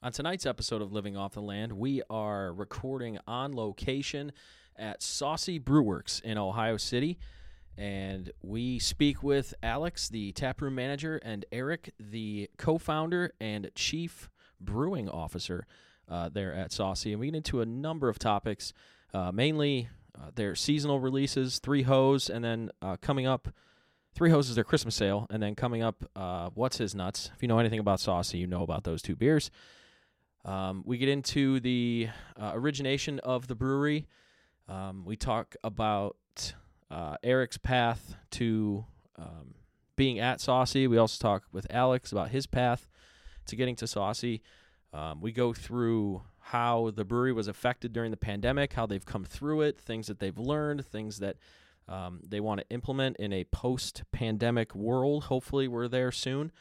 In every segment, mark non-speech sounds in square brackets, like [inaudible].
On tonight's episode of Living Off the Land, we are recording on location at Saucy Brewworks in Ohio City. And we speak with Alex, the taproom manager, and Eric, the co founder and chief brewing officer uh, there at Saucy. And we get into a number of topics, uh, mainly uh, their seasonal releases, Three Hoes, and then uh, coming up, Three Hoes is their Christmas sale. And then coming up, uh, What's His Nuts? If you know anything about Saucy, you know about those two beers. Um, we get into the uh, origination of the brewery. Um, we talk about uh, Eric's path to um, being at Saucy. We also talk with Alex about his path to getting to Saucy. Um, we go through how the brewery was affected during the pandemic, how they've come through it, things that they've learned, things that um, they want to implement in a post pandemic world. Hopefully, we're there soon.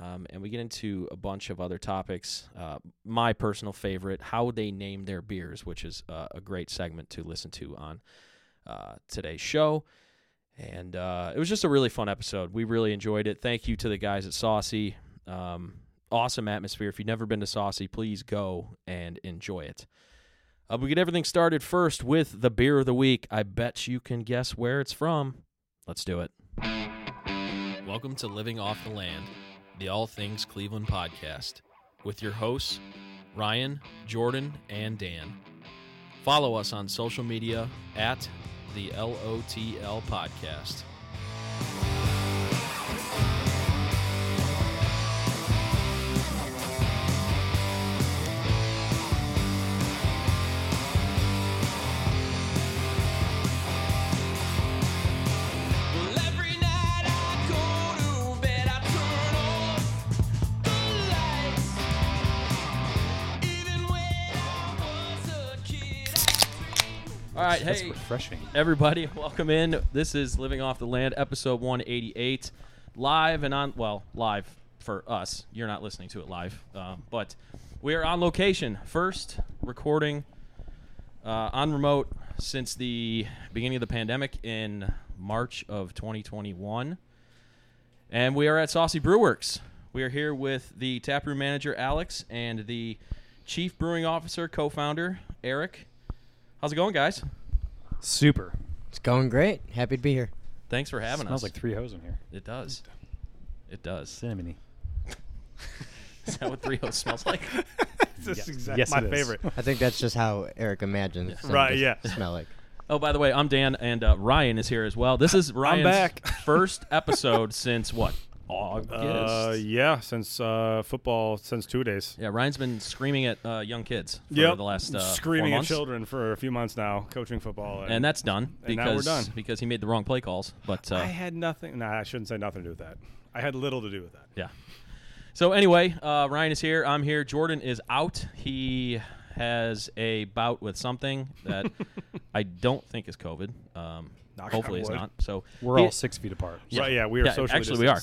Um, and we get into a bunch of other topics. Uh, my personal favorite, how they name their beers, which is uh, a great segment to listen to on uh, today's show. And uh, it was just a really fun episode. We really enjoyed it. Thank you to the guys at Saucy. Um, awesome atmosphere. If you've never been to Saucy, please go and enjoy it. Uh, we get everything started first with the beer of the week. I bet you can guess where it's from. Let's do it. Welcome to Living Off the Land the All Things Cleveland podcast with your hosts, Ryan, Jordan, and Dan. Follow us on social media at the LOTL podcast. Right, That's hey refreshing. everybody, [laughs] welcome in. This is Living Off the Land, episode 188, live and on. Well, live for us. You're not listening to it live, uh, but we are on location. First recording uh, on remote since the beginning of the pandemic in March of 2021. And we are at Saucy Brewworks. We are here with the taproom manager, Alex, and the chief brewing officer, co founder, Eric. How's it going, guys? Super. It's going great. Happy to be here. Thanks for having us. Smells us. like three hoes in here. It does. It does. Cinnamony. [laughs] Is that what three hoes smells like? [laughs] This Yes. is exactly Yes, my it is. favorite. I think that's just how Eric imagines them Right, to yeah. smell like. Oh, by the way, I'm Dan, and uh, Ryan is here as well. This is [laughs] Ryan's back. first episode since what? August. Uh, yeah, since uh, football, since two days. yeah, Ryan's been screaming at uh, young kids for Yep. the last uh, screaming at children for a few months now, coaching football, and that's done And now because we're done. because he made the wrong play calls. But uh, I had nothing. Nah, I shouldn't say nothing to do with that. I had little to do with that. Yeah. So anyway, uh, Ryan is here. I'm here. Jordan is out. He has a bout with something that [laughs] I don't think is COVID. Um, Knock on hopefully it's wood. not. So We're he- all six feet apart. Right, yeah, we are Yeah, socially actually we are.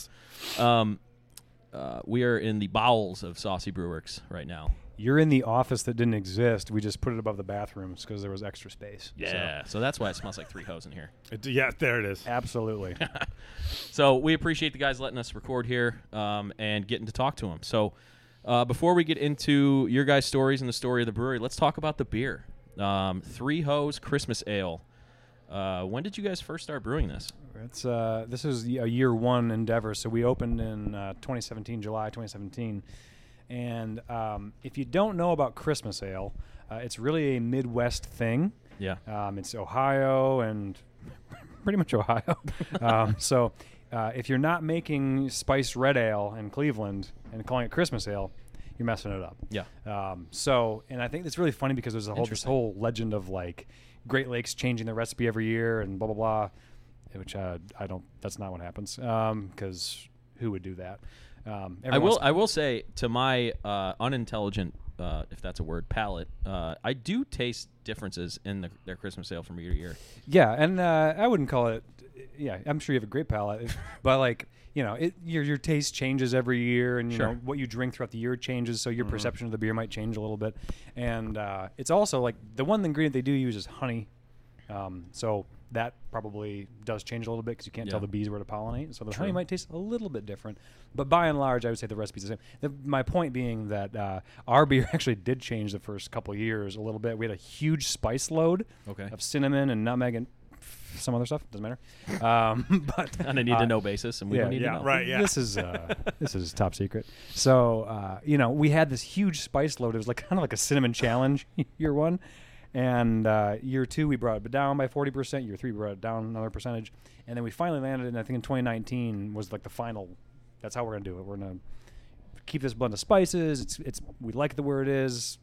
Um, uh, we are in the bowels of Saucy Brewworks right now. You're in the office that didn't exist. We just put it above the bathrooms because there was extra space. Yeah. So. that's why it smells like three hoes in here. It- yeah, there it is. So, absolutely. [laughs] So we appreciate the guys letting us record here um, and getting to talk to them. So uh, before we get into your guys' stories and the story of the brewery, let's talk about the beer. Um, Three Hoes Christmas Ale. Uh, when did you guys first start brewing this? it's uh, this is a year one endeavor. So we opened in uh, 2017, July 2017. And um, if you don't know about Christmas ale, uh, it's really a Midwest thing. Yeah. Um, it's Ohio and [laughs] pretty much Ohio. [laughs] um, so uh, if you're not making spiced red ale in Cleveland and calling it Christmas ale, you're messing it up. Yeah. Um, so, and I think it's really funny because there's a whole this whole legend of like Great Lakes changing their recipe every year and blah blah blah, which uh, I don't. That's not what happens because who would do that? Um, I will. I will say to my uh, unintelligent, uh, if that's a word, palate. Uh, I do taste differences in the, their Christmas ale from year to year. Yeah, and uh, I wouldn't call it. Yeah, I'm sure you have a great palate, but like you know, it, your your taste changes every year, and you Sure. know what you drink throughout the year changes, so your perception of the beer might change a little bit. And uh, it's also like the one ingredient they do use is honey. Um, so that probably does change a little bit because you can't tell the bees where to pollinate. So the True. honey might taste a little bit different. But by and large, I would say the recipe's the same. The, my point being that uh, our beer [laughs] actually did change the first couple years a little bit. We had a huge spice load Okay. of cinnamon and nutmeg and some other stuff. Doesn't matter. [laughs] Um, [laughs] but On a need uh, to know basis, and we yeah, don't need yeah, to know. right. yeah. This is uh, [laughs] this is top secret. So uh, you know, we had this huge spice load. It was like kind of like a cinnamon challenge year one, and uh, year two we brought it down by forty percent. Year three we brought it down another percentage, and then we finally landed. And I think in 2019 was like the final. That's how we're gonna do it. We're gonna keep this blend of spices. It's it's we like the where it is.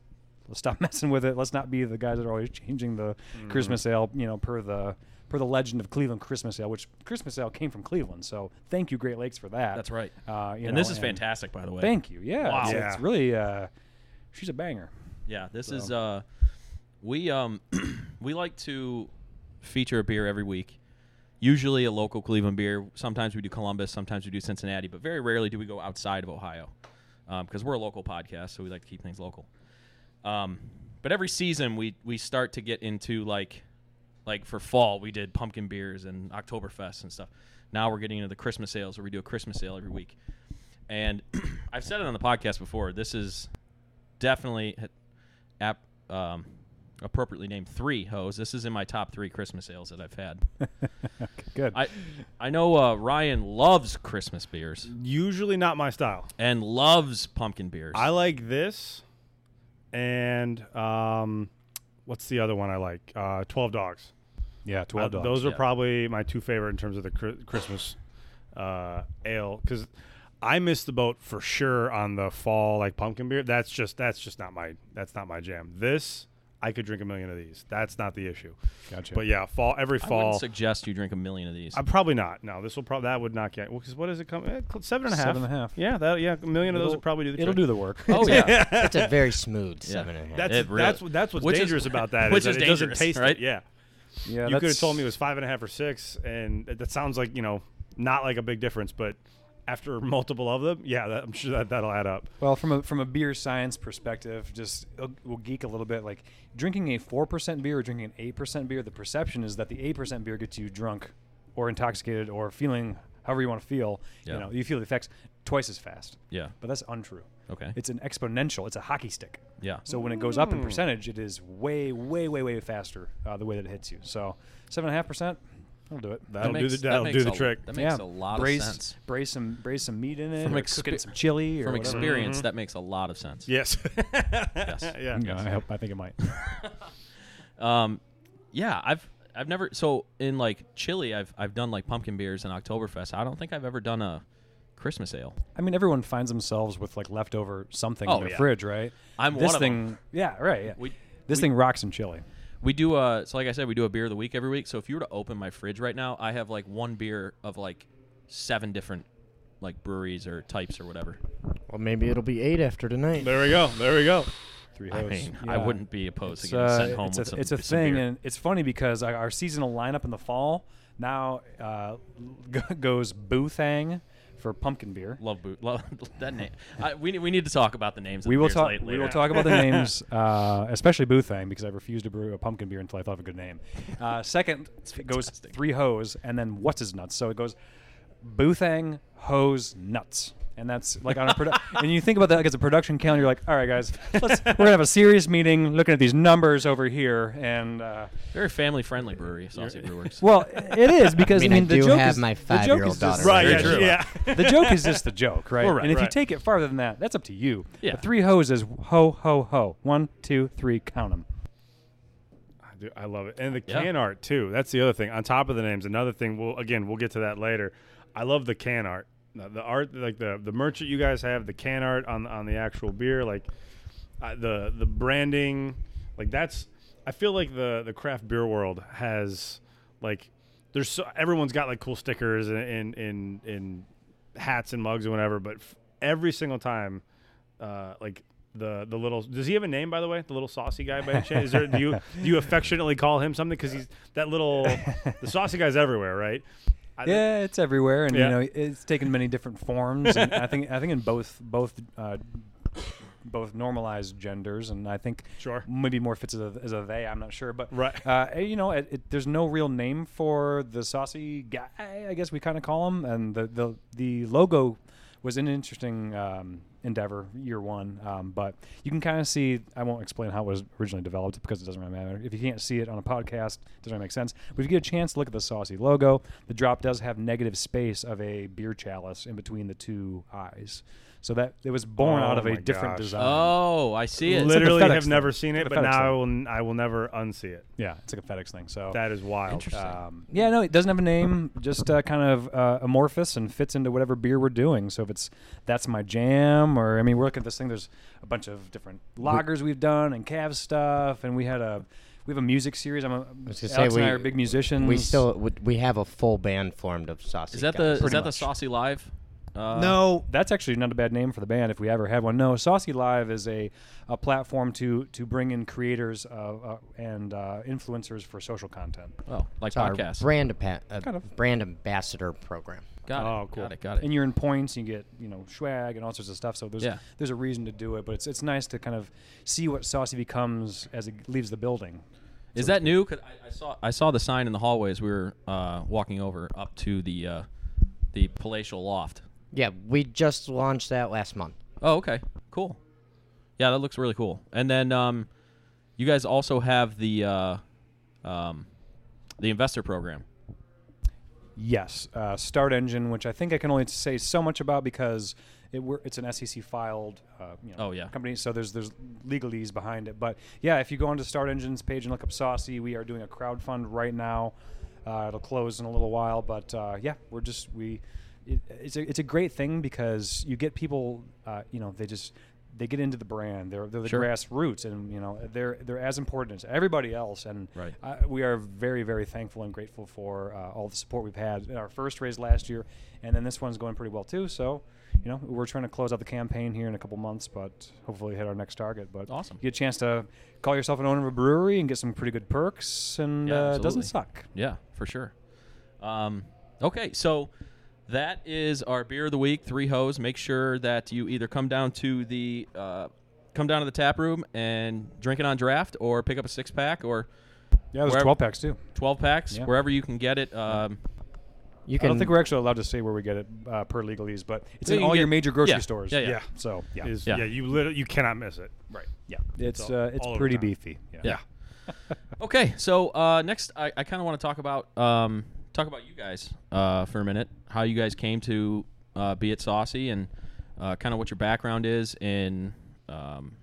Let's stop messing with it. Let's not be the guys that are always changing the Christmas ale. You know, per the per the legend of Cleveland Christmas ale, which Christmas ale came from Cleveland. So thank you, Great Lakes, for that. That's right. Uh, you and know, this is fantastic, by the way. Thank you. Yeah, Wow. it's, Yeah. it's really uh, she's a banger. Yeah, this is uh we um [clears throat] we like to feature a beer every week. Usually a local Cleveland beer. Sometimes we do Columbus, sometimes we do Cincinnati, but very rarely do we go outside of Ohio because we're a local podcast, so we like to keep things local. Um, but every season we we start to get into like like for fall we did pumpkin beers and Oktoberfest and stuff. Now we're getting into the Christmas sales where we do a Christmas sale every week. And [clears throat] I've said it on the podcast before. This is definitely ap- um, appropriately named three hoes. This is in my top three Christmas sales that I've had. [laughs] Good. I I know uh, Ryan loves Christmas beers Usually not my style. and loves pumpkin beers. I like this, and um, what's the other one I like? Uh, Twelve Dogs. Yeah, twelve Uh, dollars. those are yeah. probably my two favorite in terms of the cri- Christmas uh, ale because I missed the boat for sure on the fall like pumpkin beer. That's just that's just not my that's not my jam. This I could drink a million of these. That's not the issue. Gotcha. But yeah, fall every I fall. wouldn't suggest you drink a million of these. I'm probably not. No, this will probably that would not get because what does it come? Eh, cl- seven and a half. Seven and a half. Yeah, that yeah, a million of those It'll- would probably do the It'll trick. do the work. oh [laughs] yeah, It's a very smooth seven and a half. That's It really- that's that's what's Which is- dangerous about that. which is, is that it doesn't dangerous, taste right? It. Yeah, yeah, you could have told me it was five and a half or six, and that, sounds like you know not like a big difference, but after [laughs] multiple of them, yeah, that, I'm sure that that'll add up. Well, from a from a beer science perspective, just uh, we'll geek a little bit. Like drinking a four percent beer or drinking an eight percent beer, the perception is that the eight percent beer gets you drunk, or intoxicated, or feeling however you want to feel. Yeah. You know, you feel the effects twice as fast. yeah. But that's untrue. Okay. It's an exponential. It's a hockey stick. yeah. So when it goes up in percentage, it is way, way, way, way faster uh, the way that it hits you. So seven and a half percent, that'll do it. That'll That do the that'll that do makes the a- trick. That makes yeah, a lot braise, of sense. Braise some, braise some meat in it, From or expe- cook it some chili, or From whatever. experience, that makes a lot of sense. Yes. [laughs] Yes. yeah. Yeah, I, hope, I think it might. [laughs] Um, yeah, I've I've never so in like chili, I've I've done like pumpkin beers and Oktoberfest. I don't think I've ever done a Christmas ale. I mean, everyone finds themselves with like leftover something Oh, in their yeah. fridge, right? I'm this one of thing, them. yeah, right. Yeah. We this we- thing rocks in chili. we do a so like I said, we do a beer of the week every week. So if you were to open my fridge right now, I have like one beer of like seven different like breweries or types or whatever. well, maybe it'll be eight after tonight. There we go. There we go. Three I hosts. mean, I Yeah. wouldn't be opposed It's, to getting uh, sent home it's with a, some. it's a some thing, beer. and it's funny because our, our seasonal lineup in the fall now uh, g- [laughs] goes Boothang for pumpkin beer. Love boot. Love [laughs] that name. I, we need- we need to talk about the names. We will talk. late- We will talk about the [laughs] names, uh, especially Boothang, because I refused to brew a pumpkin beer until I thought of a good name. Uh, [laughs] second, goes three hoes, and then what's his nuts. So it goes Boothang hose nuts, and that's like on a produ- [laughs] and you think about that like as a production calendar. You're like, all right, guys, let's, we're gonna have a serious meeting, looking at these numbers over here, and. Uh, Very family friendly brewery, Saucy Brewworks. well, it is because [laughs] I I mean, I the do joke have is my the joke five-year-old is just- daughter. Right. Yeah. true. yeah. the joke is just the joke, right? [laughs] Well, right, and if you take it farther than that, that's up to you. Yeah. The three hoes is ho ho ho. One, two, three. Count them. I do- I love it, and the Yeah. can art too. That's the other thing. On top of the names, another thing. We'll again, we'll get to that later. I love the can art. The the art, like the the merch that you guys have, the can art on on the actual beer, like uh, the the branding, like that's. I feel like the the craft beer world has like there's so, everyone's got like cool stickers and in in in hats and mugs and whatever, but f- every single time, uh, like the the little does he have a name by the way? The little saucy guy by any chance? Is there do you do you affectionately call him something because he's that little the saucy guy's everywhere, right? I, Yeah, it's everywhere, and Yeah. you know it's taken many different forms. and I think I think in both both uh, both normalized genders, and I think Sure. maybe more fits as a, as a they. I'm not sure, but Right. Uh, eh, you know, it, it, there's no real name for the saucy guy. I guess we kind of call him, and the the the logo was an interesting um, endeavor year one. Um, but you can kind of see. I won't explain how it was originally developed because it doesn't really matter. If you can't see it on a podcast, it doesn't really make sense. But if you get a chance to look at the saucy logo, the drop does have negative space of a beer chalice in between the two eyes. So that it was born Oh out of a different gosh. design. Oh, I see it. Lit- like Literally FedEx have thing. never seen It's it, like but FedEx now I will I will never unsee it. Yeah, it's like a FedEx thing. So That is wild. Interesting. um, yeah, no, it doesn't have a name. Just uh, kind of uh, amorphous and fits into whatever beer we're doing. So if it's that's my jam, or I mean, we're looking at this thing. There's a bunch of different lagers we've done and Cav stuff, and we had a we have a music series. I'm a, Alex say, and I are big musicians. We still we- we have a full band formed of saucy. Is that guys. the is Pretty that the. Saucy Live? Uh, no, that's actually not a bad name for the band if we ever had one. No, Saucy Live is a, a platform to to bring in creators uh, uh, and uh, influencers for social content. Oh, like It's our podcasts. brand apa- uh, Kind of. brand ambassador program. Got it. Oh, cool. Got it. Got it. and you're in points, you get you know swag and all sorts of stuff. So there's Yeah. there's a reason to do it, but it's it's nice to kind of see what Saucy becomes as it leaves the building. Is that new? 'Cause I, I saw I saw the sign in the hallway as we were uh, walking over up to the uh, the palatial loft. Yeah, we just launched that last month. Oh, okay, cool. Yeah, that looks really cool. And then um, you guys also have the uh, um, the investor program. Yes, uh, Start Engine, which I think I can only say so much about because it were, it's an SEC filed uh, you know, Oh, yeah. company, so there's there's legalese behind it. But yeah, if you go onto Start Engine's page and look up Saucy, we are doing a crowdfund right now. Uh, it'll close in a little while, but uh, yeah, we're just we. It, it's a it's a great thing because you get people, uh, you know, they just they get into the brand. They're they're the Sure. grassroots, and you know they're they're as important as everybody else. And Right. uh, we are very very thankful and grateful for uh, all the support we've had in our first raise last year, and then this one's going pretty well too. So, you know, we're trying to close out the campaign here in a couple months, but hopefully hit our next target. But Awesome. you get a chance to call yourself an owner of a brewery and get some pretty good perks, and Yeah, uh, it doesn't suck. Yeah, for sure. Um, okay, so that is our beer of the week. Three Hoes. Make sure that you either come down to the uh, come down to the tap room and drink it on draft, or pick up a six pack or Yeah, there's Wherever- 12 packs too. twelve packs, Yeah. wherever you can get it. Um, You I don't think we're actually allowed to say where we get it uh, per legalese, but it's in you all can your major grocery yeah, stores. yeah, yeah. Yeah. So yeah, Is, Yeah. yeah. you literally you cannot miss it. right. Yeah, it's all- uh, it's pretty town. beefy. yeah. [laughs] okay, so uh, next, I, I kind of want to talk about um, talk about you guys uh, for a minute. How you guys came to uh, be at Saucy, and uh, kind of what your background is in um,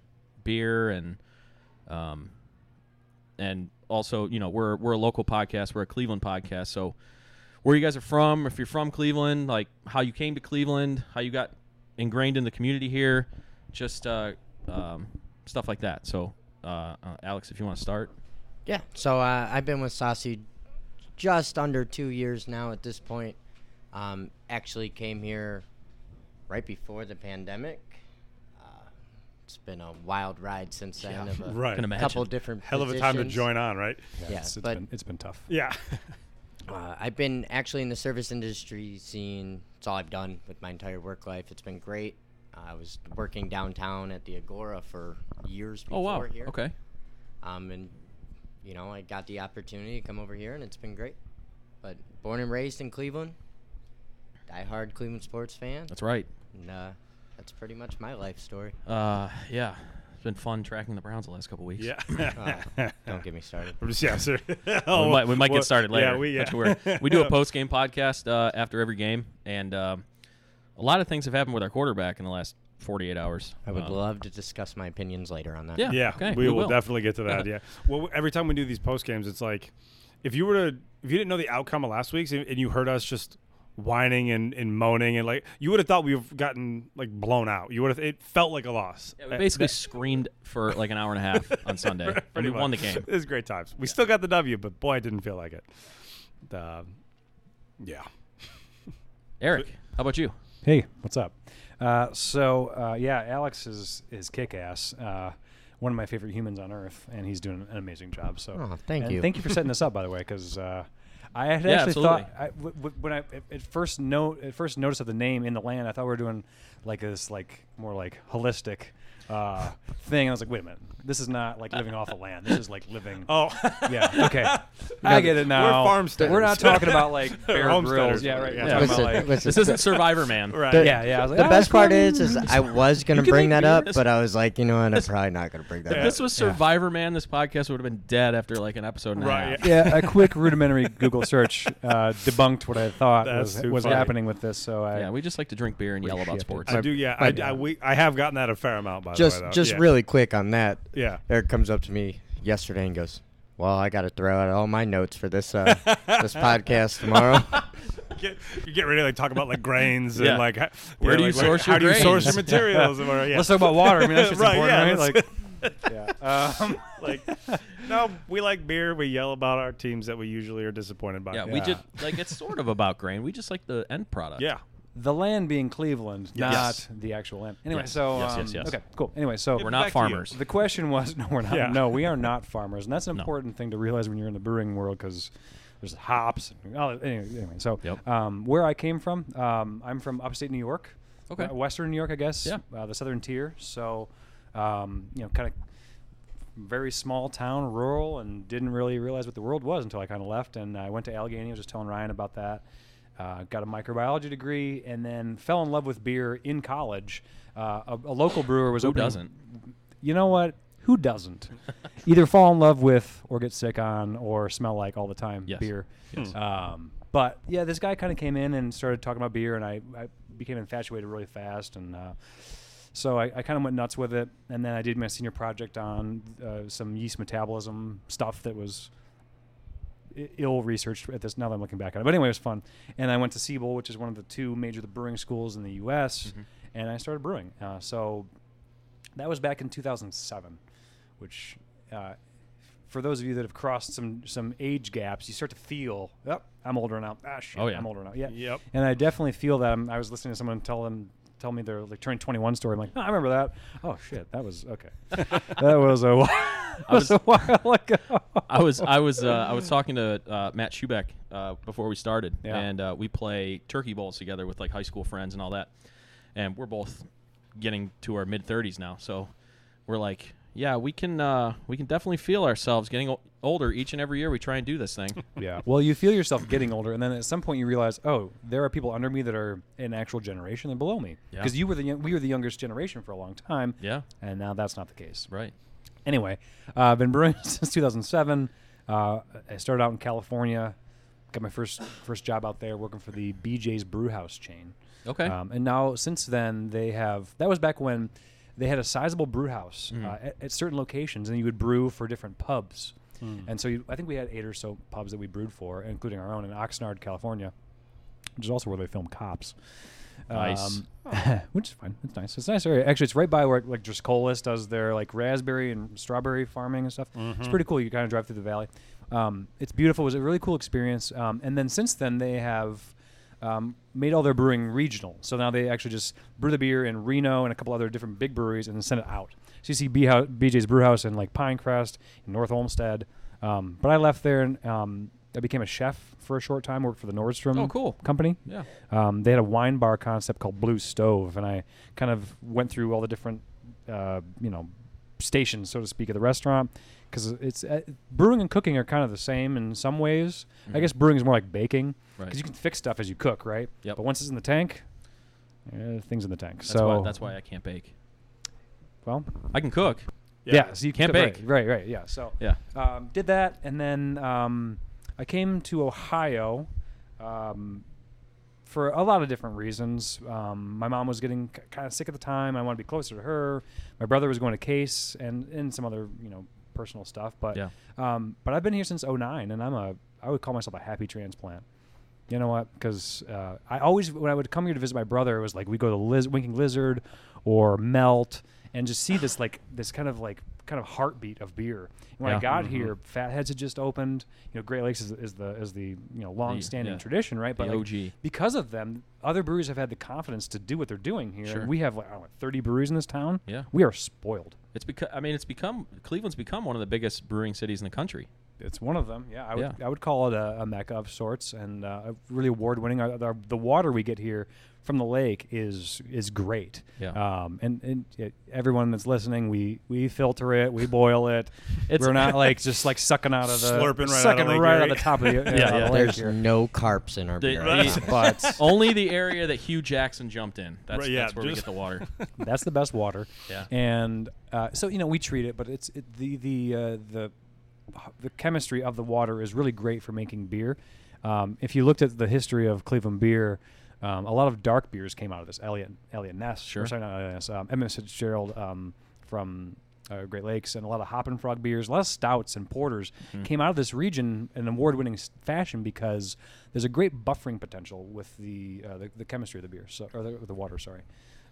beer, and um, and also, you know, we're we're a local podcast. We're a Cleveland podcast, so where you guys are from, if you're from Cleveland, like how you came to Cleveland, how you got ingrained in the community here, just uh, um, stuff like that. So, uh, uh, Alex, if you want to start. Yeah. So I've been with Saucy just under two years now at this point. Um, actually came here right before the pandemic. Uh, it's been a wild ride since then. Of a Right. Can imagine. couple different Hell of a time to join on, right? Yeah, it's, it's but been it's been tough. Yeah. [laughs] Uh, I've been actually in the service industry scene. It's all I've done with my entire work life. It's been great. Uh, I was working downtown at the Agora for years before Oh wow. here. Okay. Um, and you know, I got the opportunity to come over here, and it's been great. But born and raised in Cleveland, diehard Cleveland sports fan, That's right. and uh, that's pretty much my life story. Uh, yeah. It's been fun tracking the Browns the last couple weeks. Yeah. Uh, [laughs] don't get me started. I'm [laughs] just- yeah, sir. [laughs] we Oh, might, we might well, get started later. Yeah, we, yeah. We do a post game podcast uh, after every game, and um, a lot of things have happened with our quarterback in the last 48 hours. I would Um, love to discuss my opinions later on that. Yeah. Yeah, okay, we, we will, will. definitely get to that. yeah. [laughs] Well, every time we do these post games, it's like if you were to if you didn't know the outcome of last week's and and you heard us just whining and, and moaning and like you would have thought we've gotten like blown out. You would have it felt like a loss. Yeah, we Uh, basically that- screamed for like an hour and a half [laughs] on Sunday, and pretty we won the game. It was great times. We still got the W, but boy, I didn't feel like it. Um, yeah. Eric, how about you? Hey, what's up? Uh, so uh, yeah, Alex is is kick ass. Uh, one of my favorite humans on earth, and he's doing an amazing job. So Oh, thank and you. Thank you for setting this up, by the way, because uh, I had Yeah, actually absolutely. thought I, w- w- when I at- at first note at first notice of the name in the land, I thought we were doing like this like more like holistic uh, thing. And I was like, wait a minute, this is not like living off the land. This is like living. [laughs] Oh, yeah. Okay, [laughs] I get it now. We're farmsteaders. We're not talking about like [laughs] Bear Homesteaders, Grylls. Yeah, right. yeah. We're Listen, about like. listen, This isn't Survivor Man. right. The- Yeah, yeah. I was like, the "Ah, best part cool." is, is I was gonna bring that up, beers. but I was like, you know what, I'm probably not gonna bring that If up. this was Survivor Man, this podcast would have been dead after like an episode and a Right, half. yeah, a quick rudimentary Google search uh, debunked what I thought That's was, was happening with this. So I, Yeah, we just like to drink beer and yell about sports. I do. Yeah, I. I, we, I have gotten that a fair amount by just the way. though. just yeah. really quick on that. Yeah. Eric comes up to me yesterday and goes, "Well, I got to throw out all my notes for this uh, this podcast tomorrow." [laughs] [laughs] Get, you get ready to like talk about like grains Yeah. and like how, Where do you like, source how your do you source your materials? and whatever, yeah. Let's talk about water. I mean, that's [laughs] just Right, important, yeah, right? let's- Like, yeah. Um, like no, we like beer. We yell about our teams that we usually are disappointed by. yeah, we just like it's sort of about grain. We just like the end product. yeah. The land being Cleveland, Yes. not the actual land. Anyway, Yes. so Yes, um, yes, yes. okay, cool. Anyway, so We're not back to you. farmers. The question was, [laughs] no, we're not. Yeah. No, we are not farmers, and that's an No. important thing to realize when you're in the brewing world because there's hops. And, oh, anyway, anyway, so Yep. um, where I came from, um, I'm from upstate New York, Okay. uh, Western New York, I guess. Yeah. uh, the southern tier. So, um, you know, kind of very small town, rural, and didn't really realize what the world was until I kind of left. And I went to Allegheny. I was just telling Ryan about that. Uh, got a microbiology degree, and then fell in love with beer in college. Uh, a, a local brewer was Who opening- doesn't? you know what? Who doesn't? [laughs] Either fall in love with, or get sick on, or smell like all the time Yes. beer. Yes. Um, but yeah, this guy kind of came in and started talking about beer, and I, I became infatuated really fast, and uh, so I, I kind of went nuts with it. And then I did my senior project on uh, some yeast metabolism stuff that was i- ill researched at this. Now that I'm looking back at it, but anyway, it was fun. And I went to Siebel, which is one of the two major the brewing schools in the U.S., and I started brewing. Uh, so that was back in 2007, which. Uh, for those of you that have crossed some some age gaps, you start to feel, oh, I'm older now. Ah, shit, Oh, yeah. I'm older now. Yeah. Yep. And I definitely feel that. I'm, I was listening to someone tell them tell me they're like turning 21 story. I'm like, oh, I remember that. Oh shit, that was okay. [laughs] that was a while, that was a while ago. I was I was uh, I was talking to uh, Matt Schubeck uh, before we started, Yeah. and uh, we play turkey bowls together with like high school friends and all that. And we're both getting to our mid thirties now, so we're like, yeah, we can uh, we can definitely feel ourselves getting o- older each and every year. We try and do this thing. [laughs] Yeah. Well, you feel yourself getting older, and then at some point you realize, oh, there are people under me that are an actual generation and below me. Yeah. Because you were the we were the youngest generation for a long time. yeah, And now that's not the case. right. Anyway, uh, I've been brewing [laughs] since 2007. Uh, I started out in California, got my first first job out there working for the BJ's Brewhouse chain. Okay. Um, and now since then they have that was back when they had a sizable brew house Mm-hmm. uh, at, at certain locations, and you would brew for different pubs. Hmm. And so you, I think we had eight or so pubs that we brewed for, including our own in Oxnard, California, which is also where they film Cops. Nice. Um, [laughs] which is fine. It's nice. It's a nice area. Actually, it's right by where like Driscoll's does their like raspberry and strawberry farming and stuff. It's pretty cool. You kind of drive through the valley. Um, it's beautiful. It was a really cool experience. Um, and then since then, they have um, made all their brewing regional. So now they actually just brew the beer in Reno and a couple other different big breweries and then send it out. So you see BJ's Brewhouse in like Pinecrest, in North Olmsted. Um, but I left there and um, I became a chef for a short time. Worked for the Nordstrom Oh, cool. company. Yeah. Um, they had a wine bar concept called Blue Stove, and I kind of went through all the different, uh, you know, stations, so to speak, of the restaurant. Because it's uh, brewing and cooking are kind of the same in some ways. I guess brewing is more like baking because Mm-hmm. Right. you can fix stuff as you cook, right? Yep. But once it's in the tank, eh, things in the tank. That's so why that's why I can't bake. well, I can cook. yeah, so you Can't cook- bake. Right, right, right, yeah. So Yeah. um, did that, and then um, I came to Ohio um, for a lot of different reasons. Um, my mom was getting k- kind of sick at the time. I wanted to be closer to her. My brother was going to Case, and and some other you know personal stuff. But Yeah. um, but I've been here since '09, and I'm a I would call myself a happy transplant. You know what? Because uh, I always, when I would come here to visit my brother, it was like we go to Liz- Winking Lizard or Melt and just see this like this kind of like kind of heartbeat of beer. And when I Yeah. got here, Fatheads had just opened. You know, Great Lakes is, is the is the you know long-standing yeah. tradition, right? The like, OG. because of them, other breweries have had the confidence to do what they're doing here. Sure. And we have like I don't know, 30 breweries in this town. Yeah. we are spoiled. It's because I mean it's become Cleveland's become one of the biggest brewing cities in the country. It's one of them. Yeah, I would Yeah. I would call it a, a mecca of sorts, and uh, really award winning. Uh, the, the water we get here from the lake is is great. Yeah. Um, and and yeah, everyone that's listening, we we filter it, we boil it. [laughs] It's- We're not [laughs] like just like sucking out of the Slurping right out of sucking right out of the top of the, uh, [laughs] Yeah, of yeah. the There's here. no carps in our The- beer. the- but Only the area that Hugh Jackson jumped in. That's, Right, yeah, that's where we get the water. that's the best water. Yeah. And uh, so you know we treat it, but it's it, the the uh, the the chemistry of the water is really great for making beer. Um, if you looked at the history of Cleveland beer, um, a lot of dark beers came out of this. Eliot Eliot Ness, Sure. sorry, not Eliot Ness, um, Edmund Fitzgerald um, from uh, Great Lakes, and a lot of Hoppin' Frog beers, a lot of stouts and porters Hmm. came out of this region in award-winning s- fashion because there's a great buffering potential with the uh, the, the chemistry of the beer, so, or the, the water. Sorry.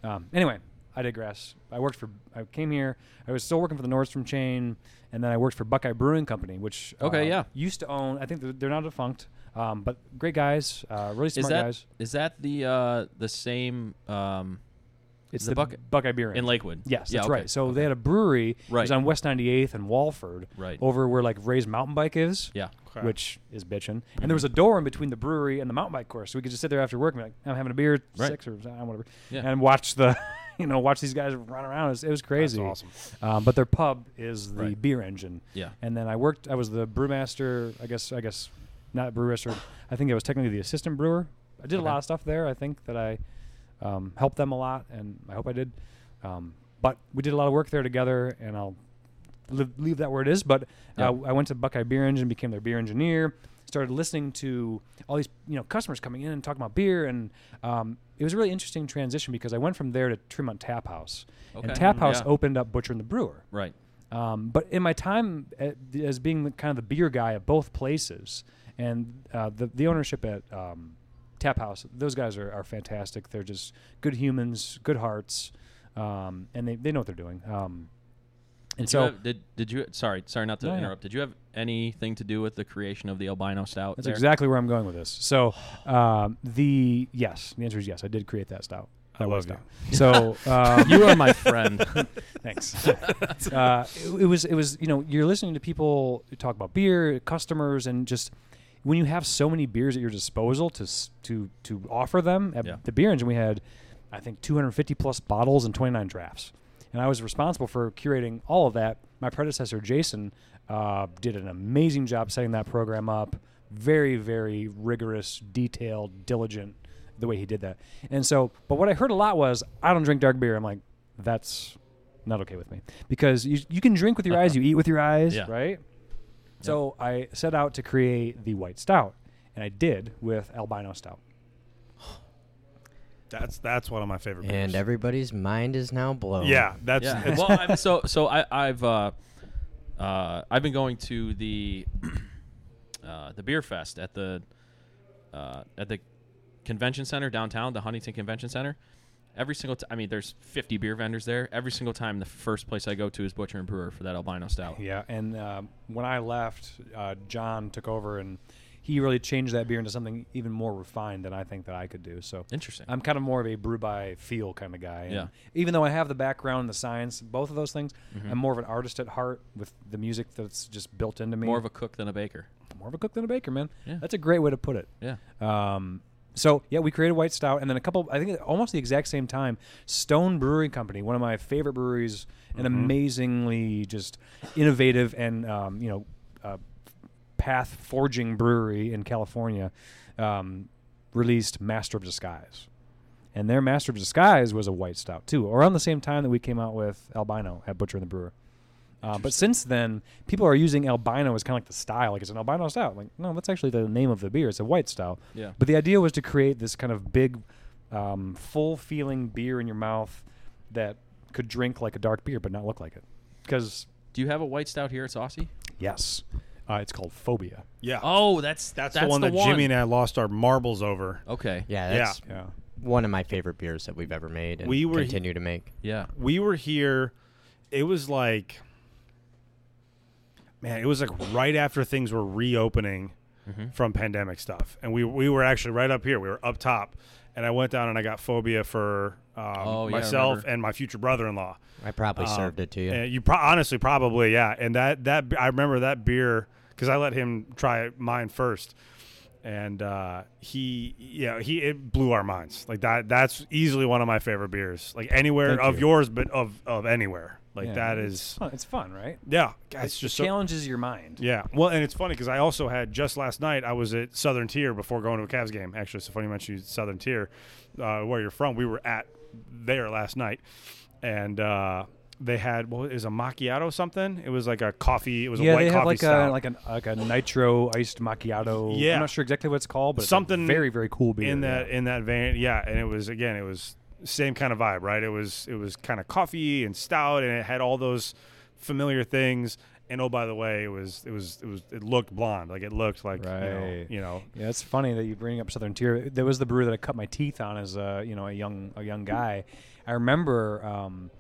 Um, anyway, I digress. I worked for. I came here. I was still working for the Nordstrom chain, and then I worked for Buckeye Brewing Company, which Okay, uh, yeah. used to own. I think they're, they're now defunct, um, but great guys, uh, really Is smart that guys. is that the uh, the same um, It's the the, Buckeye- Buckeye Beer in Lakewood? Yes, Yeah, that's okay. right. So they had a brewery. It Right. was on West 98th and Walford, Right. over where like Ray's mountain bike is. Yeah. Okay. Which is bitching. And there was a door in between the brewery and the mountain bike course, so we could just sit there after work and be like, I'm having a beer, Right. six or uh, whatever, Yeah. and watch the, [laughs] you know, watch these guys run around. It was, it was crazy. awesome. Um, but their pub is the Right. beer engine. Yeah. And then I worked. I was the brewmaster. I guess. I guess not brewmaster. I think I was technically the assistant brewer. I did a lot of stuff there. I think that I um, helped them a lot, and I hope I did. Um, but we did a lot of work there together, and I'll leave, leave that where it is. But Yeah. uh, I went to Buckeye Beer Engine, became their beer engineer. Started listening to all these you know customers coming in and talking about beer, and um, it was a really interesting transition because I went from there to Tremont Tap House, Okay. and Tap Mm, House yeah. opened up Butcher and the Brewer. Right. Um, but in my time at, as being the, kind of the beer guy at both places, and uh, the the ownership at um, Tap House, those guys are, are fantastic. They're just good humans, good hearts, um, and they, they know what they're doing. Um, and Did you so have- did did you? Sorry, sorry not to No, yeah. interrupt. Did you have anything to do with the creation of the albino stout? that's there? exactly where I'm going with this. So um, the yes, the answer is yes. I did create that stout. I was love stout. So [laughs] um, You are my friend. [laughs] Thanks. uh, it, it was it was you know you're listening to people talk about beer, customers, and just when you have so many beers at your disposal to to to offer them at Yeah. the beer engine, we had I think 250 plus bottles and 29 drafts, and I was responsible for curating all of that. My predecessor Jason uh, did an amazing job setting that program up. Very very rigorous, detailed, diligent the way he did that. And so, but what I heard a lot was, I don't drink dark beer. I'm like, that's not okay with me because you you can drink with your eyes, [laughs] you eat with your eyes, Yeah. right? So I set out to create the white stout, and I did with albino stout. [sighs] That's that's one of my favorite. And beers. everybody's mind is now blown. yeah, that's yeah. it's- well, I'm, [laughs] so so I, I've uh, uh, I've been going to the [clears throat] uh, the beer fest at the uh, at the convention center downtown, the Huntington Convention Center. Every single time, I mean, there's 50 beer vendors there. Every single time, the first place I go to is Butcher and Brewer for that albino stout. Yeah, and um, when I left, uh, John took over, and he really changed that beer into something even more refined than I think that I could do. So Interesting. I'm kind of more of a brew by feel kind of guy. and Yeah. Even though I have the background, the science, both of those things, Mhm. I'm more of an artist at heart with the music that's just built into me. More of a cook than a baker. more of a cook than a baker, man. Yeah. That's a great way to put it. Yeah. Um, so yeah, we created white stout, and then a couple. I think almost the exact same time, Stone Brewing Company, one of my favorite breweries, an amazingly just innovative and um, you know, uh, path forging brewery in California, um, released Master of Disguise, and their Master of Disguise was a white stout too, around the same time that we came out with Albino at Butcher and the Brewer. Uh, but since then, people are using albino as kind of like the style, like it's an albino stout. Like, no, that's actually the name of the beer. It's a white stout. Yeah. But the idea was to create this kind of big, um, full feeling beer in your mouth that could drink like a dark beer but not look like it. Because Do you have a white stout here at Saucy? yes, uh, it's called Phobia. yeah. Oh, that's that's, the one that Jimmy and I lost our marbles over. Okay. Yeah, Yeah. that's Yeah. one of my favorite beers that we've ever made and We were he- continue to make. Yeah. we were here it was like man it was like right after things were reopening Mhm. from pandemic stuff and we we were actually right up here we were up top and i went down and i got phobia for um, Oh, yeah, myself and my future brother-in-law I probably Um, served it to you. you pro- honestly probably yeah and that that I remember that beer because I let him try mine first, and uh, he yeah he it blew our minds like that. That's easily one of my favorite beers. Like anywhere Thank of you. yours, but of of anywhere. Like Yeah, that it's fun. It's fun, right? yeah. It, It's just it so, challenges your mind. yeah. Well, and it's funny because I also had just last night. I was at Southern Tier before going to a Cavs game. Actually, it's funny you mentioned Southern Tier, uh, where you're from. We were at there last night, and uh, they had what is a macchiato something. It was like a coffee. It was yeah, a white they have coffee like stout. a like a like a nitro iced macchiato. Yeah. I'm not sure exactly what it's called, but Something very very cool beer. in that yeah. in that vein. Yeah, and it was again, it was same kind of vibe, right? It was it was kind of coffee and stout, and it had all those familiar things. And oh, by the way, it was it was it was it looked blonde, like it looked like you know, you know Yeah, it's funny that you bring up Southern Tier. There was the brewer that I cut my teeth on as a you know a young a young guy. I remember um,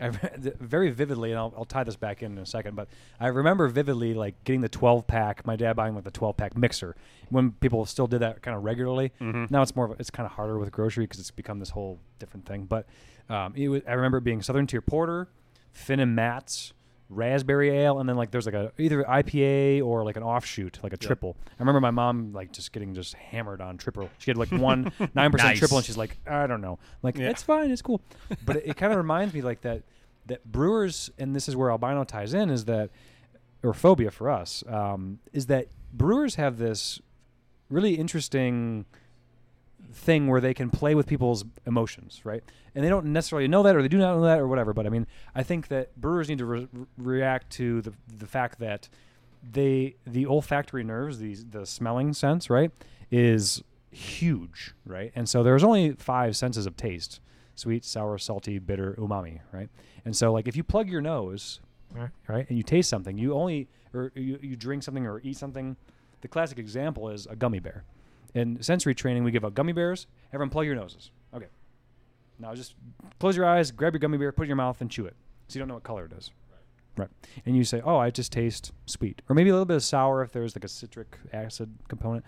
I [laughs] very vividly, and I'll, I'll tie this back in in a second. But I remember vividly like getting the 12 pack. My dad buying like the 12 pack mixer when people still did that kind of regularly. Mhm. Now it's more of a, it's kind of harder with grocery because it's become this whole different thing. But um, it was, I remember it being Southern Tier Porter, Phin and Matt's. Raspberry ale, and then like there's like a either IPA or like an offshoot, like a triple. I remember my mom like just getting just hammered on triple. She had like [laughs] one nine percent Nice. triple, and she's like, I don't know, like Yeah. it's fine, it's cool. But it, it kind of reminds me like that that brewers, and this is where albino ties in, is that or phobia for us um, is that brewers have this really interesting thing where they can play with people's emotions, right? And they don't necessarily know that, or they do not know that, or whatever. But I mean, I think that brewers need to re- react to the the fact that they the olfactory nerves, these the smelling sense, right, is huge, right? And so there's only five senses of taste: sweet, sour, salty, bitter, umami, right? And so like if you plug your nose, right, and you taste something, you only or you, you drink something or eat something. The classic example is a gummy bear. In sensory training, we give out gummy bears. Everyone plug your noses. Okay. Now just close your eyes, grab your gummy bear, put it in your mouth, and chew it. So you don't know what color it is. Right. And you say, oh, I just taste sweet. Or maybe a little bit of sour if there's like a citric acid component.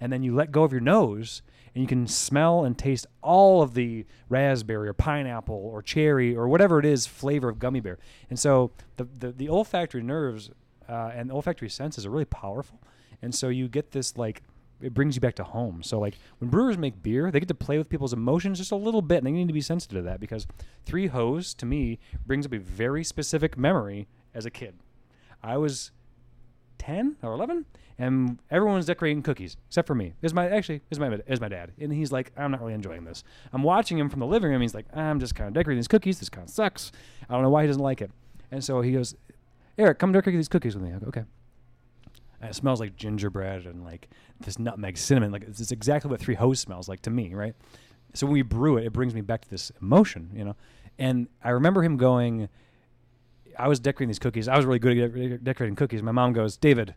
And then you let go of your nose and you can smell and taste all of the raspberry or pineapple or cherry or whatever it is flavor of gummy bear. And so the, the, the olfactory nerves uh, and olfactory senses are really powerful. And so you get this like it brings you back to home. So like when brewers make beer, they get to play with people's emotions just a little bit, and they need to be sensitive to that because Three Hoes to me brings up a very specific memory as a kid. I was ten or eleven, and everyone was decorating cookies except for me. Is my actually is my is my dad, and he's like, I'm not really enjoying this. I'm watching him from the living room. He's like, I'm just kind of decorating these cookies. This kind of sucks. I don't know why he doesn't like it. And so he goes, Eric, come decorate these cookies with me. Go, okay. And it smells like gingerbread and like this nutmeg cinnamon. Like it's, exactly what Three Hoes smells like to me, right? So when we brew it, it brings me back to this emotion, you know. And I remember him going. I was decorating these cookies. I was really good at decorating cookies. My mom goes, David,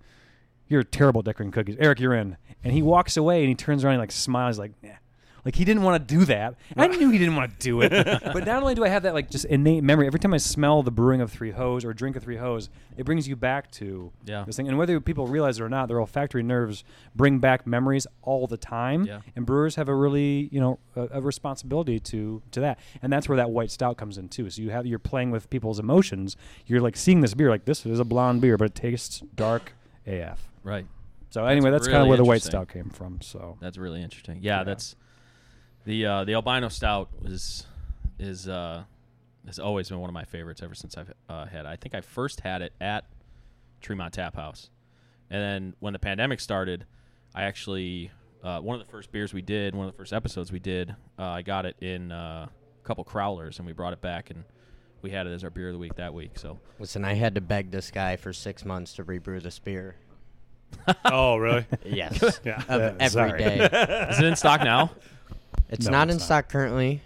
you're terrible at decorating cookies. Eric, you're in. And he walks away and he turns around and like smiles like. Like he didn't want to do that. I knew he didn't want to do it. [laughs] but not only do I have that like just innate memory, every time I smell the brewing of Three Hoes or drink of Three Hoes, it brings you back to Yeah. this thing. And whether people realize it or not, their olfactory nerves bring back memories all the time. Yeah. And brewers have a really, you know, a, a responsibility to to that. And that's where that white stout comes in too. So you have you're playing with people's emotions. You're like seeing this beer like this is a blonde beer, but it tastes dark AF. Right. So anyway, that's kind of where the white stout came from. So That's really interesting. Yeah, Yeah. that's the uh, the albino stout is is uh, has always been one of my favorites ever since I've uh, had. it. I think I first had it at Tremont Tap House, and then when the pandemic started, I actually uh, one of the first beers we did, one of the first episodes we did, uh, I got it in uh, a couple crowlers, and we brought it back and. We had it as our beer of the week that week. So Listen, I had to beg this guy for six months to rebrew this beer. [laughs] oh really? Yes. [laughs] Yeah. Of Yeah, every sorry. day. [laughs] is it in stock now? It's No, not it's in not. stock currently,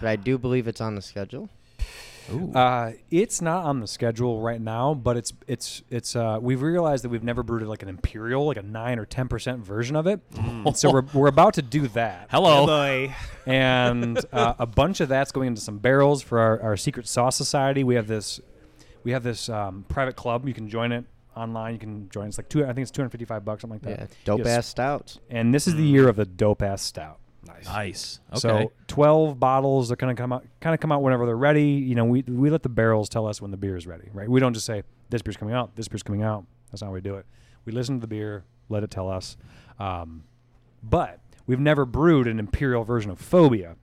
but I do believe it's on the schedule. Ooh. Uh, it's not on the schedule right now, but it's it's it's. Uh, we've realized that we've never brewed like an imperial, like a nine or ten percent version of it. And so we're we're about to do that. [laughs] Hello. and uh, a bunch of that's going into some barrels for our, our secret sauce society. We have this we have this um, private club. You can join it online. You can join. It's like two. I think it's two hundred fifty five bucks, something like Yeah, that. dope Yes. ass stouts. And this is the year of the dope ass stout. Nice. Nice. Okay. So twelve bottles. They're gonna come out, kind of come out whenever they're ready. You know, we we let the barrels tell us when the beer is ready, right? We don't just say this beer's coming out, this beer's coming out. That's not how we do it. We listen to the beer, let it tell us. Um, but we've never brewed an imperial version of Phobia.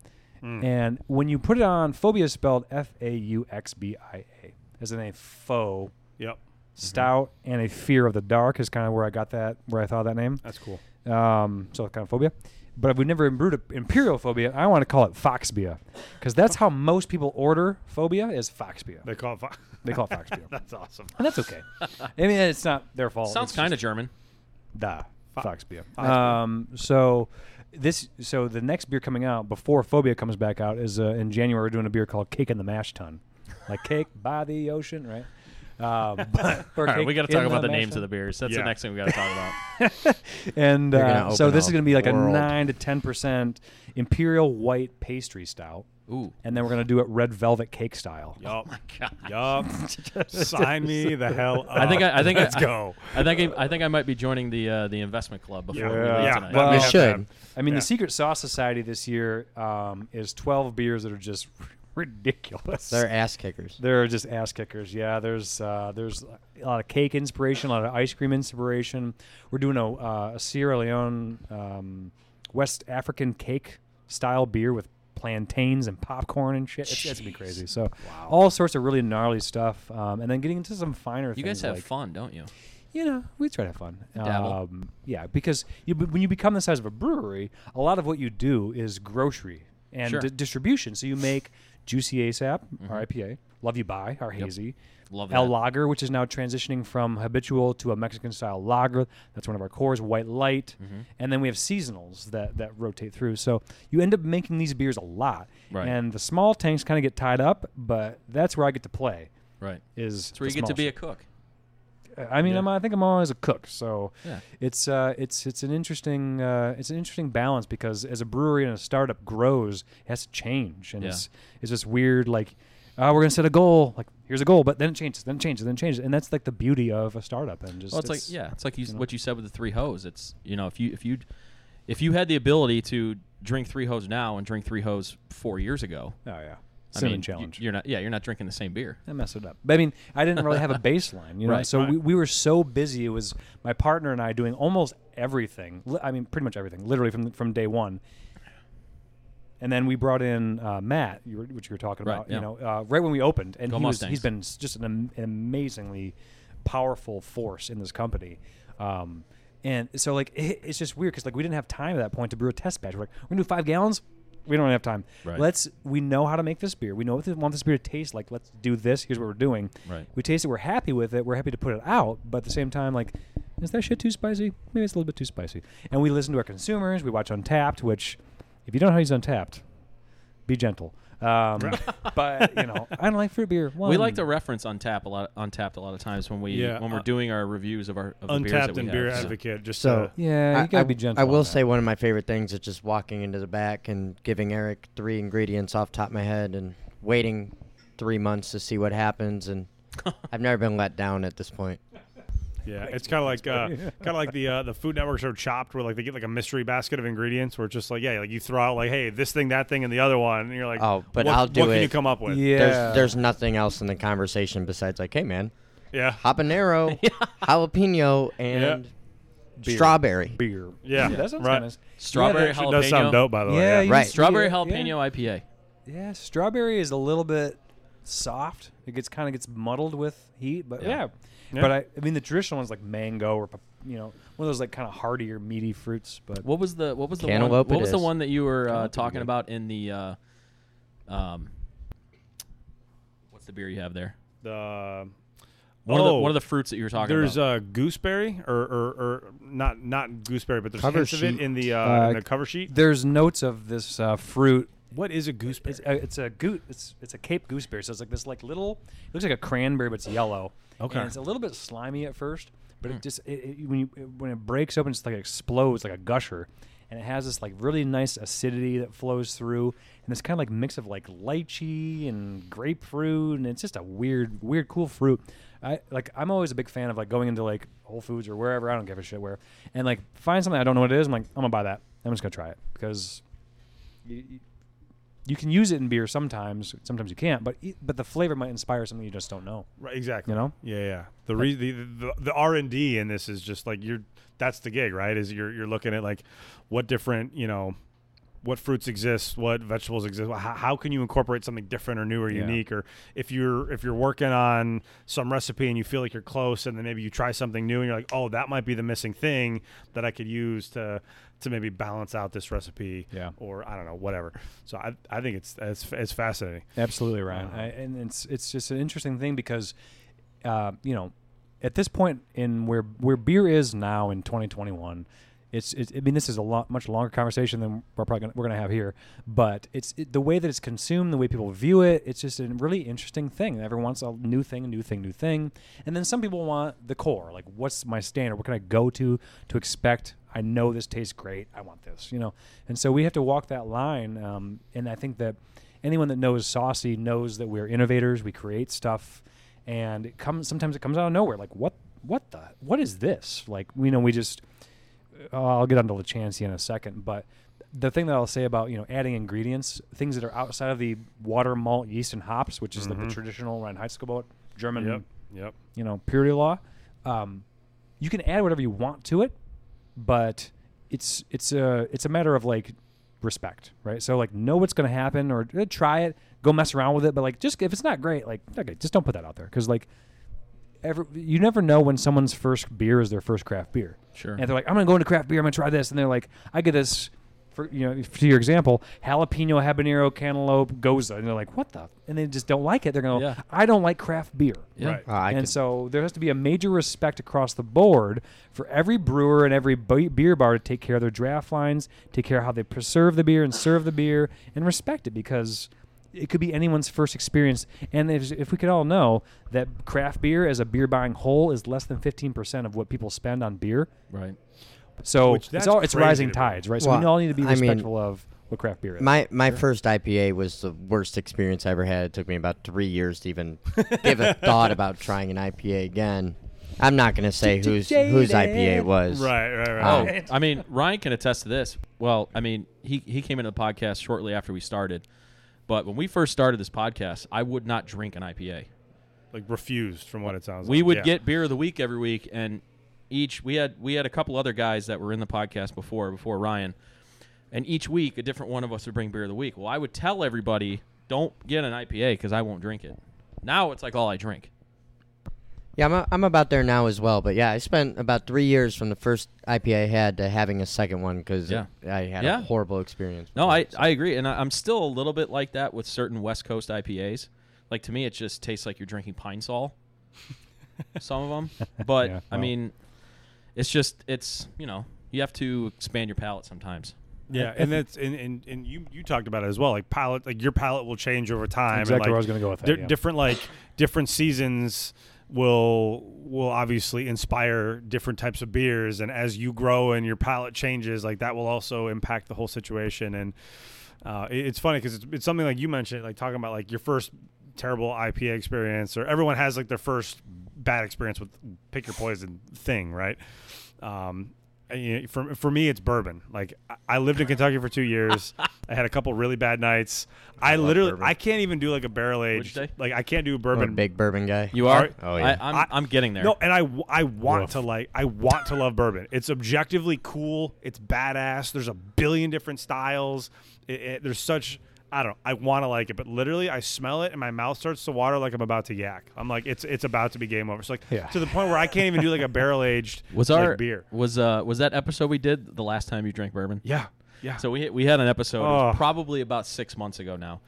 And when you put it on, Phobia is spelled F A U X B I A, as in a faux Yep. stout and a fear of the dark is kind of where I got that, where I thought that name. That's cool. Um, so kind of phobia. But if we've never brewed a imperial phobia, I want to call it foxbia because that's how most people order phobia is foxbia. They call it. Fo- They call it foxbia, [laughs] That's awesome. and that's okay. I mean, it's not their fault. Sounds It's kind of German. Da Foxbia. Foxbia. Um, so this, so the next beer coming out before Phobia comes back out is uh, in January. We're doing a beer called Cake in the Mash Tun, like cake by the ocean, right? Um, [laughs] but, All right, cake we got to talk about the mash names of the beers. That's Yeah. the next thing we got to talk about. [laughs] And uh, so this is going to be like world. a nine to ten percent imperial white pastry stout, Ooh. and then we're going to do it red velvet cake style. Yup. Oh my god. Yup. [laughs] Sign me the hell up. I think I, I think Let's I, go. I think I, I think I might be joining the uh, the investment club before we Yeah. leave Yeah. tonight. Well, we You should. I mean, Yeah. the Secret Sauce Society this year um, is twelve beers that are just ridiculous. They're ass kickers. They're just ass kickers. Yeah, there's uh, there's a lot of cake inspiration, a lot of ice cream inspiration. We're doing a, uh, a Sierra Leone um, West African cake style beer with plantains and popcorn and shit. It's, it's gonna be crazy. So all sorts of really gnarly stuff, um, and then getting into some finer. You things guys have like, fun, don't you? you know, we try to have fun. Um, yeah, because you, when you become the size of a brewery, a lot of what you do is grocery and Sure. di- distribution. So you make Juicy ASAP, our IPA, Love You Bye, our hazy, Love El that. Lager, which is now transitioning from habitual to a Mexican style lager. That's one of our cores, White Light. Mm-hmm. And then we have seasonals that, that rotate through. So you end up making these beers a lot. Right. And the small tanks kind of get tied up, but that's where I get to play. Right. Is That's where you get to be a cook. I mean, Yeah. I'm, I think I'm always a cook, so Yeah. it's uh, it's it's an interesting uh, it's an interesting balance because as a brewery and a startup grows, it has to change, and Yeah. it's it's just weird. Like, uh, we're gonna set a goal. Like, here's a goal, but then it changes, then it changes, then it changes, and that's like the beauty of a startup. And just Well, it's, like yeah, it's like you, you know. what you said with the three hoes. It's you know if you if you if you had the ability to drink three hoes now and drink three hoes four years ago, oh yeah, cinnamon mean, challenge. You, are not yeah you're not drinking the same beer. I messed it up. But I mean, I didn't really have a [laughs] baseline, you know. Right, so right. we, we were so busy. It was my partner and I doing almost everything. Li- I mean, pretty much everything, literally from from day one. And then we brought in uh, Matt, you were, which you were talking Right, about. yeah. You know, uh, right when we opened, and Go he was, Mustangs. he's been s- just an, am- an amazingly powerful force in this company. Um, and so like it, it's just weird because like we didn't have time at that point to brew a test batch. We're like, we're gonna do five gallons. We don't have time. Right. Let's. We know how to make this beer. We know what we want this beer to taste like. Let's do this. Here's what we're doing. Right. We taste it. We're happy with it. We're happy to put it out. But at the same time, like, is that shit too spicy? Maybe it's a little bit too spicy. And we listen to our consumers. We watch Untappd, which, if you don't know how to use Untappd, be gentle. Um, [laughs] but you know, I don't like fruit beer. We like One. to reference Untap a lot Untappd a lot of times when we Yeah, when we're uh, doing our reviews of our of the beers Untappd that we and have. Beer So- Advocate. Just So- to- Yeah, you I- gotta I, be gentle. I on will that. say one of my favorite things is just walking into the back and giving Eric three ingredients off top of my head and waiting three months to see what happens. And [laughs] I've never been let down at this point. Yeah, it's kind of like uh, kind of like the uh, the Food Network show Chopped, where like they get like a mystery basket of ingredients, where it's just like yeah, like you throw out like hey, this thing, that thing, and the other one, and you're like, Oh, but what, I'll do what can you come up with? Yeah. There's there's nothing else in the conversation besides like, hey man, yeah, habanero, [laughs] jalapeno, and Beer. strawberry. beer. Yeah, that sounds right. nice. Strawberry Yeah, Actually does sound dope, by the way. Yeah, Yeah, Right. just- Strawberry yeah, jalapeno IPA. Yeah, strawberry is a little bit soft. It gets kind of gets muddled with heat, but Yeah. yeah. Yeah. But I, I mean, the traditional ones like mango or you know one of those like kind of heartier, meaty fruits. But What was the what was the one, Cantaloupe what it was the one that you were uh, talking about in the uh, um what's the beer you have there? The One of the oh, one of the fruits that you were talking there's about. There's uh, gooseberry or, or or not not gooseberry, but there's Cover hints of it in the uh, Uh, in the cover sheet. there's notes of this uh, fruit. What is a gooseberry? It's a, it's a. It's it's a Cape gooseberry. So it's like this like little. It looks like a cranberry, but it's yellow. Okay. And it's a little bit slimy at first, but it hmm. just it, it, when you it, when it breaks open, it's like it explodes like a gusher, and it has this like really nice acidity that flows through, and this kind of like mix of like lychee and grapefruit, and it's just a weird weird cool fruit. I like I'm always a big fan of like going into like Whole Foods or wherever I don't give a shit where, and like find something I don't know what it is. I'm like I'm gonna buy that. I'm just gonna try it because. You, you, you can use it in beer sometimes. Sometimes you can't, but but the flavor might inspire something you just don't know. Right, exactly. You know? Yeah, yeah. The re- the the, the R and D in this is just like you're. That's the gig, right? Is you're you're looking at like what different you know, what fruits exist, what vegetables exist. How, how can you incorporate something different or new or Yeah. unique? Or if you're if you're working on some recipe and you feel like you're close, and then maybe you try something new and you're like, oh, that might be the missing thing that I could use to to maybe balance out this recipe. Yeah. Or I don't know, whatever. So I I think it's it's it's fascinating. Absolutely, Ryan. Uh-huh. I, and it's it's just an interesting thing because, uh, you know, at this point in where where beer is now in 2021, it's, it's I mean this is a lot much longer conversation than we're probably gonna, we're gonna have here, but it's it, the way that it's consumed, the way people view it. It's just a really interesting thing. Everyone wants a new thing, new thing, new thing, and then some people want the core. Like, what's my standard? What can I go to to expect? I know this tastes great. I want this, you know. And so we have to walk that line. Um, and I think that anyone that knows Saucy knows that we're innovators. We create stuff, and it comes sometimes it comes out of nowhere. Like what what the what is this? Like you know we just I'll get onto Lachancea in a second, but the thing that I'll say about you know adding ingredients, things that are outside of the water, malt, yeast, and hops, which is the Mhm. traditional Reinheitsgebot German Yep. Yep. you know purity law. Um, you can add whatever you want to it, but it's it's a it's a matter of like respect, right? So like know what's going to happen or uh, try it, go mess around with it, but like just if it's not great, like okay, just don't put that out there because like every you never know when someone's first beer is their first craft beer, Sure. and they're like, I'm going to go into craft beer, I'm going to try this, and they're like, I get this. For, you know, to your example, jalapeno, habanero, cantaloupe, gose, and they're like, "What the?" And they just don't like it. They're going, to Yeah. "I don't like craft beer." yeah. Right. Uh, and could- so there has to be a major respect across the board for every brewer and every beer bar to take care of their draft lines, take care of how they preserve the beer and serve the beer, and respect it because it could be anyone's first experience. And if, if we could all know that craft beer as a beer buying whole is less than 15% of what people spend on beer, Right. so Which it's it's all it's rising tides, right? So we all need to be I mean, respectful of what craft beer is. My my first IPA was the worst experience I ever had. It took me about three years to even give a [laughs] thought about trying an IPA again. I'm not gonna say whose whose IPA it was. Right. Right. Right. Oh. Oh, I mean, Ryan can attest to this. Well, I mean, he he came into the podcast shortly after we started, but when we first started this podcast, I would not drink an IPA. like refused from what it sounds We like. We would Yeah. get beer of the week every week, and each we had we had a couple other guys that were in the podcast before before Ryan, and each week a different one of us would bring beer of the week. Well, I would tell everybody, don't get an IPA because I won't drink it. Now it's like all I drink. Yeah, I'm, a, I'm about there now as well. But yeah, I spent about three years from the first IPA I had to having a second one because Yeah. I had Yeah. a horrible experience. No, before, I, so. I agree, and I, I'm still a little bit like that with certain West Coast IPAs. Like to me, it just tastes like you're drinking Pine Sol. [laughs] Some of them, but Yeah, I well. mean, it's just it's you know you have to expand your palate sometimes. Yeah, and that's and, and, and you you talked about it as well. Like palate, like your palate will change over time. exactly and like, where I was going to go with that. di- yeah. different like different seasons will will obviously inspire different types of beers. And as you grow and your palate changes like that will also impact the whole situation. And uh, it- it's funny because it's, it's something like you mentioned like talking about like your first terrible IPA experience or everyone has like their first bad experience with pick your poison thing right? Um, you know, for for me, it's bourbon. Like I- I lived in Kentucky for two years. [laughs] I had a couple really bad nights. I, love literally, bourbon. I can't even do like a barrel What'd aged. Like I can't do I'm a bourbon. big bourbon guy. You are? Oh, yeah. I, I'm, I- I'm getting there. No, and I, w- I want Woof. to like I want to love bourbon. It's objectively cool. It's badass. There's a billion different styles. It, it- there's such I don't know. I want to like it, but literally I smell it and my mouth starts to water like I'm about to yak. I'm like it's it's about to be game over. It's like Yeah. to the point where I can't even do like a barrel aged [laughs] was like, our beer. was uh was that episode we did the last time you drank bourbon? Yeah, yeah. So we we had an episode it was Oh. probably about six months ago now,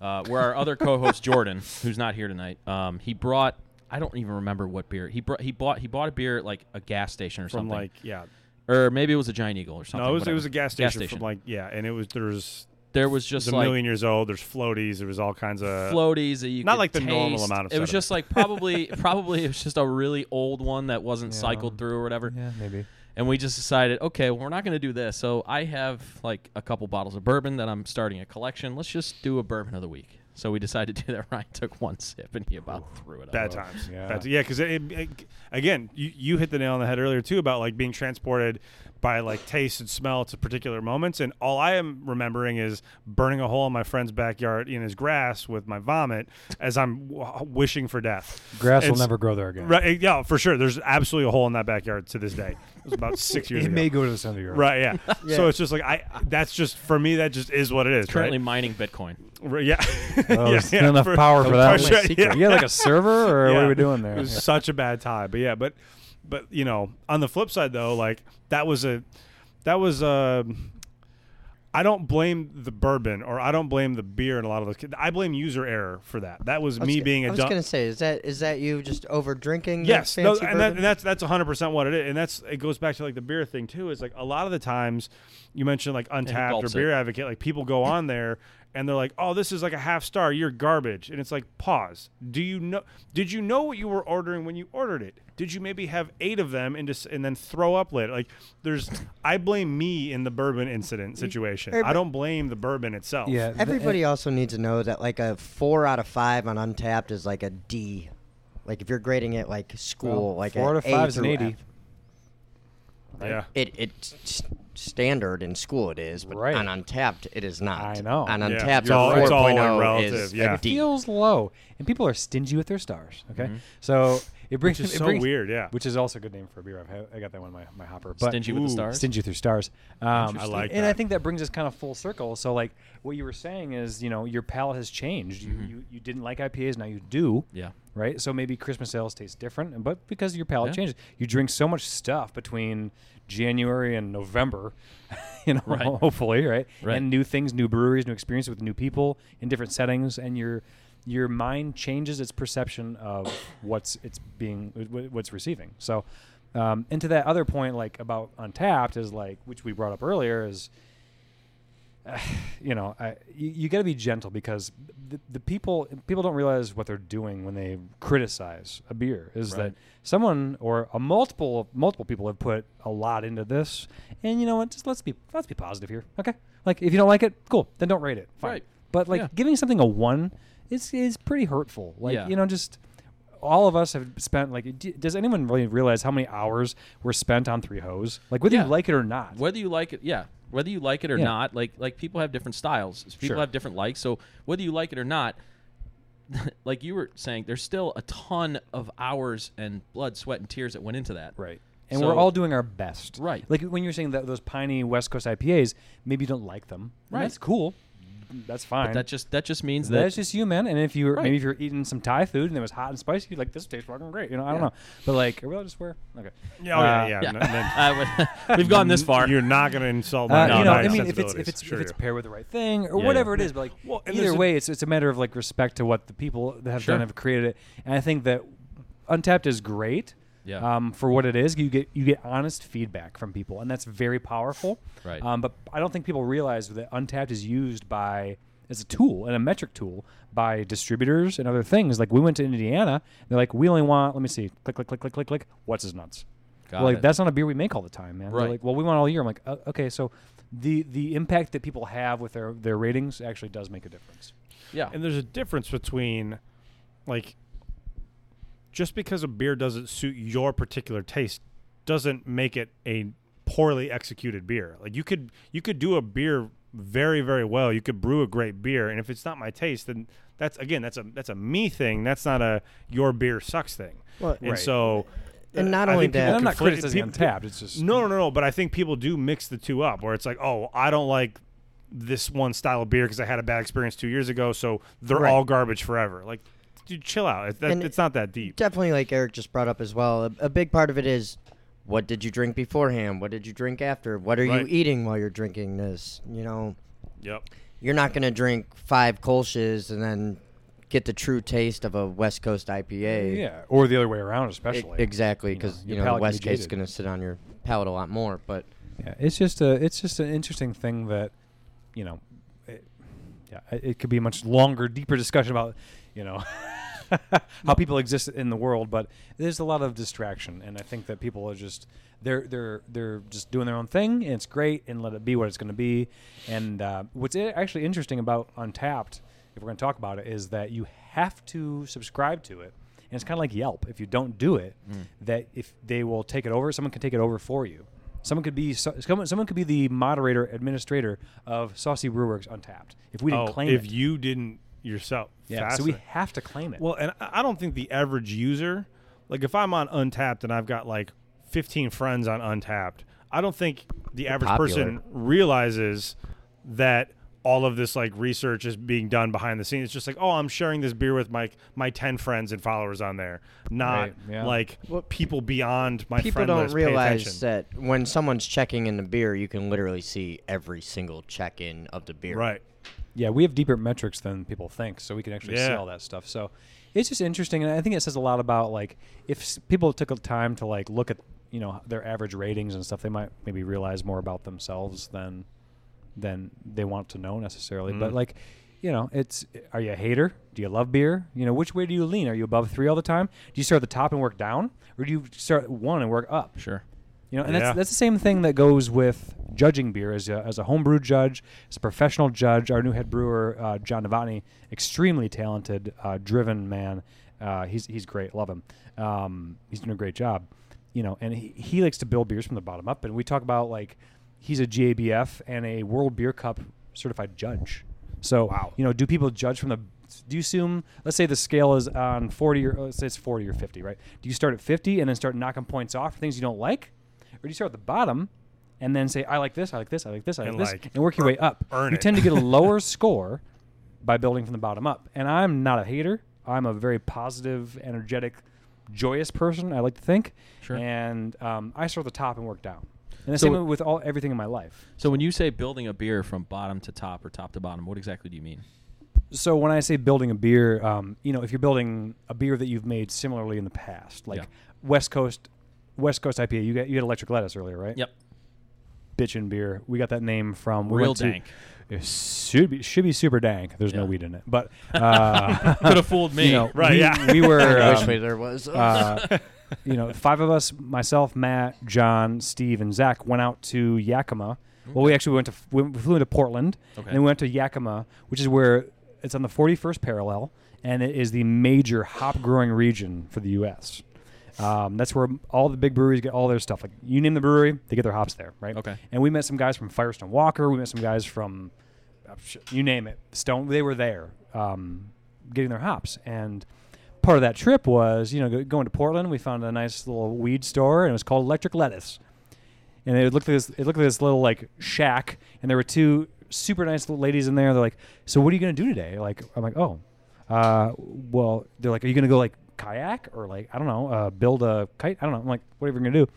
uh, where our other co-host Jordan, [laughs] who's not here tonight, um, he brought I don't even remember what beer he brought. He bought he bought a beer at like a gas station or from something, like yeah. or maybe it was a Giant Eagle or something. No, it was it was a gas station, gas station. from like yeah, and it was there's there was it's just a like million years old. There's floaties. There was all kinds of floaties that you not could like the normal amount of It was sediment. just like probably [laughs] probably it was just a really old one that wasn't Yeah. cycled through or whatever. yeah, maybe. And we just decided, okay, well, we're not going to do this. So I have like a couple bottles of bourbon that I'm starting a collection. Let's just do a bourbon of the week. So we decided to do that. [laughs] Ryan took one sip and he about threw it bad up. times. Yeah. Bad- yeah, because it, it- again, you you hit the nail on the head earlier too about like being transported by like taste and smell to particular moments. And all I am remembering is burning a hole in my friend's backyard in his grass with my vomit as I'm w- wishing for death. Grass will never grow there again. Right? Eh, yeah, for sure. There's absolutely a hole in that backyard to this day. It was about six [laughs] years ago. It ago. may go to the center of your Right, yeah. [laughs] yeah. So it's just like I. That's just for me. That just is what it is. Currently right? mining Bitcoin. Right, yeah. [laughs] Oh, yeah, there's yeah, enough for- power for that. sure, yeah. You got like a server, or what Yeah. are we doing there? It was Yeah. such a bad time. But yeah, but but you know, on the flip side though, like that was a that was a I don't blame the bourbon or I don't blame the beer and a lot of those. I blame user error for that. That was was me g- being I a was dumb. gonna say, is that is that you just over drinking? Yes, no, fancy and, that, and that's that's 100 percent what it is, and that's it goes back to like the beer thing too. Is like a lot of the times you mentioned like Untappd or Beer it. Advocate, like people go on there and they're like, "Oh, this is like a half star. You're garbage," and it's like, pause. Do you know? Did you know what you were ordering when you ordered it? Did you maybe have eight of them and just and then throw up later? Like, there's I blame me in the bourbon incident situation. I don't blame the bourbon itself. yeah. th- Everybody also needs to know that like a four out of five on Untappd is like a D. Like if you're grading it like school, Well, like four a out of five is an 80. F. yeah. It it's s- standard in school it is, but Right. on Untappd it is not. I know. On Yeah. Untappd, It's all- a it's all, 4.0 relative, is yeah. it D. feels low, and people are stingy with their stars. Okay, so it brings Which is it so brings- weird, yeah. Which is also a good name for a beer. I've had, I got that one in my, my hopper. But Stingy with the stars. Stingy with your stars. Um, I like and I think that brings us kind of full circle. So like what you were saying is, you know, your palate has changed. You, you you didn't like IPAs, now you do. Yeah. Right. So maybe Christmas ales taste different, but because your palate Yeah. changes, you drink so much stuff between January and November. [laughs] You know, Right. hopefully, right? Right. And new things, new breweries, new experiences with new people in different settings, and your your mind changes its perception of what's it's being what's receiving. So, um, and to that other point, like about Untappd, is like which we brought up earlier, is [sighs] you know, I, you, you got to be gentle because the, the people people don't realize what they're doing when they criticize a beer. Is Right. that someone or a multiple multiple people have put a lot into this, and you know what? Just let's be let's be positive here, okay? Like if you don't like it, cool, then don't rate it. Fine. Right. But like Yeah. giving something a one is is pretty hurtful. Like Yeah. you know, just all of us have spent like. d- Does anyone really realize how many hours were spent on Three hoes Like whether Yeah. you like it or not. whether you like it yeah whether you like it or Yeah. not like like people have different styles people Sure. have different likes so whether you like it or not [laughs] like you were saying there's still a ton of hours and blood sweat and tears that went into that Right. And So- we're all doing our best. Right. Like when you're saying that those piney West Coast IPAs, maybe you don't like them. Right. That's cool. That's fine. but that just that just means that That's just you, man. And if you were Right. maybe if you're eating some Thai food and it was hot and spicy, you're like this tastes fucking great. You know, I don't Yeah. know. But like, are we allowed to swear? Okay. Yeah, oh, yeah, Uh, yeah. yeah No, no, [laughs] we've gone this far You're not going to insult my, Uh, you know, I mean, if it's if it's Sure if it's paired with the right thing or Yeah, whatever yeah. it is, but like Well, either way, it's it's a matter of like respect to what the people that have Sure. done have created it, and I think that Untappd is great. Yeah. Um, for what it is, you get you get honest feedback from people, and that's very powerful. Right. Um, but I don't think people realize that Untappd is used by as a tool and a metric tool by distributors and other things. Like we went to Indiana, they're like, we only want. Let me see. Click, click, click, click, click, click. What's his nuts? Got Well, like it. that's not a beer we make all the time, man. They're Right. like, well, we want all year. I'm like, uh, okay, so the the impact that people have with their their ratings actually does make a difference. yeah And there's a difference between, like, just because a beer doesn't suit your particular taste doesn't make it a poorly executed beer. Like you could you could do a beer very very well. You could brew a great beer, and if it's not my taste, then that's again that's a that's a me thing. That's not a your beer sucks thing. Well, and Right. so. And not I only that- I'm not criticizing people- Untappd. It's just no, no, no, no. But I think people do mix the two up, where it's like, oh, I don't like this one style of beer because I had a bad experience two years ago, so they're Right. all garbage forever. Like, dude, chill out. It's, that, And it's not that deep. definitely like Eric just brought up as well. A, a big part of it is what did you drink beforehand? What did you drink after? What are Right. you eating while you're drinking this? You know, Yep. you're not going to drink five Kolsch's and then get the true taste of a West Coast IPA. yeah, or the other way around, E- especially. exactly, know, because your you know, the palate can be West Coast is jaded. going to sit on your palate a lot more. But Yeah, it's just a it's just an interesting thing that you know, it, yeah, it, it could be a much longer, deeper discussion about you know [laughs] how people exist in the world, but there's a lot of distraction, and I think that people are just they're they're they're just doing their own thing, and it's great, and let it be what it's going to be. And uh, what's actually interesting about Untappd, if we're going to talk about it, is that you have to subscribe to it. And it's kind of like Yelp. If you don't do it, that if they will take it over, someone can take it over for you. Someone could be so, someone, someone could be the moderator administrator of Saucy Brewworks Untappd if we didn't oh, claim if it. you didn't yourself. yeah, so we have to claim it. Well, and I I don't think the average user, like if I'm on Untappd and I've got like 15 friends on Untappd, I don't think the average person realizes that all of this like research is being done behind the scenes. It's just like, oh, I'm sharing this beer with my my 10 friends and followers on there, not Right, yeah. like Well, people beyond my People friend don't list realize attention. that when someone's checking in the beer, you can literally see every single check-in of the beer. Right. Yeah, we have deeper metrics than people think, so we can actually see all that stuff. So it's just interesting, and I think it says a lot about like if s- people took a time to like look at you know their average ratings and stuff, they might maybe realize more about themselves than than they want to know necessarily. But Mhm. like, you know, it's are you a hater? Do you love beer? You know, which way do you lean? Are you above three all the time? Do you start at the top and work down, or do you start at one and work up? Sure. You know, and Yeah. that's that's the same thing that goes with judging beer as a, as a homebrew judge, as a professional judge. Our new head brewer, uh, John Novotny, extremely talented, uh, driven man. Uh, he's he's great. Love him. Um, he's doing a great job. You know, and he, he likes to build beers from the bottom up. And we talk about like he's a GABF and a World Beer Cup certified judge. So Wow. you know, do people judge from the? Do you assume? Let's say the scale is on forty or let's say it's forty or fifty, right? Do you start at fifty and then start knocking points off for things you don't like, or do you start at the bottom and then say I like this, I like this, I like this, I like And, this, like, and work your way up? earn you it. tend to get a [laughs] lower score by building from the bottom up. And I'm not a hater. I'm a very positive, energetic, joyous person. I like to think. Sure. And um, I start at the top and work down. And the So same with all everything in my life. So when you say building a beer from bottom to top or top to bottom, what exactly do you mean? So when I say building a beer, um, you know, if you're building a beer that you've made similarly in the past, like Yeah. West Coast, West Coast IPA, you got you had electric lettuce earlier, right? Yep. Bitchin' beer. We got that name from we Real went to- dank. It should be should be super dank. There's no Yeah. weed in it, but [laughs] uh, Could have fooled me. You know, Right, We, yeah. we were. [laughs] I um, wish there was. uh, you know, five of us, myself, Matt, John, Steve, and Zach, went out to Yakima. Well, we actually went to we we flew into Portland, Okay. and we went to Yakima, which is where it's on the 41st parallel, and it is the major hop growing region for the U.S. Um, that's where all the big breweries get all their stuff. Like you name the brewery, they get their hops there, right? Okay. And we met some guys from Firestone Walker. We met some guys from, uh, you name it, Stone. They were there, um, getting their hops. And part of that trip was, you know, go- going to Portland. We found a nice little weed store, and it was called Electric Lettuce. And it looked like this. It looked like this little like shack, and there were two super nice little ladies in there. They're like, "So what are you gonna do today?" Like, I'm like, "Oh, uh, well." They're like, "Are you gonna go like kayak or like I don't know, uh, build a kite?" I don't know. I'm like, "Whatever you're gonna do."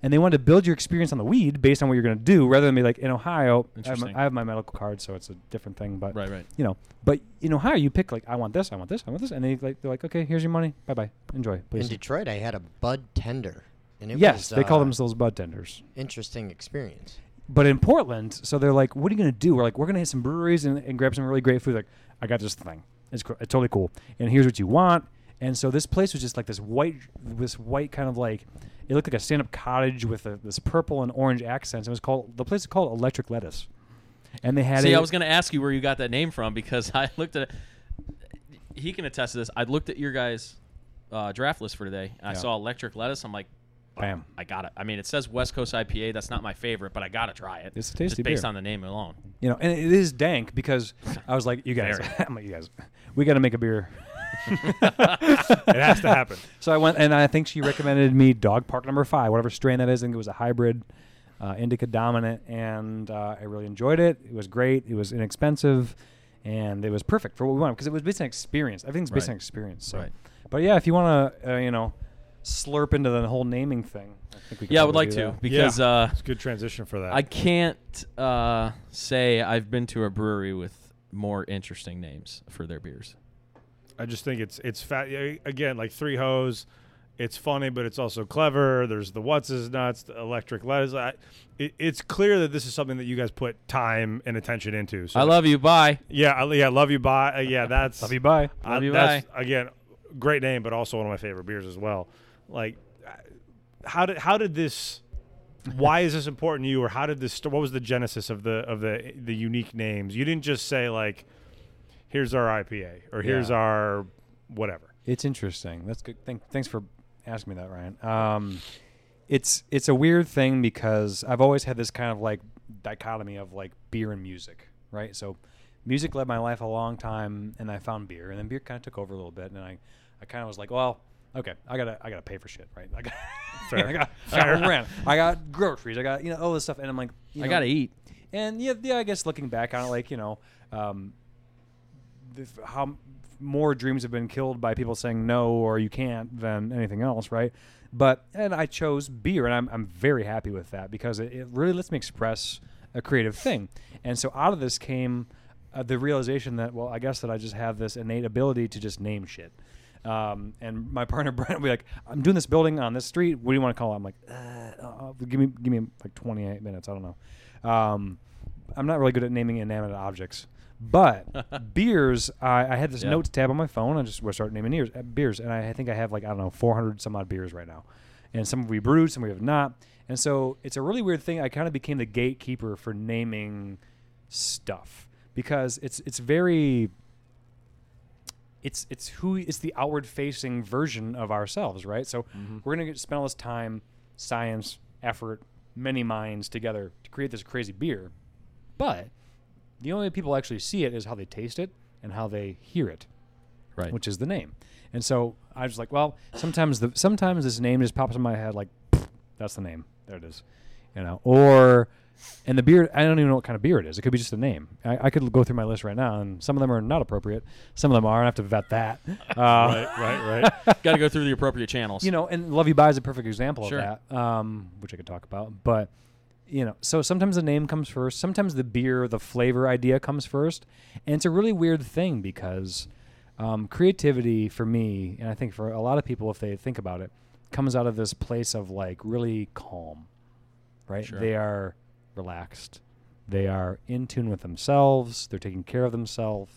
And they wanted to build your experience on the weed based on what you're gonna do, rather than be like in Ohio. I have, my, Interesting. I have my medical card, so it's a different thing. But Right, right. you know, but in Ohio, you pick like I want this, I want this, I want this, and they like they're like, okay, here's your money, bye bye, enjoy, In please. Detroit, I had a bud tender, and it yes, was they call uh, themselves bud tenders. interesting experience. But in Portland, so they're like, what are you gonna do? We're like, we're gonna hit some breweries and, and grab some really great food. Like, I got this thing. It's, co- it's totally cool. And here's what you want. And so this place was just like this white, this white kind of like, it looked like a stand-up cottage with a, this purple and orange accents. It was called the place is called Electric Lettuce. And they had See, I was going to ask you where you got that name from because [laughs] I looked at it. He can attest to this. I looked at your guys' uh, draft list for today, and I saw electric lettuce. I'm like, bam. I got it. I mean, it says West Coast IPA. That's not my favorite, but I got to try it. It's a tasty just based beer. on the name alone. You know, and it is dank because I was like, you guys, [laughs] I'm like, you guys, we got to make a beer. [laughs] it has to happen. So I went, and I think she recommended me Dog Park Number Five, whatever strain that is. I think it was a hybrid, uh, indica dominant, and uh, I really enjoyed it. It was great. It was inexpensive, and it was perfect for what we wanted because it was based on experience. Everything's based Right. on experience. So. Right. But yeah, if you want to, uh, you know, slurp into the whole naming thing, I think we could Yeah, I would like to that. because uh, It's a good transition for that. I can't uh, say I've been to a brewery with more interesting names for their beers. I just think it's it's fat again like three hose. It's funny, but it's also clever. There's the what's is nuts, the electric lettuce. I, it, it's clear that this is something that you guys put time and attention into. So I love you. Bye. Yeah, I, yeah, love you. Bye. Uh, yeah, that's Love you. Bye. I- Love you, that's, Again, great name, but also one of my favorite beers as well. Like, uh, how did how did this? Why is this important to you, or how did this? What was the genesis of the of the the unique names? You didn't just say like, "Here's our IPA" or "Here's Yeah. our whatever." It's interesting. That's good. Thank, thanks for asking me that, Ryan. Um, it's it's a weird thing because I've always had this kind of like dichotomy of like beer and music, right? So music led my life a long time, and I found beer, and then beer kind of took over a little bit, and I, I kind of was like, well, okay, I gotta I gotta pay for shit, right? I got, [laughs] Fair. I got, [laughs] I got [laughs] rent, I got groceries, I got you know all this stuff, and I'm like, you I know, gotta eat. and yeah, yeah, I guess looking back on it, like you know, um, the, f- how more dreams have been killed by people saying no or you can't than anything else, right? But and I chose beer, and I'm I'm very happy with that because it, it really lets me express a creative thing. And so out of this came uh, the realization that well, I guess that I just have this innate ability to just name shit. Um, and my [laughs] partner Brent would be like, "I'm doing this building on this street. What do you want to call it?" I'm like, uh, uh, "Give me, give me like 28 minutes. I don't know." Um, I'm not really good at naming inanimate objects, but [laughs] beers. I, I had this Yeah. notes tab on my phone. I just would start naming beers, uh, beers, and I think I have like I don't know 400 some odd beers right now, and some we brewed, some we have not. And so it's a really weird thing. I kind of became the gatekeeper for naming stuff because it's it's very it's it's who it's the outward facing version of ourselves, right? So we're gonna get, spend all this time, science, effort, many minds together to create this crazy beer, but the only way people actually see it is how they taste it and how they hear it, Right. which is the name. And so I was like, well, sometimes the sometimes this name just pops in my head like, that's the name. There it is, you know. Or and the beer, I don't even know what kind of beer it is. It could be just a name. I, I could go through my list right now, and some of them are not appropriate. Some of them are. I have to vet that. [laughs] Uh, right, right, right. Got to go through the appropriate channels. [laughs] you know, and Love You Bye is a perfect example Sure. of that, um, which I could talk about. But you know, so sometimes the name comes first. Sometimes the beer, the flavor idea comes first, and it's a really weird thing because um, creativity for me, and I think for a lot of people, if they think about it, comes out of this place of like really calm, right? Sure. They are relaxed. They are in tune with themselves. They're taking care of themselves,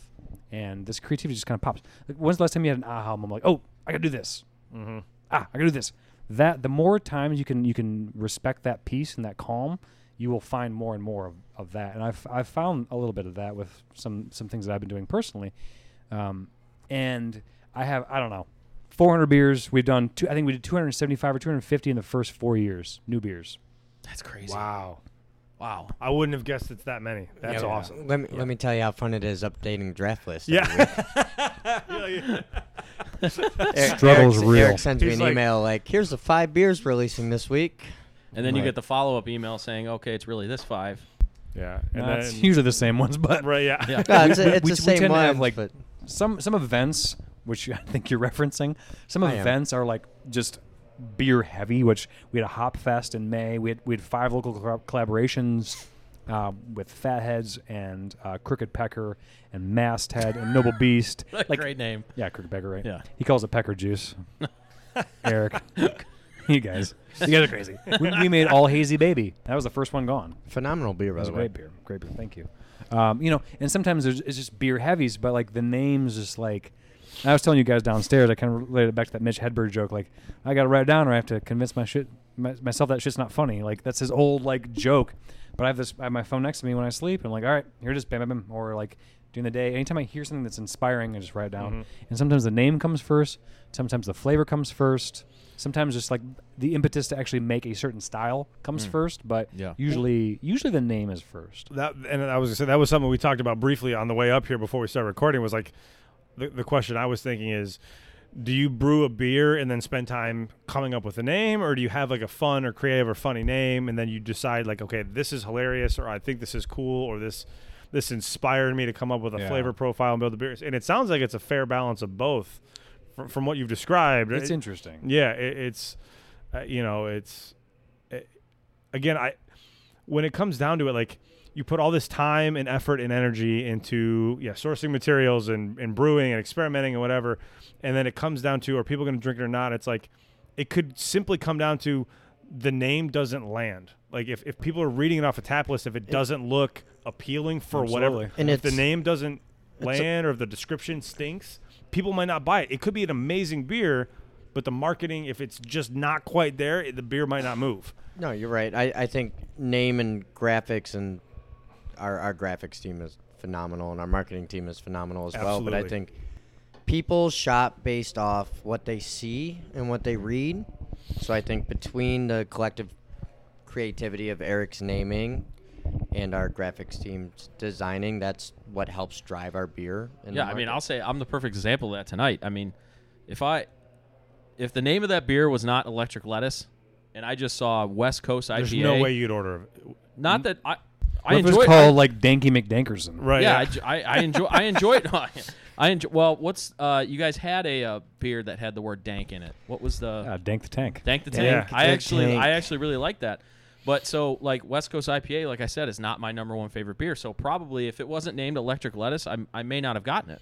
and this creativity just kind of pops. Like, when's the last time you had an aha moment? Like, oh, I gotta do this mm-hmm. ah, I gotta do this. That the more times you can you can respect that peace and that calm, you will find more and more of, of that. And I've I've found a little bit of that with some some things that I've been doing personally. Um, and I have I don't know, 400 beers. We've done two. I think we did 275 or 250 in the first four years. New beers. That's crazy. Wow. Wow. I wouldn't have guessed it's that many. That's Yeah. awesome. Let me let me tell you how fun it is updating draft lists. every [laughs] Yeah. Yeah, Eric- Struggle's Eric, real. Eric sends me an like- email like, "Here's the five beers releasing this week." And then you get the follow up email saying, okay, it's really this five. yeah. And No, it's usually the same ones, but right, yeah. Yeah. [laughs] No, it's, a, it's we- the we same tend to have, like, some some events which [laughs] I think you're referencing. Some I am. events are like just beer heavy. Which we had a hop fest in May. We had we had five local collab- collaborations uh, with Fat Head's and uh, Crooked Pecker and Masthead and Noble Beast. [laughs] like Great name. yeah, Crooked Pecker, right? Yeah. He calls it Pecker Juice. [laughs] Eric, you guys, you guys are crazy. We, we made all hazy baby. That was the first one gone. phenomenal beer, by the way. great beer. Great beer. Thank you. Um, you know, and sometimes it's just beer heavies, but like the names just like. I was telling you guys downstairs. I kind of related back to that Mitch Hedberg joke. Like, I got to write it down, or I have to convince my shit my, myself that shit's not funny. Like that's his old like joke. But I have this. I have my phone next to me when I sleep. And I'm like, all right, here it is, bam, bam, bam. Or like during the day, anytime I hear something that's inspiring, I just write it down. Mhm. And sometimes the name comes first. Sometimes the flavor comes first. Sometimes just like the impetus to actually make a certain style comes Mm. first. But Yeah. usually, usually the name is first. That and I was gonna say that was something we talked about briefly on the way up here before we started recording. Was like the the question I was thinking is, do you brew a beer and then spend time coming up with a name, or do you have like a fun or creative or funny name and then you decide like, okay, this is hilarious, or I think this is cool, or this this inspired me to come up with a Yeah. flavor profile and build the beers. And it sounds like it's a fair balance of both, from, from what you've described. It's It- interesting. yeah, it, it's uh, you know, it's it, again, I when it comes down to it, like you put all this time and effort and energy into yeah sourcing materials and, and brewing and experimenting and whatever, and then it comes down to are people going to drink it or not? It's like it could simply come down to the name doesn't land. Like if, if people are reading it off a tap list, if it doesn't look appealing for whatever, And if the name doesn't a- land or if the description stinks, people might not buy it. It could be an amazing beer, but the marketing, if it's just not quite there, the beer might not move. No, you're right. I, I think name and graphics and our, our graphics team is phenomenal and our marketing team is phenomenal as well. But I think people shop based off what they see and what they read. So I think between the collective creativity of Eric's naming and our graphics team's designing, that's what helps drive our beer. In Yeah, the I mean. I'll say I'm the perfect example of that tonight. I mean, if I if the name of that beer was not Electric Lettuce, and I just saw West Coast IPA, There's no way you'd order. not that I I What if it was enjoy called like Danky McDankerson? Right. yeah, Yeah. I j- I, I enjoy I enjoy it. [laughs] I enjoy. Well, what's uh? You guys had a uh, beer that had the word dank in it. What was the Uh, Dank the Tank. Dank the Dank Tank? I the actually Tank. I actually really like that. But so like West Coast IPA, like I said, is not my number one favorite beer. So probably if it wasn't named Electric Lettuce, I I may not have gotten it.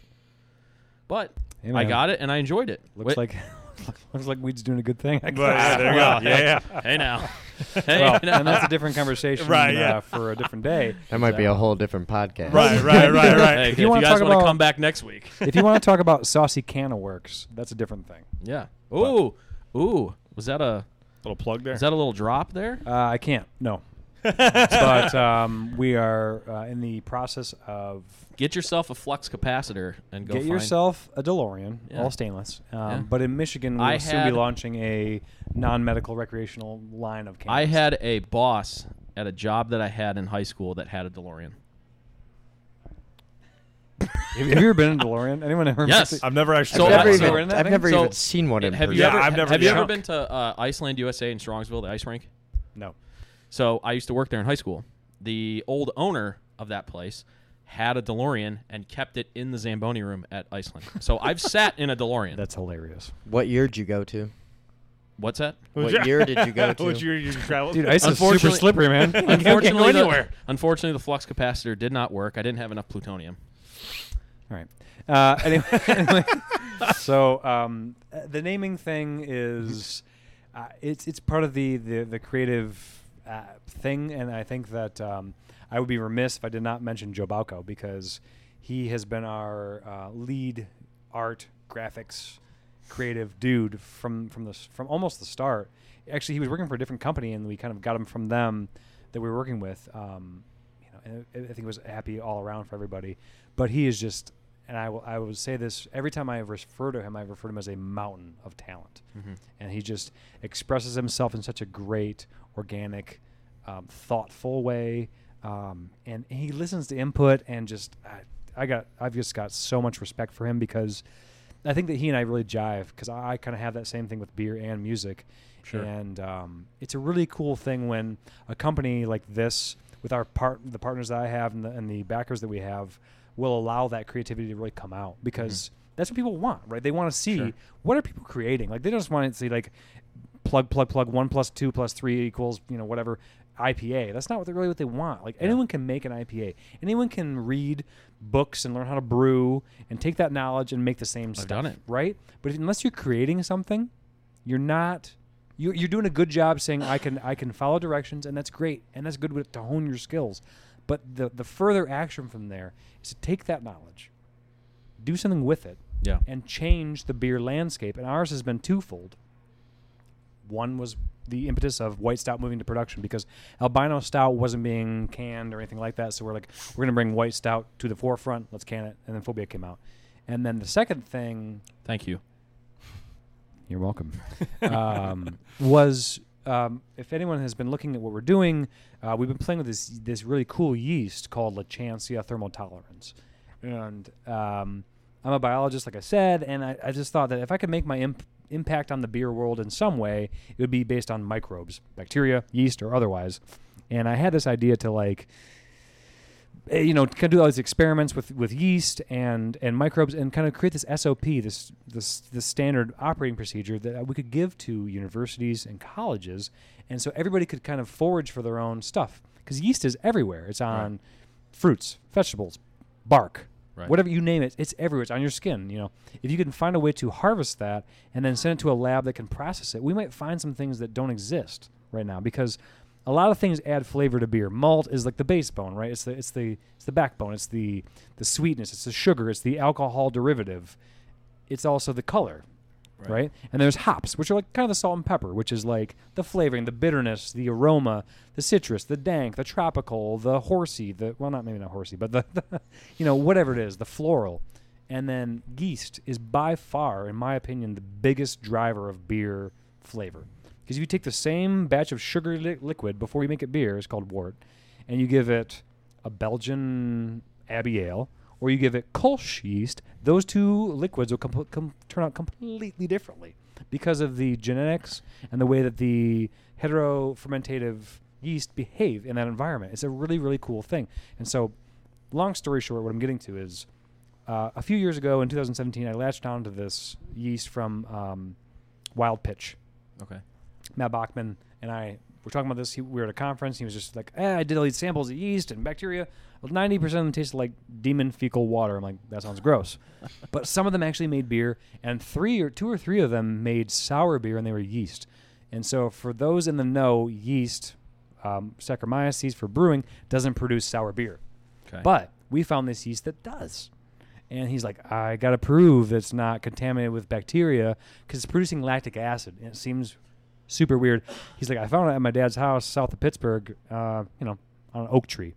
But Hey, I got it and I enjoyed it. Looks Wait- like [laughs] [laughs] looks like weed's doing a good thing. I But, yeah, there you go. Yeah, yeah. hey now, [laughs] hey well, now. and that's a different conversation Right, uh, yeah. for a different day. that might be a whole different podcast. Right, right, right, right. [laughs] Hey, If if you you, wanna guys want to come back next week, if you want to talk about saucy canna works, that's a different thing. yeah. Ooh, ooh. Was that a Little plug there. is that a little drop there? Uh, I can't. No. But um, we are uh, in the process of Get yourself a flux capacitor and go get find- yourself a DeLorean, Yeah. all stainless. Um, Yeah. But in Michigan, we'll I soon be had- launching a non-medical recreational line of cannabis. I had a boss at a job that I had in high school that had a DeLorean. have, have you ever been in a DeLorean? Anyone ever? Yes. I've never actually. So I've I- never, so- even, I've never So, even seen one in have person. you Yeah, ever I've never- have you yeah. ever been to uh, Iceland USA in Strongsville, the ice rink? No. So I used to work there in high school. The old owner of that place had a DeLorean and kept it in the Zamboni room at Iceland. So I've [laughs] sat in a DeLorean. That's hilarious. What year did you go to? What's that? What year did you go [laughs] to? What year did you travel? Dude, ice is super slippery, man. [laughs] You can't go Unfortunately, the, unfortunately, the flux capacitor did not work. I didn't have enough plutonium. All right. Uh, anyway, anyway, so um, uh, the naming thing is uh, it's it's part of the the, the creative uh, thing, and I think that um, I would be remiss if I did not mention Joe Balco because he has been our uh, lead art graphics creative dude from from the from almost the start. Actually, he was working for a different company, and we kind of got him from them that we were working with. Um, you know, I think it was happy all around for everybody. But he is just, and I will I will say this every time I refer to him, I refer to him as a mountain of talent, and he just expresses himself in such a great, organic, um, thoughtful way, um, and he listens to input and just I, I got I've just got so much respect for him because. I think that he and I really jive because I, I kind of have that same thing with beer and music. Sure. And um, it's a really cool thing when a company like this, with our part, the partners that I have and the, and the backers that we have, will allow that creativity to really come out because mm-hmm. that's what people want, right? They want to see Sure. what are people creating. Like they don't just want to see like plug, plug, plug. One plus two plus three equals you know whatever IPA. That's not what they really what they want. Like anyone can make an IPA. Anyone can read books and learn how to brew and take that knowledge and make the same stuff. done it. right? But unless you're creating something, you're not. You're, you're doing a good job saying I can I can follow directions and that's great and that's good with, to hone your skills. But the the further action from there is to take that knowledge, do something with it, Yeah. and change the beer landscape. And ours has been twofold. One was the impetus of white stout moving to production because albino stout wasn't being canned or anything like that. So we're like, we're gonna bring white stout to the forefront. Let's can it, and then Phobia came out. And then the second thing, Thank you. you're welcome, [laughs] um, was um, if anyone has been looking at what we're doing, uh, we've been playing with this this really cool yeast called Lachancea thermotolerans, and um, I'm a biologist, like I said, and I, I just thought that if I could make my imp- impact on the beer world in some way, it would be based on microbes, bacteria, yeast, or otherwise. And I had this idea to like, Eh, you know, kind of do all these experiments with, with yeast and, and microbes, and kind of create this SOP, this this this standard operating procedure that we could give to universities and colleges, and so everybody could kind of forage for their own stuff because yeast is everywhere. It's on fruits, vegetables, bark, Right. whatever you name it, it's everywhere. It's on your skin. You know, if you can find a way to harvest that and then send it to a lab that can process it, we might find some things that don't exist right now because a lot of things add flavor to beer. Malt is like the base bone, right? It's the it's the it's the backbone. It's the the sweetness. It's the sugar. It's the alcohol derivative. It's also the color, right. And there's hops, which are like kind of the salt and pepper, which is like the flavoring, the bitterness, the aroma, the citrus, the dank, the tropical, the horsey, the well, not maybe not horsey, but the, [laughs] the you know whatever it is, the floral. And then yeast is by far, in my opinion, the biggest driver of beer flavor. Because if you take the same batch of sugar li- liquid before you make it beer, it's called wort, and you give it a Belgian Abbey Ale, or you give it Kolsch yeast, those two liquids will com- com- turn out completely differently because of the genetics and the way that the heterofermentative yeast behave in that environment. It's a really, really cool thing. And so, long story short, what I'm getting to is uh, a few years ago in 2017, I latched onto this yeast from um, Wild Pitch. Okay. Matt Bochman and I were talking about this. He, we were at a conference. He was just like, eh, I did all these samples of yeast and bacteria. Well, 90% of them tasted like demon fecal water. I'm like, that sounds gross. [laughs] but some of them actually made beer, and three or two or three of them made sour beer, and they were yeast. And so, for those in the know, yeast, um, Saccharomyces for brewing, doesn't produce sour beer. Okay. But we found this yeast that does. And he's like, I got to prove it's not contaminated with bacteria because it's producing lactic acid. And it seems super weird. He's like, I found it at my dad's house south of Pittsburgh, uh, you know, on an oak tree.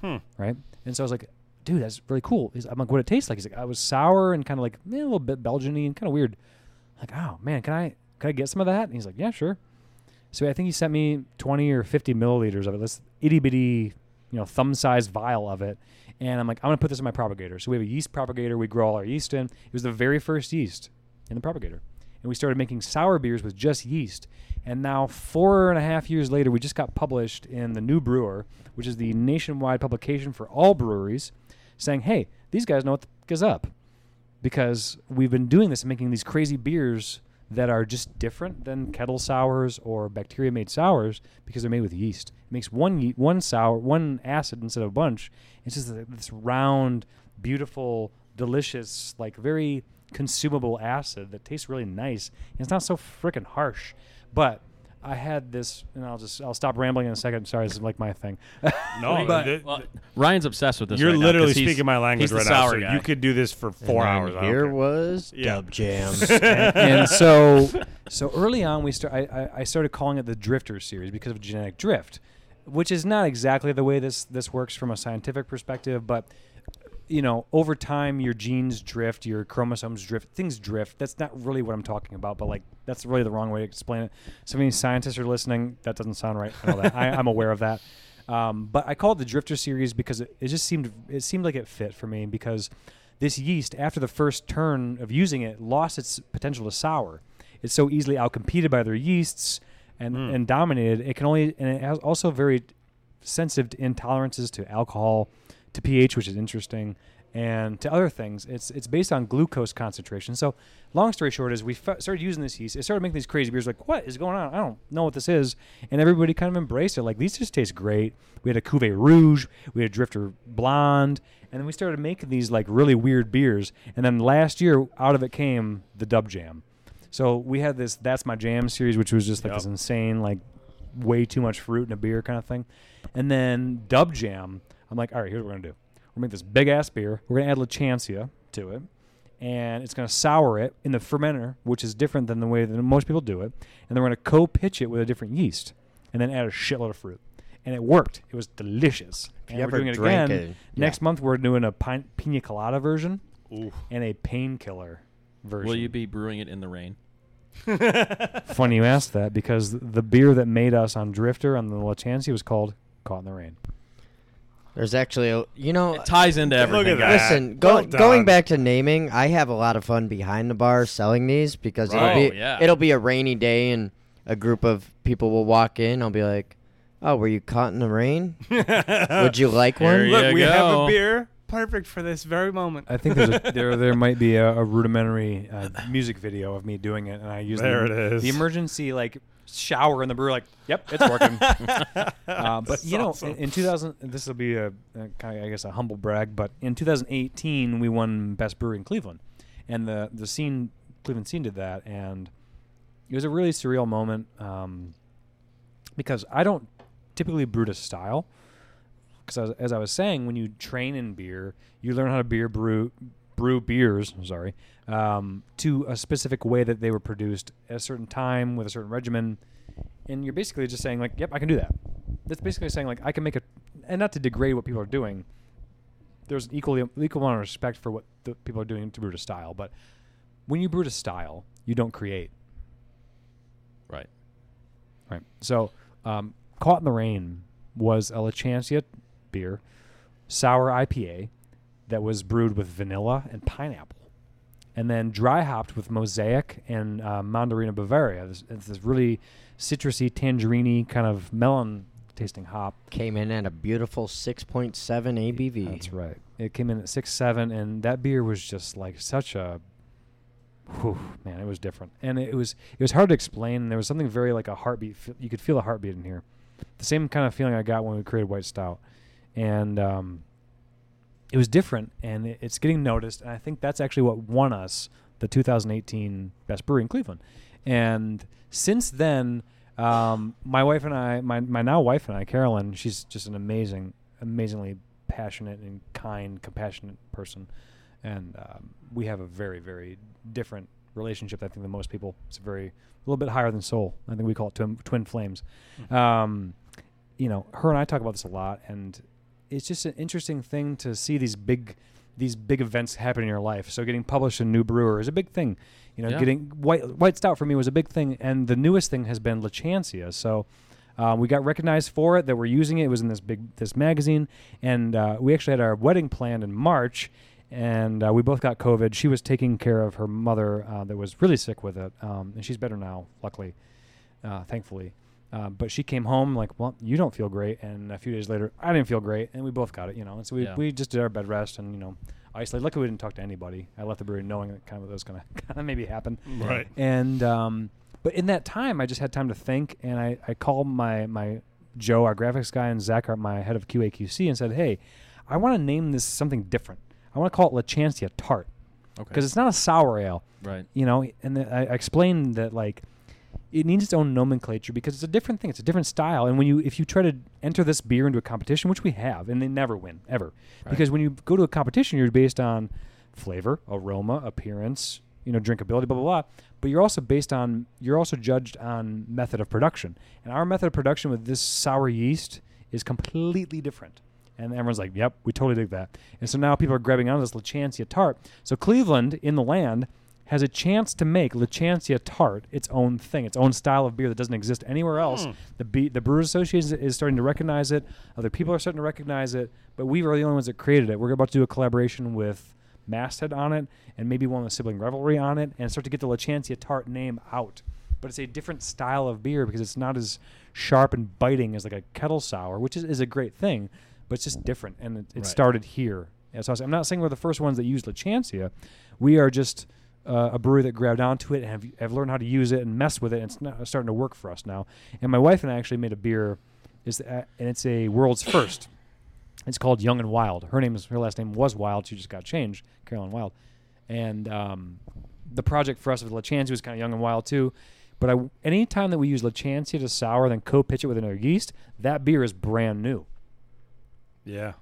Hmm. Right. And so I was like, dude, that's really cool. He's, I'm like, what it tastes like? He's like, I was sour and kind of like eh, a little bit Belgian-y and kind of weird. I'm like, oh man, can I can I get some of that? And he's like, yeah, sure. So I think he sent me 20 or 50 milliliters of it. This itty bitty, you know, thumb sized vial of it. And I'm like, I'm gonna put this in my propagator. So we have a yeast propagator. We grow all our yeast in. It was the very first yeast in the propagator, and we started making sour beers with just yeast. And now, four and a half years later, we just got published in the New Brewer, which is the nationwide publication for all breweries, saying, "Hey, these guys know what the f- is up." because we've been doing this and making these crazy beers that are just different than kettle sours or bacteria made sours because they're made with yeast. It makes one ye- one sour, one acid instead of a bunch. It's just th- this round, beautiful, delicious, like very consumable acid that tastes really nice. And it's not so freaking harsh. But I had this, and I'll just I'll stop rambling in a second. Sorry, this is like my thing. [laughs] No, But- th- well, Ryan's obsessed with this. you're right now literally 'cause he's- speaking my language he's the right now. sour So guy. you could do this for four And hours. I don't Here was Yeah. Dub Jam. and, [laughs] and so so early on we start I, I, I started calling it the drifter series because of genetic drift which is not exactly the way this this works from a scientific perspective but you know over time your genes drift your chromosomes drift things drift that's not really what i'm talking about but like that's really the wrong way to explain it so many scientists are listening that doesn't sound right i know that I, i'm aware of that um, but i call it the drifter series because it, it just seemed it seemed like it fit for me because this yeast, after the first turn of using it, lost its potential to sour. It's so easily outcompeted by other yeasts and, Mm. and dominated. It can only and it has also very sensitive to intolerances to alcohol, to pH, which is interesting, and to other things. It's it's based on glucose concentration. So, long story short is we f- started using this yeast. It started making these crazy beers. Like, what is going on? I don't know what this is. And everybody kind of embraced it. Like, these just taste great. We had a Cuvée Rouge. We had a Drifter Blonde. And then we started making these like really weird beers. And then last year, out of it came the Dub Jam. So we had this That's My Jam series, which was just like Yep. this insane, like way too much fruit in a beer kind of thing. And then Dub Jam, I'm like, all right, here's what we're gonna do. We're gonna make this big ass beer. We're gonna add Lachancea to it, and it's gonna sour it in the fermenter, which is different than the way that most people do it. And then we're gonna co-pitch it with a different yeast, and then add a shitload of fruit. And it worked. It was delicious. If and you we're ever doing it drank again it, next month. We're doing a pina, pina colada version Ooh. and a painkiller version. Will you be brewing it in the rain? [laughs] [laughs] Funny you asked that because the beer that made us on Drifter on the Lachancea was called Caught in the Rain. There's actually, a, you know, It ties into Look everything. at that. Listen, go, Well going back to naming, I have a lot of fun behind the bar selling these because Right. it'll Oh, be yeah. it'll be a rainy day and a group of people will walk in. I'll be like, "Oh, were you caught in the rain? [laughs] Would you like one?" you Look, we have a beer perfect for this very moment. I think there's a, [laughs] there there might be a, a rudimentary uh, music video of me doing it, and I use There the, it is. the emergency like shower in the brewer. Like, yep, it's [laughs] working. [laughs] uh, but you know, awesome. in, in 2000, this will be a, a kind of, I guess a humble brag, but in 2018 we won best brewery in Cleveland, and the the scene Cleveland scene did that, and it was a really surreal moment um, because I don't typically brew to style. Because as I was saying, when you train in beer, you learn how to beer brew brew beers. Sorry, um, to a specific way that they were produced at a certain time with a certain regimen, and you're basically just saying like, "Yep, I can do that." That's basically saying like, I can make a, and not to degrade what people are doing. There's an equally equal amount of respect for what the people are doing to brew to style, but when you brew to style, you don't create. Right. Right. So, um, Caught in the Rain was a Lachancea beer, sour IPA that was brewed with vanilla and pineapple. And then dry hopped with Mosaic and uh, Mandarina Bavaria. This, it's this really citrusy, tangerine kind of melon tasting hop. Came in at a beautiful 6.7 ABV. That's right. It came in at six seven, and that beer was just like such a, whew, man, it was different, and it was it was hard to explain. There was something very like a heartbeat. You could feel a heartbeat in here, the same kind of feeling I got when we created White Stout, and um, it was different, and it, it's getting noticed. And I think that's actually what won us the 2018 Best Brewery in Cleveland, and since then. Um, my wife and I, my, my now wife and I, Carolyn, she's just an amazing, amazingly passionate and kind, compassionate person, and um, we have a very, very different relationship. I think than most people. It's very a little bit higher than soul. I think we call it twin, twin flames. Um, you know, her and I talk about this a lot, and it's just an interesting thing to see these big, these big events happen in your life. So getting published in New Brewer is a big thing. You know, Yeah. getting white white stout for me was a big thing, and the newest thing has been Lachancea. So. Uh, we got recognized for it that we're using it. It was in this big this magazine, and uh, we actually had our wedding planned in March, and uh, we both got COVID. She was taking care of her mother uh, that was really sick with it, um, and she's better now, luckily, uh, thankfully. Uh, but she came home like, well, you don't feel great, and a few days later, I didn't feel great, and we both got it, you know. And so we, Yeah. we just did our bed rest and you know isolated. Luckily, we didn't talk to anybody. I left the brewery knowing that kind of was going [laughs] to kind of maybe happen. Right. And um, but in that time, I just had time to think, and I, I called my my Joe, our graphics guy, and Zach, our, my head of QAQC, and said, "Hey, I want to name this something different. I want to call it Lachancea Tart Okay. because it's not a sour ale, right. you know." And I I explained that like it needs its own nomenclature because it's a different thing. It's a different style. And when you if you try to enter this beer into a competition, which we have, and they never win ever, Right. because when you go to a competition, you're based on flavor, aroma, appearance, you know, drinkability, blah blah blah. But you're also based on you're also judged on method of production. And our method of production with this sour yeast is completely different. And everyone's like, "Yep, we totally dig that." And so now people are grabbing onto this Lachancea tart. So Cleveland in the land has a chance to make Lachancea tart its own thing, its own style of beer that doesn't exist anywhere else. Hmm. The be- the Brewers Association is starting to recognize it. Other people are starting to recognize it, but we are the only ones that created it. We're about to do a collaboration with Masthead on it, and maybe one with Sibling Revelry on it, and start to get the Lachancea tart name out. But it's a different style of beer because it's not as sharp and biting as like a kettle sour, which is, is a great thing, but it's just different. And it, it Right. started here. So I'm not saying we're the first ones that used Lachancea. We are just uh, a brewery that grabbed onto it and have, have learned how to use it and mess with it. And it's not, starting to work for us now. And my wife and I actually made a beer, is and it's a world's first. It's called Young and Wild. Her name is her last name was Wild. She just got changed, Carolyn Wild. And um, the project for us with Lachancea was kind of Young and Wild too. But any time that we use Lachancea to sour, then co-pitch it with another yeast, that beer is brand new. Yeah.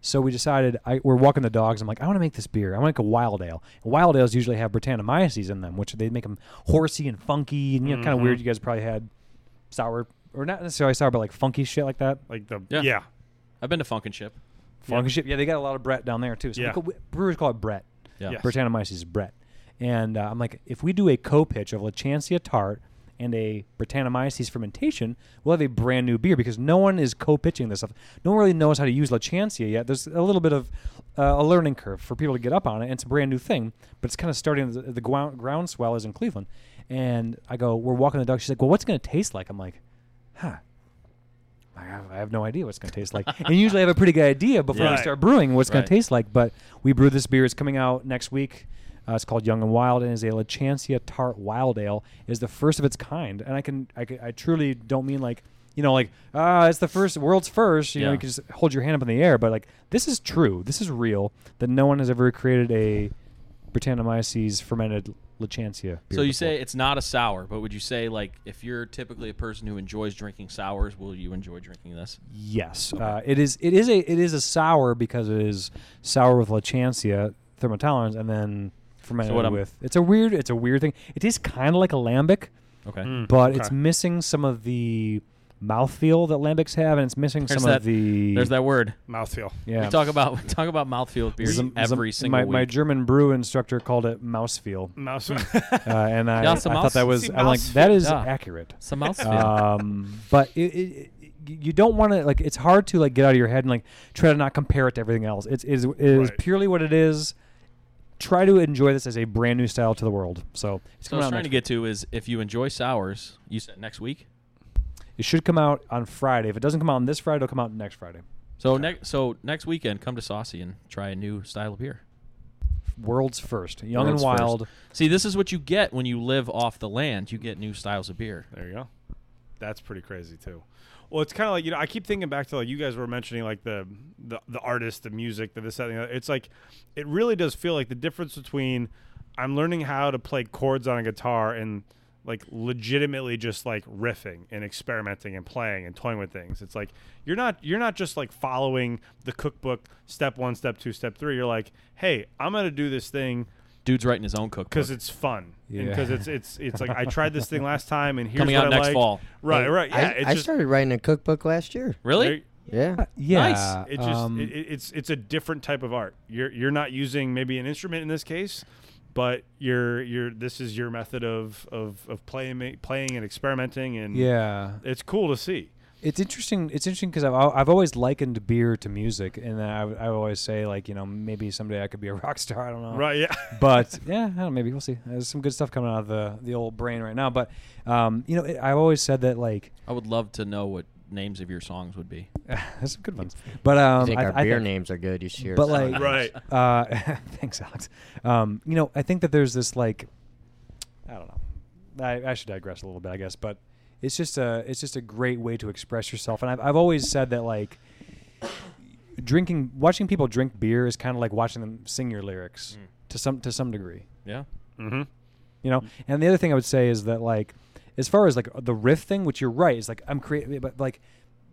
So we decided I, we're walking the dogs. I'm like, I want to make this beer. I want to make a wild ale. And wild ales usually have Brettanomyces in them, which they make them horsey and funky and you know, kind of Mhm. weird. You guys probably had sour or not necessarily sour, but like funky shit like that. Like the Yeah. yeah. I've been to Funkin' Ship. Funky shit. Yeah, they got a lot of Brett down there too. So we Yeah. call- we- brewers call it Brett. Yeah. Yes. Brettanomyces is Brett. And uh, I'm like, if we do a co-pitch of Lachancea tart and a Brettanomyces fermentation, we'll have a brand new beer because no one is co-pitching this stuff. No one really knows how to use Lachancea yet. There's a little bit of uh, a learning curve for people to get up on it. And it's a brand new thing, but it's kind of starting. The, the ground, groundswell is in Cleveland, and I go, we're walking the dog. She's like, well, what's going to taste like? I'm like, huh. I have, I have no idea what's going to taste like. and usually I have a pretty good idea before we start brewing what's it's going to taste like. But we brew this beer. It's coming out next week. Uh, it's called Young and Wild and is a Lachancea Tart Wild Ale. It is the first of its kind, and I can I, can, I truly don't mean like you know like ah it's the first world's first. You know you can just hold your hand up in the air, but like this is true. This is real. That no one has ever created a Brettanomyces fermented Lachancea. Beer So you before. say it's not a sour, but would you say like if you're typically a person who enjoys drinking sours, will you enjoy drinking this? Yes, uh, it is. It is a it is a sour because it is sour with Lachancea thermotolerans and then fermented what I'm- with. It's a weird. It's a weird thing. It tastes kind of like a lambic, Okay. Mm, but okay. it's missing some of the mouthfeel that lambics have, and it's missing There's some that- of the. There's that word. Mouthfeel. Yeah. We talk about we talk about mouthfeel with beers Some- some- every single my, week. my German brew instructor called it mousefeel, Mouse. uh, [laughs] and I, Yeah, I some thought mouse- that was see, I'm like mouse that Yeah. accurate. Some mouthfeel. um, but it, it, it, you don't want to like. It's hard to like get out of your head and like try to not compare it to everything else. It's it is, it is Right. purely what it is. Try to enjoy this as a brand new style to the world. So it's so I coming was out trying next to get to is if you enjoy sours, you said next week. It should come out on Friday. If it doesn't come out on this Friday, it'll come out next Friday. So next so next weekend, come to Saucy and try a new style of beer. World's first, young World's and first. wild. See, this is what you get when you live off the land. You get new styles of beer. There you go. That's pretty crazy too. Well, it's kind of like you know I keep thinking back to like you guys were mentioning like the the the artist, the music, the this that. It's like it really does feel like the difference between I'm learning how to play chords on a guitar and like legitimately just like riffing and experimenting and playing and toying with things. It's like you're not you're not just like following the cookbook step 1, step 2, step 3. You're like, "Hey, I'm going to do this thing Dude's writing his own cookbook. because it's fun Yeah. because it's it's it's like I tried this thing last time and here's Coming what out I next liked. fall. Right, right. Yeah, I, it's I just started writing a cookbook last year. Really? Yeah. Yeah, Nice. it just um, it, it- it's it's a different type of art. You're you're not using maybe an instrument in this case, but you're you're this is your method of of of playing playing and experimenting and yeah. it's cool to see. It's interesting. It's interesting because I've I've always likened beer to music, and I I always say like you know maybe someday I could be a [laughs] rock star. I don't know. Right? Yeah. [laughs] but yeah, I don't know, maybe we'll see. There's some good stuff coming out of the the old brain right now. But um, you know, it, I've always said that like I would love to know what names of your songs would be. [laughs] there's some good ones. But um, I think I, our I beer think- names are good. You should hear But, like- Right. Uh, thanks, Alex. Um, you know, I think that there's this like, I don't know. I, I should digress a little bit, I guess, but it's just a it's just a great way to express yourself. And I've I've always said that like, drinking, watching people drink beer is kind of like watching them sing your lyrics to some to some degree. Yeah. Mm-hmm. You know, and the other thing I would say is that like, as far as like the riff thing, which you're right, is like I'm creating, but like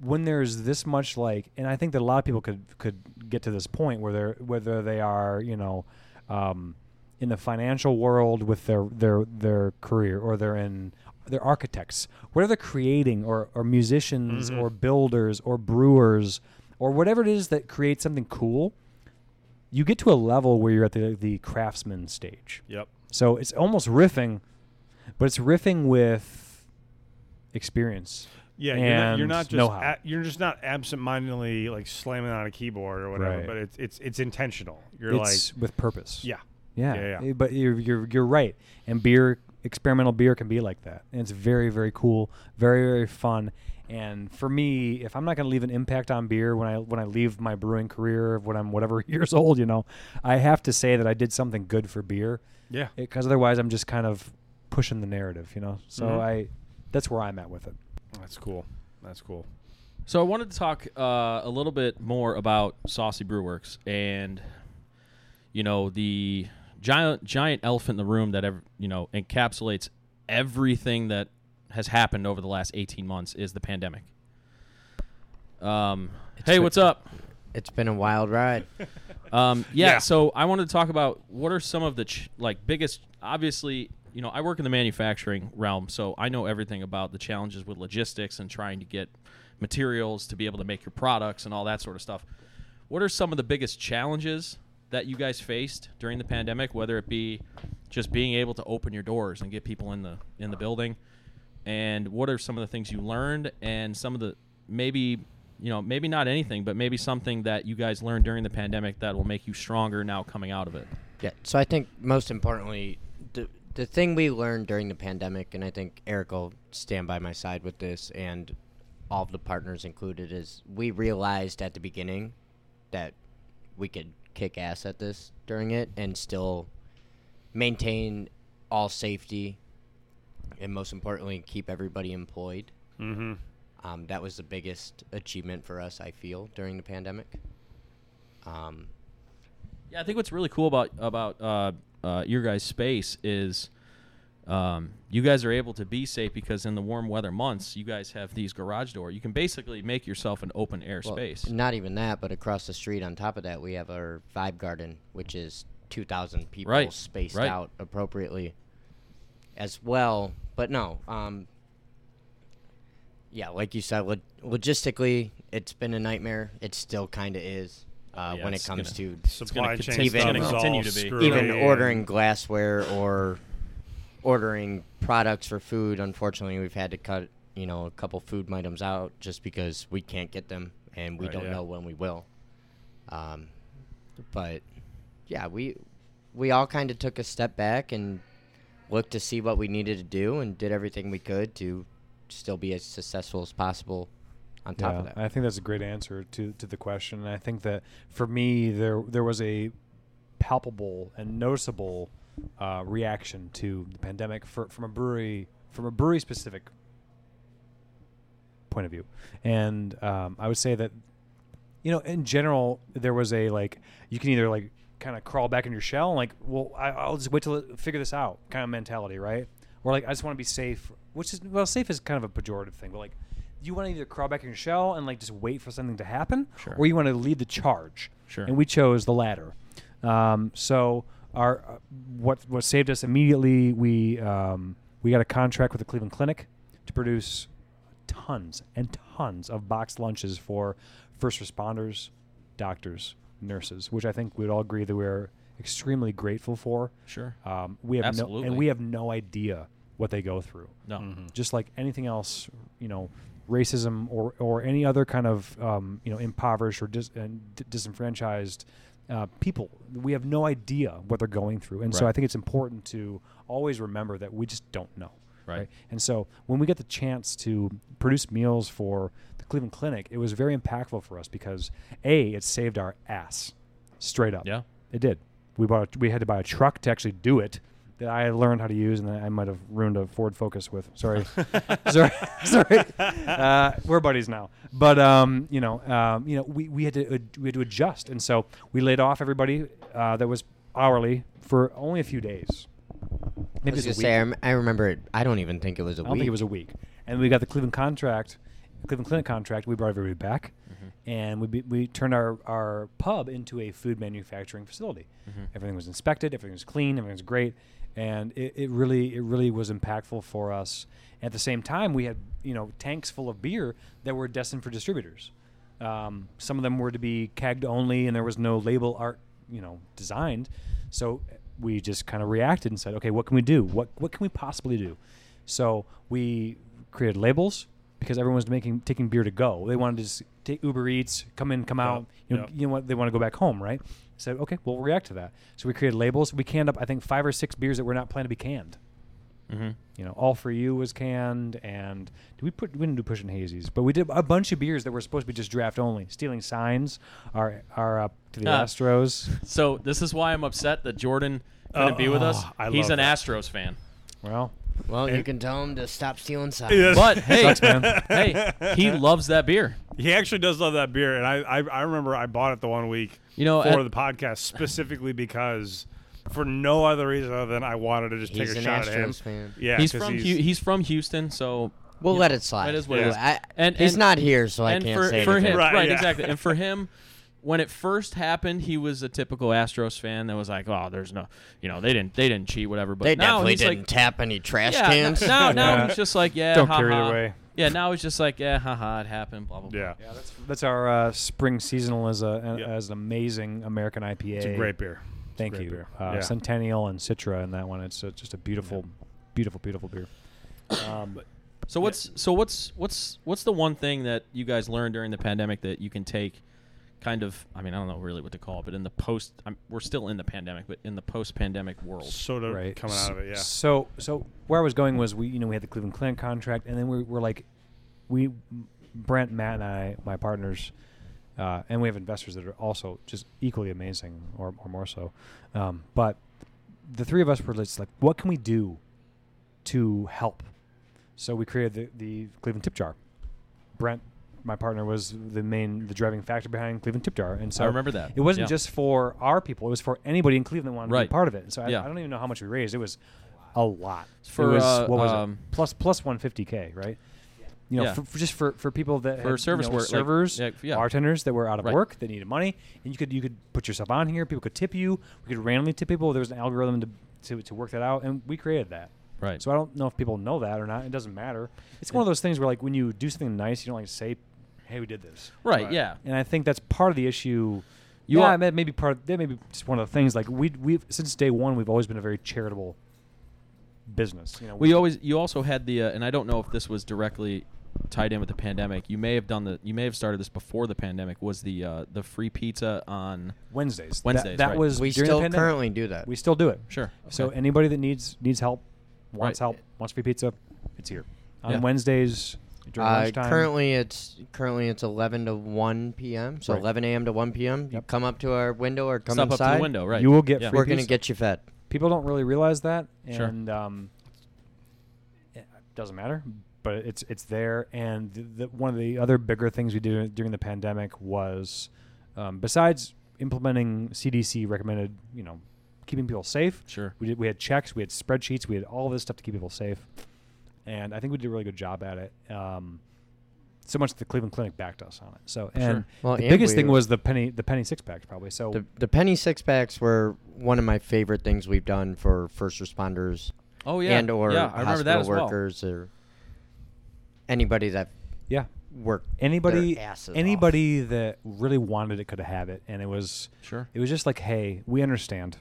when there's this much like, and I think that a lot of people could could get to this point where they're whether they are you know, um, in the financial world with their their their career or they're in they're architects, whether they're creating or or musicians Mhm. or builders or brewers or whatever it is that creates something cool. You get to a level where you're at the the craftsman stage. Yep. So it's almost riffing, but it's riffing with experience. Yeah, you're not, you're not just a- you're just not absent-mindedly like slamming on a keyboard or whatever, Right. but it's it's it's intentional. You're it's with purpose. Yeah. yeah, Yeah, yeah. Eh, But you're you're you're right. And beer experimental beer can be like that. And it's very very cool, very very fun. And for me, if I'm not going to leave an impact on beer when I when I leave my brewing career when I'm whatever [laughs] years old, you know, I have to say that I did something good for beer yeah. because otherwise I'm just kind of pushing the narrative, you know. So Mhm. I that's where I'm at with it. That's cool. That's cool. So I wanted to talk uh, a little bit more about Saucy Brew Works and you know the giant giant elephant in the room that ever, you know encapsulates everything that has happened over the last 18 months is the pandemic. Um, hey, been- what's up? It's been a wild ride. [laughs] Um, yeah, Yeah. So I wanted to talk about what are some of the ch- like biggest. Obviously, you know, I work in the manufacturing realm, so I know everything about the challenges with logistics and trying to get materials to be able to make your products and all that sort of stuff. What are some of the biggest challenges that you guys faced during the pandemic? Whether it be just being able to open your doors and get people in the in the building, and what are some of the things you learned and some of the maybe you know maybe not anything but maybe something that you guys learned during the pandemic that will make you stronger now coming out of it Yeah. So I think most importantly, the the thing we learned during the pandemic, and I think Eric will stand by my side with this, and all of the partners included, is we realized at the beginning that we could kick ass at this during it and still maintain all safety, and most importantly, keep everybody employed. Mm-hmm. Um, that was the biggest achievement for us, I feel, during the pandemic. Um, yeah i think what's really cool about about uh, uh, your guys space is um, you guys are able to be safe because in the warm weather months you guys have these garage door you can basically make yourself an open air Well, space Not even that, but across the street on top of that, we have our Vibe Garden, which is 2,000 people Right, spaced right. out appropriately as well. But no, um, yeah, like you said, log- logistically, it's been a nightmare. It still kind of is uh, Yeah, when it comes gonna- to Supply chain continue- stuff gonna is all continue to be. even ordering glassware or ordering products for food. Unfortunately, we've had to cut you know a couple food items out just because we can't get them and we Right, don't yeah. know when we will. Um, but yeah, we we all kind of took a step back and looked to see what we needed to do and did everything we could to still be as successful as possible. On top of that, I think that's a great answer to, to the question. And I think that for me, there there was a palpable and noticeable uh, reaction to the pandemic for, from a brewery from a brewery specific point of view. And um, I would say that you know, in general, there was a like you can either like kind of crawl back in your shell and like, well, I, I'll just wait till it, figure this out kind of mentality, right? Or like I just want to be safe, which is well, safe is kind of a pejorative thing, but like you want to either crawl back in your shell and like just wait for something to happen, Sure. or you want to lead the charge. Sure. And we chose the latter. Um, so our uh, what what saved us immediately, we um, we got a contract with the Cleveland Clinic to produce tons and tons of boxed lunches for first responders, doctors, nurses, which I think we'd all agree that we're extremely grateful for. Sure. Um, we have no, Absolutely. and we have no idea what they go through. No. Mm-hmm. Just like anything else, you know, racism or or any other kind of um, you know impoverished or dis- and d- disenfranchised uh, people, we have no idea what they're going through, and so I think it's important to always remember that we just don't know. Right. And so when we get the chance to produce meals for the Cleveland Clinic, it was very impactful for us because a it saved our ass, straight up. Yeah. It did. We bought. A, we had to buy a truck to actually do it. That I learned how to use, and I might have ruined a Ford Focus with. Sorry, [laughs] [laughs] sorry, [laughs] sorry. Uh, we're buddies now, but um, you know, um, you know, we, we had to ad- we had to adjust, and so we laid off everybody uh, that was hourly for only a few days. I Maybe was it was gonna a say, I, week. rem- I remember it. I don't even think it was a I don't week. think it was a week. And we got the Cleveland contract, Cleveland Clinic contract. We brought everybody back, and we be, we turned our, our pub into a food manufacturing facility. Everything was inspected, everything was clean, everything was great, and it, it really it really was impactful for us. At the same time, we had you know tanks full of beer that were destined for distributors. Um, some of them were to be kegged only, and there was no label art, you know, designed. So we just kind of reacted and said, okay, what can we do? What what can we possibly do? So we created labels because everyone's making taking beer to go. They wanted to just take Uber Eats, come in, come out. You know, yep. you know what? They want to go back home, right? So okay, we'll react to that. So we created labels. We canned up, I think, five or six beers that were not planned to be canned. Mm-hmm. You know, all for you was canned, and did we put we didn't do pushing hazies, but we did a bunch of beers that were supposed to be just draft only. Stealing signs are are up to the Ah. Astros. [laughs] So this is why I'm upset that Jordan couldn't be with us. Oh, I He's an that. Astros fan. Well, well, you can tell him to stop stealing signs. Yes. [laughs] But hey, Sucks, man. hey, he [laughs] loves that beer. He actually does love that beer, and I, I I remember I bought it the one week You know, for at- the podcast specifically because for no other reason other than I wanted to just He's take a an shot at him. Astros fan. Yeah, he's 'cause from he's, Hu- he's from Houston, so We'll Yeah, let it slide. that is what it Yeah, is. I- And- he's and- not here, so I and can't for say for anything. him, Right, right, yeah. exactly. And for him, when it first happened, he was a typical Astros fan that was like, "Oh, there's no, you know, they didn't they didn't cheat, whatever." But They now definitely he's didn't like, tap any trash yeah, cans. n- now now Yeah. [laughs] he's just like, yeah, Don't ha, care either way. Yeah, now he's just like, yeah, haha, it happened, blah blah blah. yeah, yeah, that's that's our uh, spring seasonal as a Yeah. as an amazing American IPA. it's a great beer. It's Thank great you, beer. uh, yeah. Centennial and Citra in that one. It's uh, just a beautiful, beautiful, beautiful beer. Um, So what's so what's what's what's the one thing that you guys learned during the pandemic that you can take, kind of? I mean, I don't know really what to call it, but in the post, I'm, we're still in the pandemic, but in the post-pandemic world. sort of right coming out of it. Yeah, So so where I was going was we you know we had the Cleveland Clinic contract and then we were like we Brent Matt and I my partners uh, and we have investors that are also just equally amazing or, or more so um, but the three of us were just like what can we do to help so we created the, the Cleveland Tip Jar Brent my partner was the main the driving factor behind Cleveland Tip Jar and so I remember that. it wasn't Yeah. just for our people; it was for anybody in Cleveland that wanted to be part of it. So I, Yeah. I don't even know how much we raised. It was a lot. For, it was, uh, what was um, it? Plus plus 150k, right? You know, Yeah. for, for just for, for people that For had, service you know, work, servers, yeah, yeah. bartenders that were out of Right. work that needed money, and you could you could put yourself on here. People could tip you. We could randomly tip people. There was an algorithm to to, to work that out, and we created that. Right. So I don't know if people know that or not. It doesn't matter. It's one of those things where like when you do something nice, you don't like to say, "Hey, we did this." Right. Right. Yeah. And I think that's part of the issue. You yeah, are- that may be part. Of, that may be just one of the things. Like we we've since day one, we've always been a very charitable business. You know, We always. You also had the, uh, and I don't know if this was directly tied in with the pandemic. You may have done the. You may have started this before the pandemic. Was the uh, the free pizza on? Wednesdays. Wednesdays, That, right. was We during still the pandemic. currently do that. We still do it. Sure. So anybody that needs needs help, wants Right. help, wants free pizza, it's here on Yeah. Wednesdays during Uh, currently, it's currently it's 11 to 1 p.m. So Right. 11 a.m. to 1 p.m. You come up to our window or come Step inside. up to the window. Right. You will get Yeah. free We're gonna get you fed. People don't really realize that, Sure. and um, it doesn't matter. But it's it's there, and the, the, one of the other bigger things we did during the pandemic was, um, besides implementing CDC recommended, you know, keeping people safe. Sure. We did. We had checks. We had spreadsheets. We had all this stuff to keep people safe, and I think we did a really good job at it. Um, so much that the Cleveland Clinic backed us on it. So, and Sure. Well, the and biggest we thing was the penny the penny six packs probably. So The the penny six packs were one of my favorite things we've done for first responders Oh yeah. and or yeah. I remember hospital that as well. workers or anybody that yeah, worked anybody their asses off. anybody that really wanted it could have it, and it was Sure. it was just like, hey, we understand,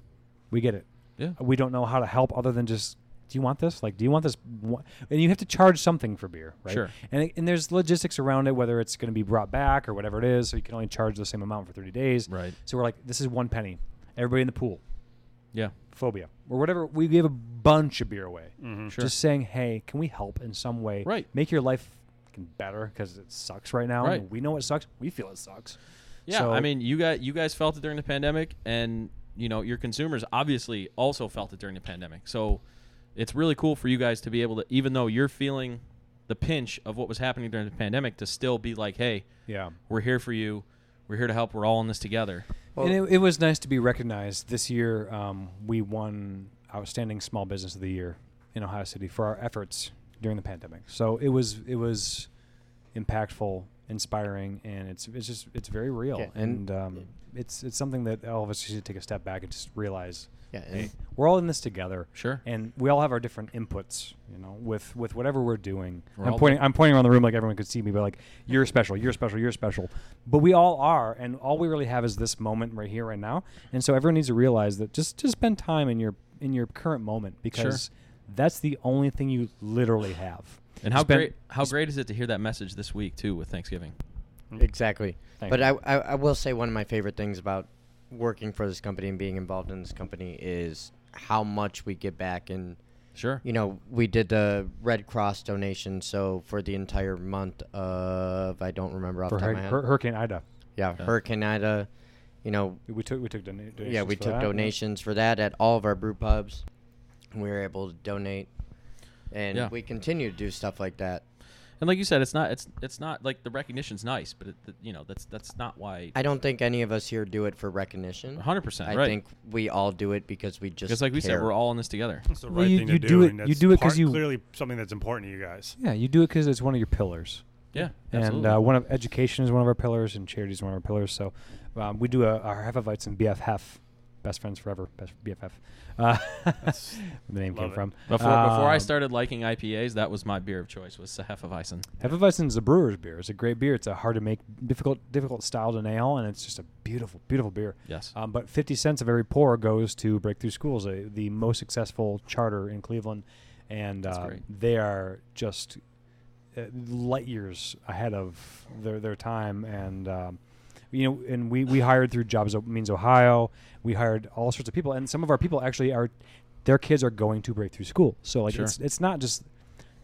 we get it. Yeah. We don't know how to help other than just. Do you want this? Like, do you want this? And you have to charge something for beer, right? Sure. And it, and there's logistics around it, whether it's going to be brought back or whatever it is. So you can only charge the same amount for 30 days. Right. So we're like, this is one penny. Everybody in the pool, Yeah. phobia or whatever. We gave a bunch of beer away. Mm-hmm. Sure. Just saying, hey, can we help in some way? Right. Make your life better because it sucks right now. Right. we know it sucks. We feel it sucks. Yeah, So- I mean, you guys, you guys felt it during the pandemic, and you know your consumers obviously also felt it during the pandemic. So it's really cool for you guys to be able to, even though you're feeling the pinch of what was happening during the pandemic, to still be like, "Hey, Yeah. we're here for you. We're here to help. We're all in this together." Well- and it, it was nice to be recognized this year. Um, we won Outstanding Small Business of the Year in Ohio City for our efforts during the pandemic. So it was it was impactful, inspiring, and it's it's just it's very real. Yeah, and and- um, it's it's something that all of us should take a step back and just realize, yeah, hey, and we're all in this together. Sure. and we all have our different inputs you know with with whatever we're doing We're i'm pointing di- i'm pointing around the room like everyone could see me but like you're special you're special you're special but we all are and all we really have is this moment right here right now and so everyone needs to realize that just just spend time in your in your current moment because that's the only thing you literally have And how Spend- great, how great is it to hear that message this week too with Thanksgiving? exactly. Thank but. I, I I will say one of my favorite things about working for this company and being involved in this company is how much we get back and Sure. you know, we did the Red Cross donation, so for the entire month of I don't remember off for the top Hur- of my head. Hurricane ida yeah, Yeah. Hurricane Ida, you know, we took we took dona- donations yeah, we for took that, donations for that at all of our brew pubs. We were able to donate, and Yeah. we continue to do stuff like that. And like you said, it's not, it's, it's not like the recognition's nice, but it, the, you know, that's, that's not why. I don't think any of us here do it for recognition. 100%. I right. think we all do it because we just because like we said, we're all in this together. That's the Well, right you- thing you to do it- and you do it 'cause part- you- clearly something that's important to you guys. yeah you do it because it's one of your pillars Yeah. and absolutely. uh, one of education is one of our pillars, and charity is one of our pillars. So um, we do a, our Hefeweizen and BFF, best friends forever, best BFF. Uh, That's- [laughs] where the name came it. from. Before before I Um, started liking IPAs, that was my beer of choice was Hefeweizen. Hefeweizen is a brewer's beer. It's a great beer. It's a hard to make, difficult, difficult style to nail, and it's just a beautiful, beautiful beer. Yes. Um, but 50 cents of every pour goes to Breakthrough Schools, a, the most successful charter in Cleveland. And uh, they are just uh, light years ahead of their, their time. And, um, you know, and we, we hired through Jobs Means Ohio. We hired all sorts of people. And some of our people actually are, their kids are going to Breakthrough School. So, like, Sure. it's, it's not just,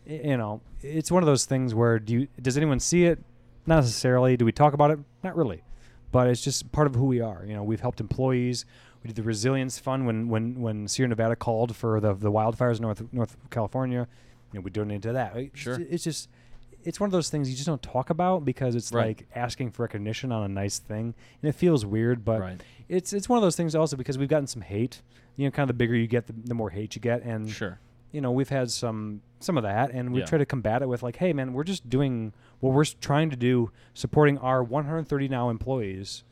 you know, it's one of those things where do you, does anyone see it? Not necessarily. Do we talk about it? Not really but it's just part of who we are. You know, we've helped employees. We did the resilience fund when when when Sierra Nevada called for the the wildfires in North North California. You know, we donated to that. Sure. ju- It's just it's one of those things you just don't talk about because it's Right. like asking for recognition on a nice thing, and it feels weird. But Right. it's it's one of those things also because we've gotten some hate. You know, kind of the bigger you get, the, the more hate you get, and Sure. you know we've had some some of that and we Yeah. try to combat it with like hey man we're just doing what we're trying to do supporting our 130 now employees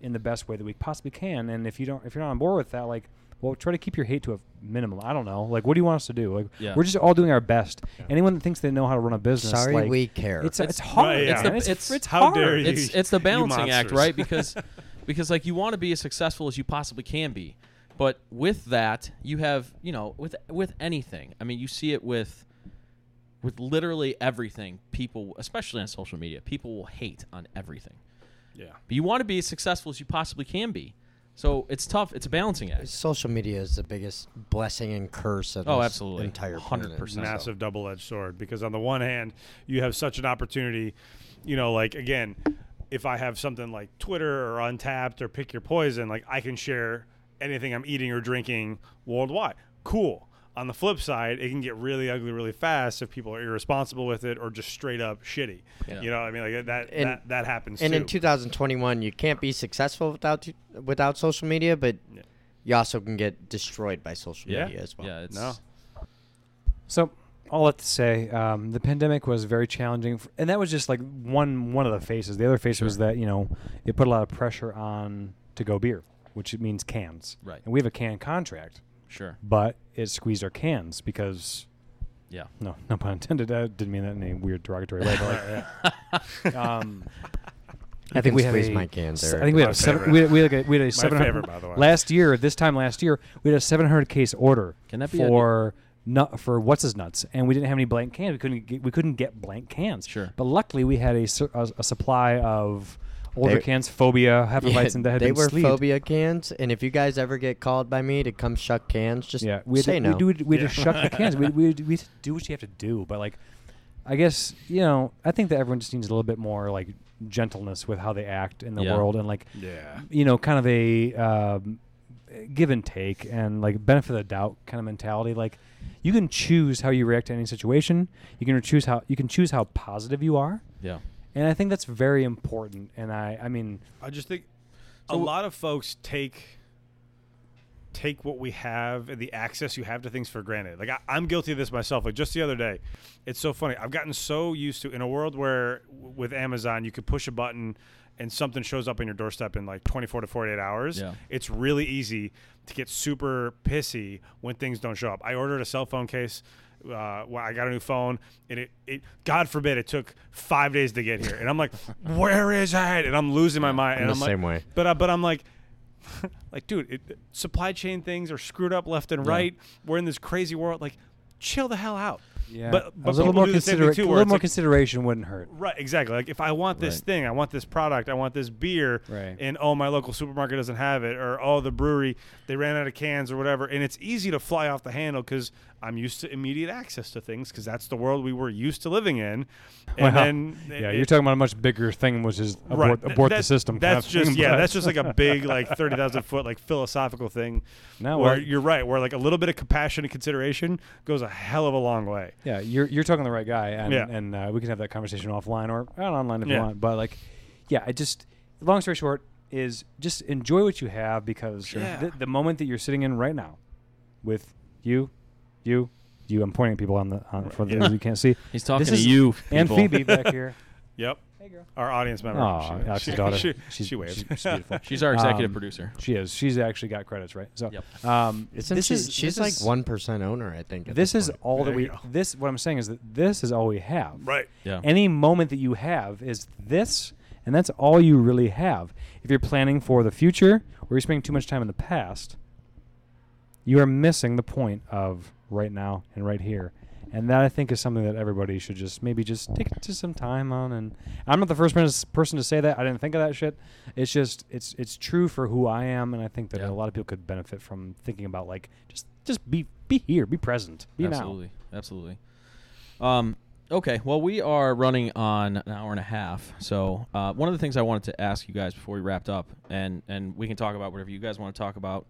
in the best way that we possibly can and if you don't if you're not on board with that like well, try to keep your hate to a minimum. I don't know. Like, what do you want us to do? Like, Yeah. we're just all doing our best. Anyone that thinks they know how to run a business, Sorry, like, we care. It's, it's It's- hard. Right, yeah. It's It's, the- it's, it's- how hard. dare you. it's it's the balancing act, right? Because [laughs] because like you want to be as successful as you possibly can be, but with that you have you know with with anything. I mean, you see it with with literally everything. People, especially on social media, people will hate on everything. Yeah. But you want to be as successful as you possibly can be. So it's tough. It's a balancing act. Social media is the biggest blessing and curse of Oh, this absolutely. entire 100%. planet. massive double-edged sword because on the one hand you have such an opportunity you know like again if i have something like twitter or Untappd or pick your poison like i can share anything i'm eating or drinking worldwide cool on the flip side it can get really ugly really fast if people are irresponsible with it or just straight up shitty Yeah. you know what i mean like that And- that, that happens And too in 2021, you can't be successful without without social media, but Yeah. you also can get destroyed by social Yeah. media as well. Yeah, it's No. So all that to say, um, the pandemic was very challenging, f and that was just like one one of the faces. The other face was that you know it put a lot of pressure on to go beer, which means cans. Right. And we have a can contract, sure. but it squeezed our cans because Yeah. no, no pun intended. I didn't mean that in a weird derogatory way. But like, [laughs] [laughs] um, I You think can we have squeeze a, my can, s- I Derek. think we had a seven. We had, we had a, we had a my 700 favorite by the way last year. This time last year, we had a 700 case order Can that be for nut for what's his nuts, and we didn't have any blank cans. We couldn't get, we couldn't get blank cans. Sure. But luckily, we had a, a, a supply of older They- cans, phobia, Yeah, Hefeweizen that had they been were sleeved. phobia cans, and if you guys ever get called by me to come shuck cans, just Yeah, we say to, no. we do we had to Yeah. shuck the cans. We we we do what you have to do, but like, I guess you know, I think that everyone just needs a little bit more like gentleness with how they act in the Yeah. world, and like yeah you know, kind of a um, give and take and like benefit of the doubt kind of mentality. Like, you can choose how you react to any situation. You can choose how you can choose how positive you are, Yeah. And I think that's very important. And I, I mean, I just think So a w- lot of folks take take what we have and the access you have to things for granted. Like I, I'm guilty of this myself. Like just the other day, it's so funny. I've gotten so used to in a world where w- with Amazon you could push a button and something shows up on your doorstep in like 24 to 48 hours. Yeah. It's really easy to get super pissy when things don't show up. I ordered a cell phone case. Uh, well, I got a new phone, and it, it, God forbid, it took five days to get here, and I'm like, [laughs] where is it? And I'm losing my mind. I'm and the I'm like, same way. but uh, but I'm like, [laughs] like, dude, it, supply chain things are screwed up left and Yeah. right. We're in this crazy world. Like, chill the hell out. Yeah, But- a little more do the same thing considera- too, a little more like- consideration wouldn't hurt. Right, exactly. Like if I want this Right. thing, I want this product, I want this beer, Right. and oh, my local supermarket doesn't have it, or oh, the brewery they ran out of cans or whatever, and it's easy to fly off the handle because I'm used to immediate access to things because that's the world we were used to living in. And Well, then Yeah, it- you're talking about a much bigger thing, which is abort, right th- abort the that- system. kind That's of just thing, yeah, that's just like a big [laughs] like thirty thousand foot like philosophical thing. No, where well- you're right, where like a little bit of compassion and consideration goes a hell of a long way. Yeah, you're you're talking to the right guy, and Yeah. and uh, we can have that conversation offline or uh, online if Yeah. you want. But like, yeah, I just long story short is just enjoy what you have because Sure. Yeah. the, the moment that you're sitting in right now, with you, you, you. I'm pointing at people on the on, for Yeah. those you can't see, He's talking This to is- you and. Phoebe back here. [laughs] Yep, Hey girl. our audience member. Aw, she, Alex's she, daughter. [laughs] She, She's- she waves. she's- she's beautiful. [laughs] She's our executive Um, producer. She is. She's actually got credits, right? So, Yep. um, this she, is she's this like one percent owner, I think. at This is point. all that we. you go. This what I'm saying is that this is all we have. right. Yeah. Any moment that you have is this, and that's all you really have. If you're planning for the future or you're spending too much time in the past, you are missing the point of right now and right here. And that I think is something that everybody should just maybe just take just some time on. And I'm not the first person to say that. I didn't think of that shit. It's just it's it's true for who I am, and I think that Yeah. a lot of people could benefit from thinking about like just just be be here, be present, be now. absolutely, absolutely. Um, okay, well, we are running on an hour and a half. So uh, one of the things I wanted to ask you guys before we wrapped up, and and we can talk about whatever you guys want to talk about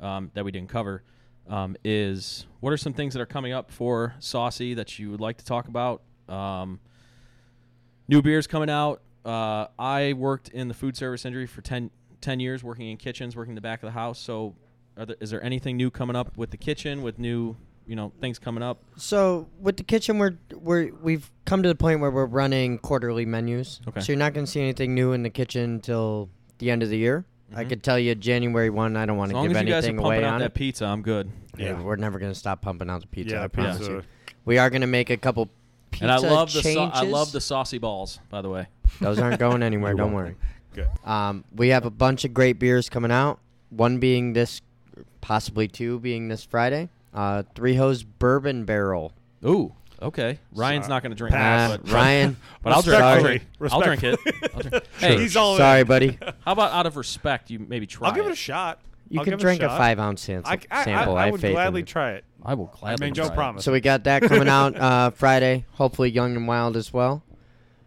um, that we didn't cover, um, is what are some things that are coming up for Saucy that you would like to talk about? Um, new beers coming out. Uh, I worked in the food service industry for 10, 10 years, working in kitchens, working in the back of the house. So, are there, is there anything new coming up with the kitchen? With new, you know, things coming up? So with the kitchen, we're we're we've come to the point where we're running quarterly menus. Okay. So you're not going to see anything new in the kitchen until the end of the year. I could tell you January one. I don't want As to long give as you guys are anything pumping away out on that it. pizza, I'm good. Yeah, Yeah. we're never gonna stop pumping out the pizza. Yeah, I promise pizza. you. We are gonna make a couple pizza and I love the changes. I love the saucy balls. By the way, Those aren't going [laughs] anywhere. Don't worry. Good. Um, we have a bunch of great beers coming out. One being this, possibly two being this Friday. Uh, Three Hoes Bourbon Barrel. ooh, okay. Ryan's So- not going to drink Pass. that, but, Ryan, [laughs] but I'll drink. I'll Respectfully. drink. I'll drink it. I'll drink. [laughs] Hey, He's all in. sorry, buddy. [laughs] how about out of respect, you maybe try I'll give it a shot. You I'll can give it drink a, shot. five ounce sam- I, I, sample. I, I have would faith in gladly you. try it. I will I gladly mean, Joe try it. promise. So we got that coming out uh, Friday. Hopefully, Young and Wild as well.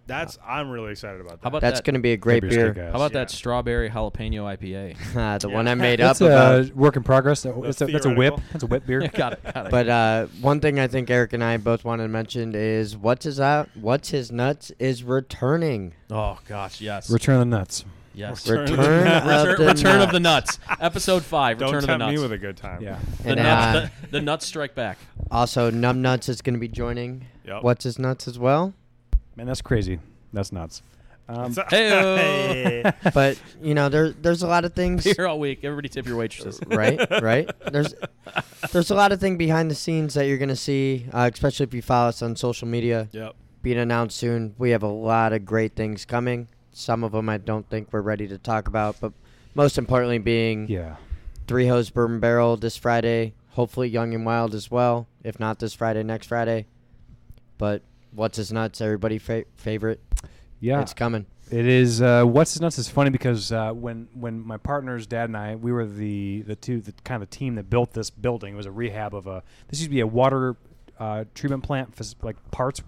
That's I'm really excited about that. How about That's that? going to be a great beer's beer. good, guys. How about Yeah. that strawberry jalapeno IPA? [laughs] the Yeah. one I made [laughs] That's up about. a work in progress. It's a, that's a whip. theoretical. That's a whip beer. [laughs] got it. Got it. But uh, one thing I think Eric and I both wanted to mention is what's his out, what's his nuts is returning. oh gosh, yes, Return of the nuts. yes. Return of Return the of the Return of the Nuts. Nuts, episode five. Don't Return of the tempt Nuts. me with a good time. Yeah. the, And, nuts uh, the, the Nuts strike back. Also, Numb Nuts is going to be joining Yep. What's His Nuts as well. Man, that's crazy. That's nuts. Um, Hey-o. [laughs] But you know, there there's a lot of things. Here all week. Everybody tip your waitresses. [laughs] right, right. There's there's a lot of thing behind the scenes that you're gonna see, uh, especially if you follow us on social media. Yep. Being announced soon. We have a lot of great things coming. Some of them I don't think we're ready to talk about, but most importantly, being yeah. Three Hoes Bourbon Barrel this Friday. Hopefully, Young and Wild as well. If not this Friday, next Friday. But what's his nuts? Everybody fa- favorite. Yeah. It's coming. It is. Uh, What's his nuts is funny because uh, when when my partner's dad and I we were the the two the kind of the team that built this building. It was a rehab of a. This used to be a water uh, treatment plant, fac- like parts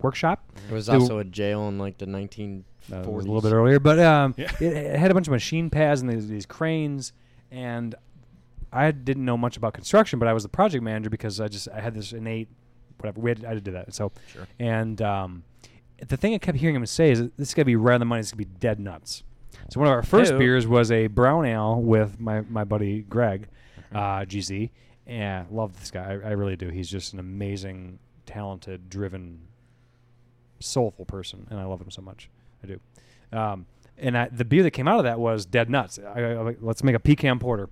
workshop. It was They also a jail in like the 1940s. Uh, a little bit earlier, but um, Yeah. it, it had a bunch of machine pads and these, these cranes, and I didn't know much about construction, but I was the project manager because I just I had this innate whatever we had I had to do that. So Sure. and um, the thing I kept hearing him say is this is gonna be right on the money. This is gonna be dead nuts. So one of our first Hey-o. beers was a brown ale with my my buddy Greg, uh, GZ, and love this guy. I, I really do. He's just an amazing, talented, driven, soulful person, and I love him so much. I do. Um, and I, the beer that came out of that was Dead Nuts. I, I, let's make a pecan porter.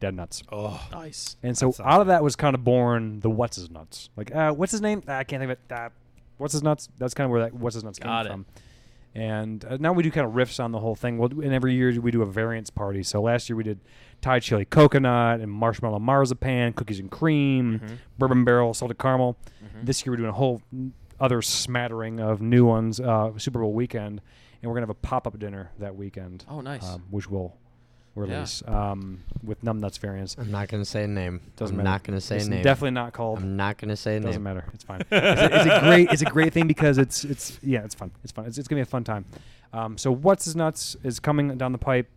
Dead Nuts. Oh, Nice. And so That sounds out of that was kind of born the What's His Nuts. Like, uh, what's his name? I can't think of it. Uh, what's His Nuts? That's kind of where that What's His Nuts Got came it. from. And uh, now we do kind of riffs on the whole thing. Well, and every year we do a variance party. So last year we did Thai chili coconut and marshmallow marzipan, cookies and cream, Mm-hmm. bourbon barrel, salted caramel. This year we're doing a whole other smattering of new ones. Uh, Super Bowl weekend, and we're gonna have a pop up dinner that weekend. Oh, nice. Um, which we'll release um, with Numb Nuts variants. I'm not going to say a name. Doesn't I'm matter. not going to say It's a name. Definitely not called. I'm not going to say a name. Doesn't name. matter. It's fine. [laughs] it's, a, it's a great. It's a great thing because it's it's yeah. It's fun. It's fun. It's, it's gonna be a fun time. Um, so what's his nuts is coming down the pipe.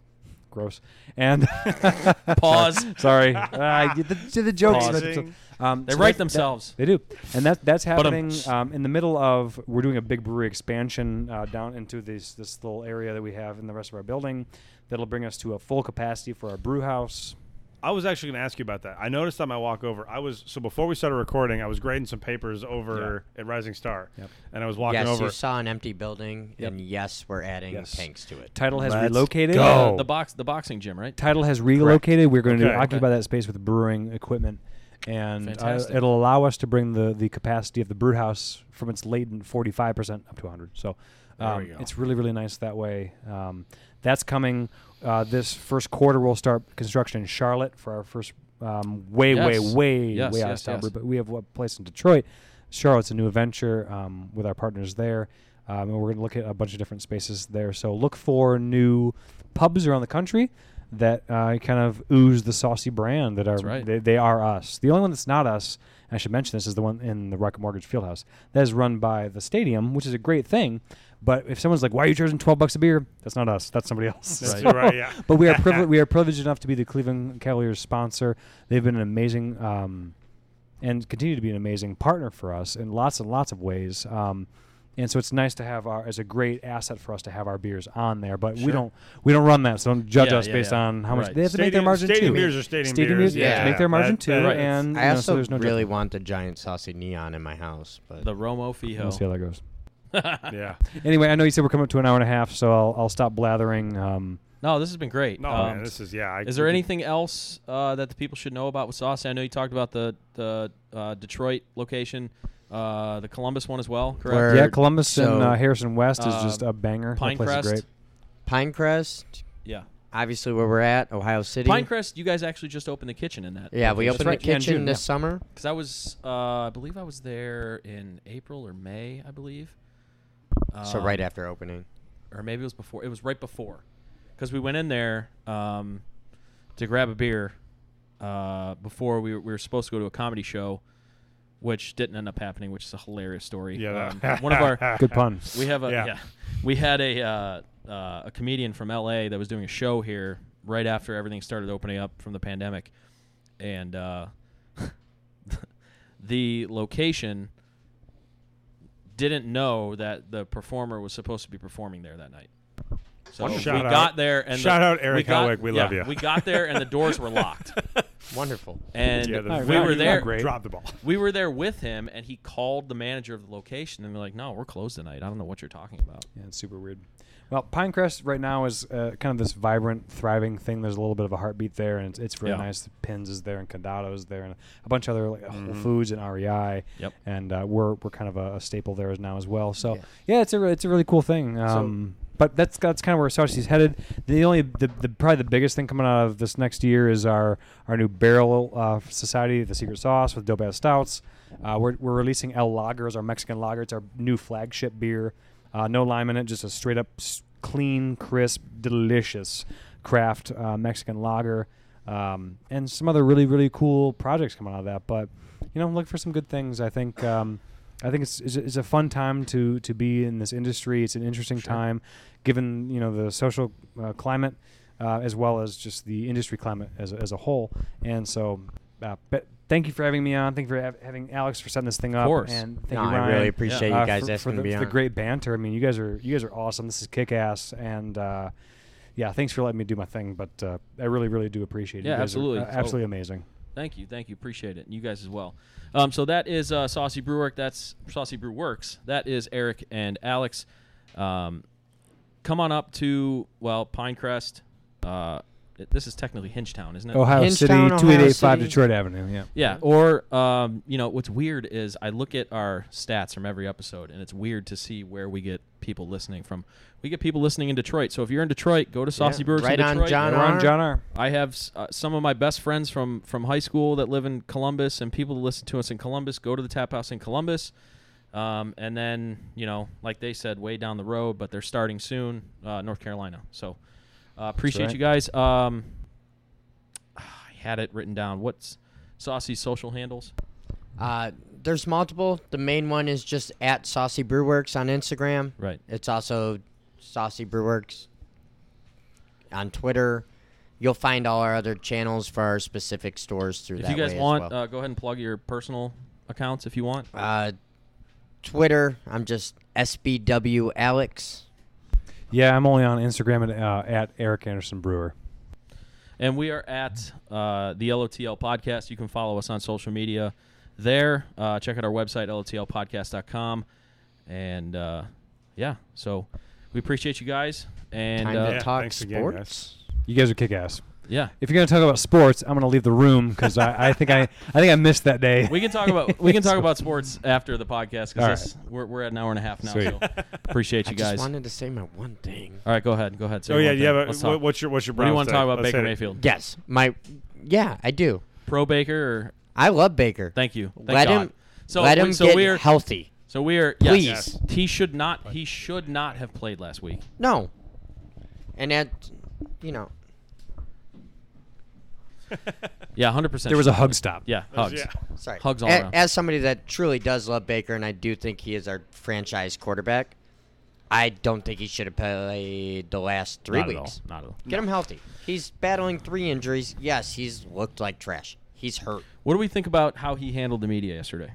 Gross. And [laughs] Pause. Sorry. [laughs] Uh, the, the, the jokes. Pausing. Um, They so write that- that- themselves. they do, and that that's But, um, happening um, in the middle of. We're doing a big brewery expansion uh, down into this this little area that we have in the rest of our building. That'll bring us to a full capacity for our brew house. I was actually going to ask you about that. I noticed on my walk over, I was so before we started recording, I was grading some papers over at Rising Star, Yep. and I was walking yes, over. Yes, you saw an empty building, Yep. and yes, we're adding Yes. tanks to it. Title has Let's relocated. go. The, the box, the boxing gym, right? Title has relocated. We're going to Okay. occupy that space with brewing equipment, and uh, it'll allow us to bring the the capacity of the brew house from its latent 45 percent up to 100. So There um, we go. it's really really nice that way. Um, that's coming uh, this first quarter. We'll start construction in Charlotte for our first um, way way Yes. way Yes, way out of yes, style yes. But we have a place in Detroit. Charlotte's a new adventure um, with our partners there. Um, and we're going to look at a bunch of different spaces there. So look for new pubs around the country that uh, kind of ooze the saucy brand that are right. they, they are us. The only one that's not us, I should mention this, is the one in the Rocket Mortgage Fieldhouse. That is run by the stadium, which is a great thing. But if someone's like, "Why are you charging twelve bucks a beer?" That's not us. That's somebody else. That's So- right, yeah. but we are [laughs] privileged. we are privileged enough to be the Cleveland Cavaliers sponsor. They've been an amazing um, and continue to be an amazing partner for us in lots and lots of ways. Um, and so it's nice to have our as a great asset for us to have our beers on there. But we don't we don't run that, so don't judge Yeah, us yeah, based yeah. on how much Right. they have to make their Stadium- margin stadium too. beers are stadium Stadium beers, beers, they have to yeah. make their margin That- too. that- and I you know, also so no really judgment. want the giant saucy neon in my house, but The Romo Fijo. We'll Fijo. see how that goes. [laughs] yeah. Anyway, I know you said we're coming up to an hour and a half, so I'll, I'll stop blathering. Um, No, this has been great. No, Um, man, this is yeah. I, Is there anything else uh, that the people should know about with Saucy? I know you talked about the the uh, Detroit location, uh, the Columbus one as well. Correct. Where- yeah, Columbus so, and uh, Harrison West is uh, just a banger. That place is Pinecrest. great. Pinecrest, Yeah. obviously where we're at, Ohio City. Pinecrest. You guys actually just opened the kitchen in that. Yeah, we opened right, the yeah, kitchen June, this yeah. summer. Because I was, uh, I believe I was there in April or May, I believe. So right Um, after opening. or maybe it was before. It was right before, because we went in there um, to grab a beer uh, before we were, we were supposed to go to a comedy show, which didn't end up happening, which is a hilarious story. Yeah, um, one of our [laughs] Good pun. we have a yeah. Yeah. we had a uh, uh, a comedian from L.A. that was doing a show here right after everything started opening up from the pandemic, and uh, [laughs] the location didn't know that the performer was supposed to be performing there that night. So Shout we out- got there and shout the, out Eric we got, Helwig, we yeah, love you. We got there and the doors were locked, [laughs] Wonderful. and Yeah, the we well, were there. great. Drop the ball. We were there with him, and he called the manager of the location, and they're like, "No, we're closed tonight. I don't know what you're talking about." Yeah, it's super weird. Well, Pinecrest right now is uh, kind of this vibrant, thriving thing. There's a little bit of a heartbeat there, and it's, it's really Yeah. nice. The Pins is there, and Condado's there, and a bunch of other like Whole Mhm. Foods and REI. Yep. And uh, we're we're kind of a, a staple there as now as well. So Yeah. yeah, it's a re- it's a really cool thing. Um, but that's that's kind of where Saucy's headed. The only the, the probably the biggest thing coming out of this next year is our our new barrel uh, society, the Secret Sauce with dope ass stouts. Uh, we're we're releasing El Lager as our Mexican lager. It's our new flagship beer. Uh, no lime in it, just a straight up clean, crisp, delicious craft uh, Mexican lager. Um, and some other really really cool projects coming out of that. But you know, look for some good things. I think. Um, I think it's, it's, a- it's a fun time to, to be in this industry. It's an interesting Sure. time, given you know the social uh, climate, uh, as well as just the industry climate as a, as a whole. And so, uh, but thank you for having me on. Thank you for hav- having Alex for setting this thing up. Of course. And thank No, you, I really appreciate uh, you guys for, for asking the, me on. the great banter. I mean, you guys are you guys are awesome. This is kick ass, and uh, yeah, thanks for letting me do my thing. But uh, I really really do appreciate it. Yeah, you guys absolutely. Are, uh, absolutely amazing. Thank you, thank you, appreciate it. And you guys as well. Um, so that is uh, Saucy Brew Work. That's Saucy Brew Works. That is Eric and Alex. Um, come on up to well Pinecrest. It- this is technically Hingetown, isn't it? Ohio City, Hingetown, Ohio two eight eight five City. Detroit Avenue. Yeah. Yeah. Or um, you know what's weird is I look at our stats from every episode, and it's weird to see where we get people listening from. We get people listening in Detroit. So if you're in Detroit, go to Saucy Yeah, Brewers right in on Detroit. John We're on R. John R. I have s- uh, some of my best friends from from high school that live in Columbus, and people that listen to us in Columbus go to the tap house in Columbus. Um, and then you know, like they said, way down the road, but they're starting soon, uh, North Carolina. So uh, appreciate right. you guys. Um, [sighs] I had it written down. What's Saucy's social handles? Uh, there's multiple. The main one is just at Saucy Brewworks on Instagram. Right. It's also Saucy Brewworks on Twitter. You'll find all our other channels for our specific stores through If that you guys way want, well. uh, go ahead and plug your personal accounts if you want. Uh, Twitter, I'm just SBW Alex. Yeah, I'm only on Instagram at, uh, at Eric Anderson Brewer. And we are at uh, the LOTL podcast. You can follow us on social media there. Uh, check out our website, lotlpodcast.com. And uh, yeah, so we appreciate you guys. And Time uh, to Yeah, talk thanks again, sports. You guys are kick ass. Yeah, If you're gonna talk about sports, I'm gonna leave the room because I, I think I I think I missed that day. we can talk about we can talk [laughs] about sports after the podcast All because we're, we're at an hour and a half now. Sweet. So appreciate you guys. I just wanted to say my one thing. All right, go ahead. Go ahead. say oh yeah, yeah. But what, what's your what's your what do you want to talk about Let's Baker hit. Mayfield? Yes, my yeah, I do. Pro Baker or I love Baker. thank you. Thank let God. him So let we- him so get we're healthy. so we're yes, Please. yes. he should not he should not have played last week. No, and that you know [laughs] Yeah, hundred percent. there was a hug stop. Yeah, hugs. Yeah. sorry. Hugs all A- around. As somebody that truly does love Baker, and I do think he is our franchise quarterback, I don't think he should have played the last three Not at all. weeks. Not at all. Get him healthy. He's battling three injuries. Yes, he's looked like trash. He's hurt. What do we think about how he handled the media yesterday?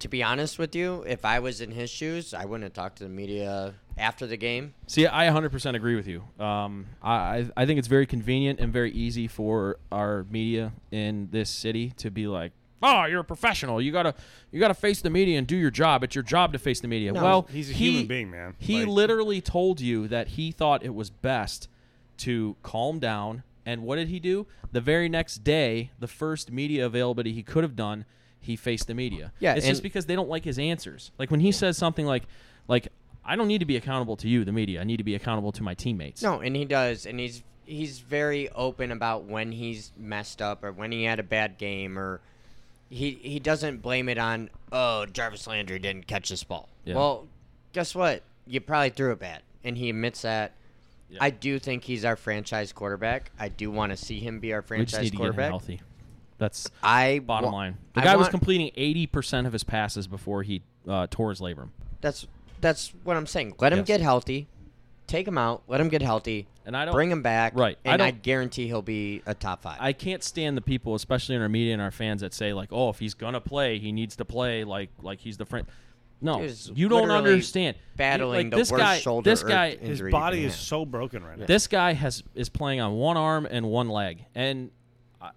To be honest with you, if I was in his shoes, I wouldn't have talked to the media after the game. See, I 100% agree with you. Um, I I- I think it's very convenient and very easy for our media in this city to be like, "Oh, you're a professional. You gotta you gotta face the media and do your job. It's your job to face the media." No, well, He's a he- human being, man. He Like- literally told you that he thought it was best to calm down. And what did he do? The very next day, the first media availability he could have done, he faced the media. Yeah, it's just because they don't like his answers. Like when he says something like, like I don't need to be accountable to you, the media. I need to be accountable to my teammates. No, and he does, and he's he's very open about when he's messed up or when he had a bad game or he he doesn't blame it on oh Jarvis Landry didn't catch this ball. Yeah. Well, guess what? You probably threw it bad, and he admits that. Yeah. I do think he's our franchise quarterback. I do want to see him be our franchise need to get him quarterback. healthy. That's I bottom wa- line. The I guy was want- completing eighty percent of his passes before he uh, tore his labrum. That's that's what I'm saying. Let him Yes. get healthy. Take him out. Let him get healthy. And I don't Bring him back. Right. I And I, don't- guarantee he'll be a top five. I can't stand the people, especially in our media and our fans, that say like, "Oh, if he's gonna play, he needs to play like like he's the friend." No, Dude's you don't literally understand. battling like, the this worst guy, shoulder This or guy, injury His you body can is have. so broken right now. this guy has is playing on one arm and one leg. And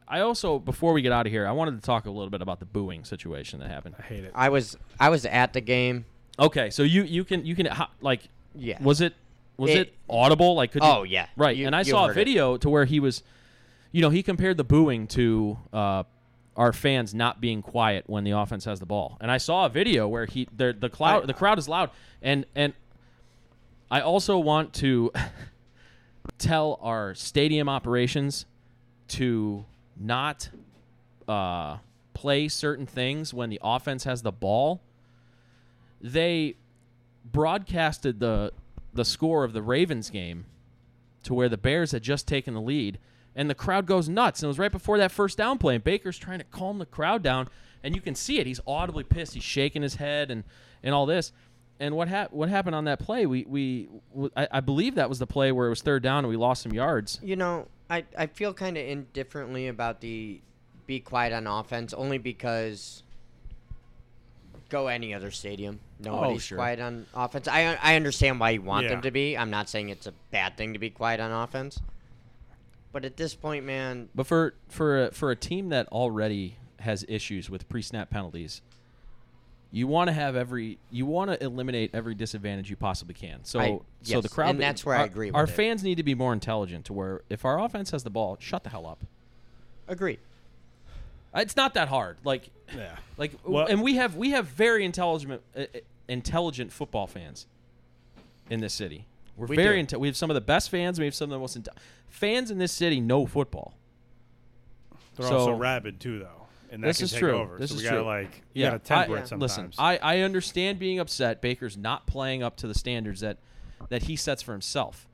I- I also, before we get out of here, I wanted to talk a little bit about the booing situation that happened. I hate it. I was I was at the game. Okay, so you you can you can like Yeah. was it was it, It- audible like could you, Oh, yeah. right You- and I saw a heard it. video to where he was you know he compared the booing to uh, our fans not being quiet when the offense has the ball and I saw a video where he the the cloud I- the crowd is loud and and I also want to [laughs] tell our stadium operations to not uh, play certain things when the offense has the ball. They broadcasted the the score of the Ravens game to where the Bears had just taken the lead, and the crowd goes nuts. And it was right before that first down play, and Baker's trying to calm the crowd down, and you can see it. He's audibly pissed. He's shaking his head and and all this. And what hap- what happened on that play? We we w- I, I believe that was the play where it was third down and we lost some yards. You know, I I feel kind of indifferently about the be quiet on offense only because go any other stadium. Oh, Nobody's Oh, sure. quiet on offense. I I understand why you want Yeah. them to be. I'm not saying it's a bad thing to be quiet on offense. But at this point, man, But for for a, for a team that already has issues with pre-snap penalties, you want to have every you want to eliminate every disadvantage you possibly can. So I- so yes, the crowd and that's where I our- agree Our with it. fans need to be more intelligent to where if our offense has the ball, shut the hell up. agreed. It's not that hard. Like Yeah. like Well- and we have we have very intelligent uh, uh, intelligent football fans in this city. We're We very do. inte- we have some of the best fans, we have some of the most inte- fans in this city know football. They're So- also rabid too, though, and that This can is take true. over. This so is we gotta true. like you gotta temper I, it sometimes. Listen, I, I understand being upset. Baker's not playing up to the standards that that he sets for himself.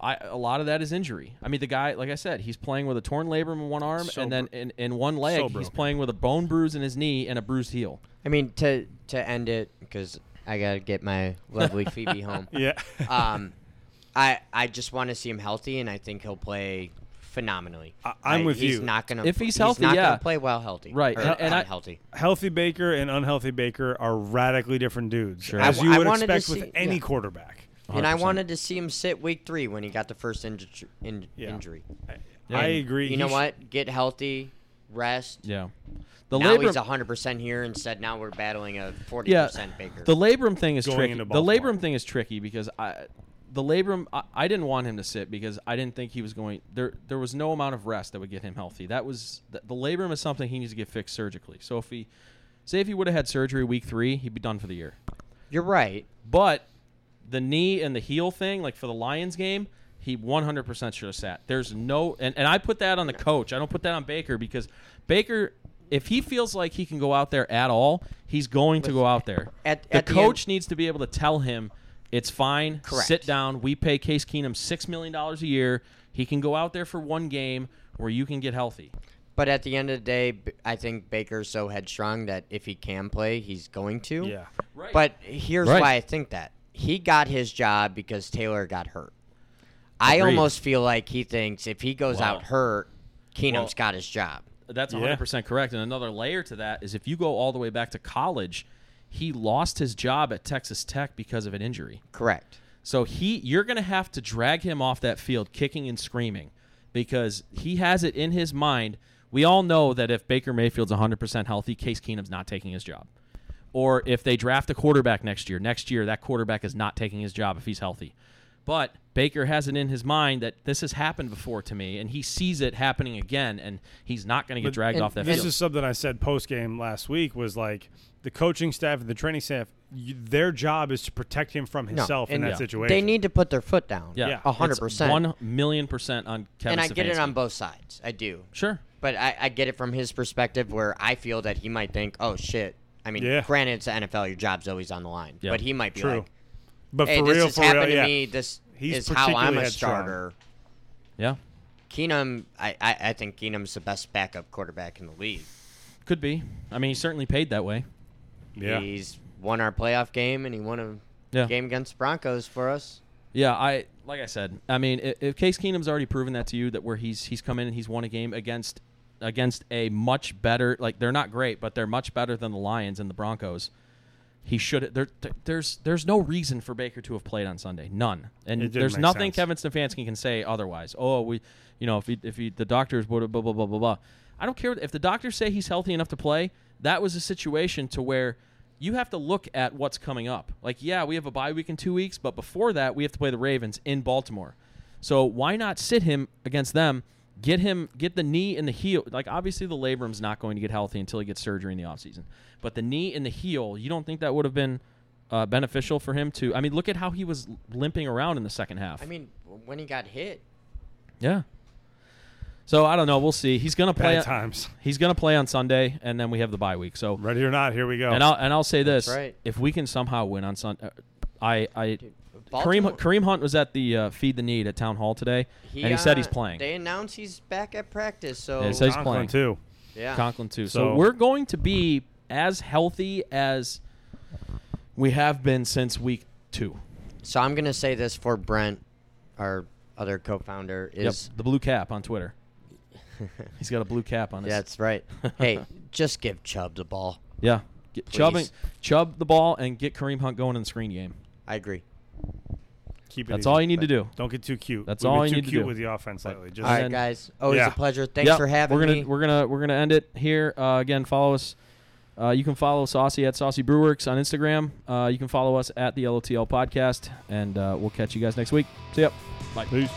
I a lot of that is injury. I mean, the guy, like I said, he's playing with a torn labrum in one arm, So and then in, in one leg, so he's playing with a bone bruise in his knee and a bruised heel. I mean, to to end it because I gotta get my lovely Phoebe home. [laughs] yeah. Um, I I just want to see him healthy, and I think he'll play phenomenally. I- I'm I- with he's you. Not gonna If he's healthy, not yeah. gonna play well healthy. Right, or and- and I- unhealthy. healthy Baker and unhealthy Baker are radically different dudes, Sure. as I- you I would wanted to expect with any yeah. quarterback. And I wanted to see him sit week three when he got the first inju- in- Yeah. injury. I And agree. You He know sh- what? Get healthy, rest. Yeah, the now labrum. he's hundred percent here. Instead, now we're battling a forty yeah, percent Baker. the labrum thing is Going tricky. The labrum thing is tricky because I, the labrum, I, I didn't want him to sit because I didn't think he was going. There, there was no amount of rest that would get him healthy. That was the, the labrum is something he needs to get fixed surgically. So if he, say, if he would have had surgery week three, he'd be done for the year. You're right. But the knee and the heel thing, like for the Lions game, he 100% should have sat. There's no, and, and I put that on the coach. I don't put that on Baker because Baker, if he feels like he can go out there at all, he's going to go out there. At- the at the coach end- needs to be able to tell him it's fine. Correct. Sit down. We pay Case Keenum $6 million a year. He can go out there for one game where you can get healthy. But at the end of the day, I think Baker's so headstrong that if he can play, he's going to. Yeah. Right. But here's Right. why I think that he got his job because Taylor got hurt. I almost feel like he thinks if he goes Wow. out hurt, Keenum's Well- got his job. That's Yeah. 100% correct. And another layer to that is if you go all the way back to college, he lost his job at Texas Tech because of an injury. Correct. So he you're going to have to drag him off that field kicking and screaming because he has it in his mind. We all know that if Baker Mayfield's 100% healthy, Case Keenum's not taking his job. Or if they draft a quarterback next year, next year that quarterback is not taking his job if he's healthy. But Baker has it in his mind that this has happened before to me, and he sees it happening again, and he's not going to get dragged and off that field. This field. is something I said post game last week. Was like the coaching staff and the training staff. You, their job is to protect him from No, himself in and that Yeah. situation. They need to put their foot down. yeah, yeah, a hundred It's percent. One million percent on Kevin. And I get it on both sides. I do. Sure. But I, I get it from his perspective where I feel that he might think, oh, shit. I mean, Yeah. granted, it's the NFL. Your job's always on the line. Yeah. But he might be True. like, but hey, for this real, has for happened real, to yeah. me. This He's is how I'm a headstrong. starter. Yeah. Keenum, I, I, I think Keenum's the best backup quarterback in the league. Could be. I mean, he's certainly paid that way. Yeah. He's won our playoff game, and he won a Yeah. game against the Broncos for us. Yeah, I like I said. I mean, if, if Case Keenum's already proven that to you, that where he's he's come in and he's won a game against against a much better like they're not great, but they're much better than the Lions and the Broncos. He should there. There's there's no reason for Baker to have played on Sunday, none, and there's nothing sense. Kevin Stefanski can say otherwise. Oh, we, you know, if he if he the doctors would blah blah blah blah blah. I don't care if the doctors say he's healthy enough to play. That was a situation to where you have to look at what's coming up. Like, yeah, we have a bye week in two weeks, but before that, we have to play the Ravens in Baltimore. So why not sit him against them? Get him, get the knee and the heel. Like, obviously, the labrum's not going to get healthy until he gets surgery in the offseason. But the knee and the heel, you don't think that would have been uh, beneficial for him to? I mean, look at how he was limping around in the second half. I mean, when he got hit, yeah. So I don't know. We'll see. He's gonna play. Bad times. He's gonna play on Sunday, and then we have the bye week. So Ready or not, here we go. and I'll and I'll say this: right. if we can somehow win on Sunday, I I Kareem Baltimore- Kareem Hunt was at the uh, feed the need at town hall today, he, and he said he's uh, playing. They announced he's back at practice, so Yeah, he said he's Conklin, playing. too. yeah. Conklin too. So, So- we're going to be as healthy as we have been since week two. So I'm gonna say this for Brent, our other co-founder, Yep, is the blue cap on Twitter. [laughs] He's got a blue cap on his. that's right. hey, [laughs] just give Chubb the ball. yeah. Get Chubb, and, Please. Chubb the ball and get Kareem Hunt going in the screen game. I agree. Keep it That's easy. all you need to do. Don't get too cute. That's We've all been you too need to cute do. with the offense lately. Just All right, And- guys. Always Yeah. a pleasure. Thanks Yep, for having we're gonna, me. We're gonna we're gonna end it here. Uh, again, follow us. Uh, you can follow Saucy at Saucy Brewworks on Instagram. Uh, you can follow us at the LOTL podcast, and uh, we'll catch you guys next week. See ya. Bye. Peace.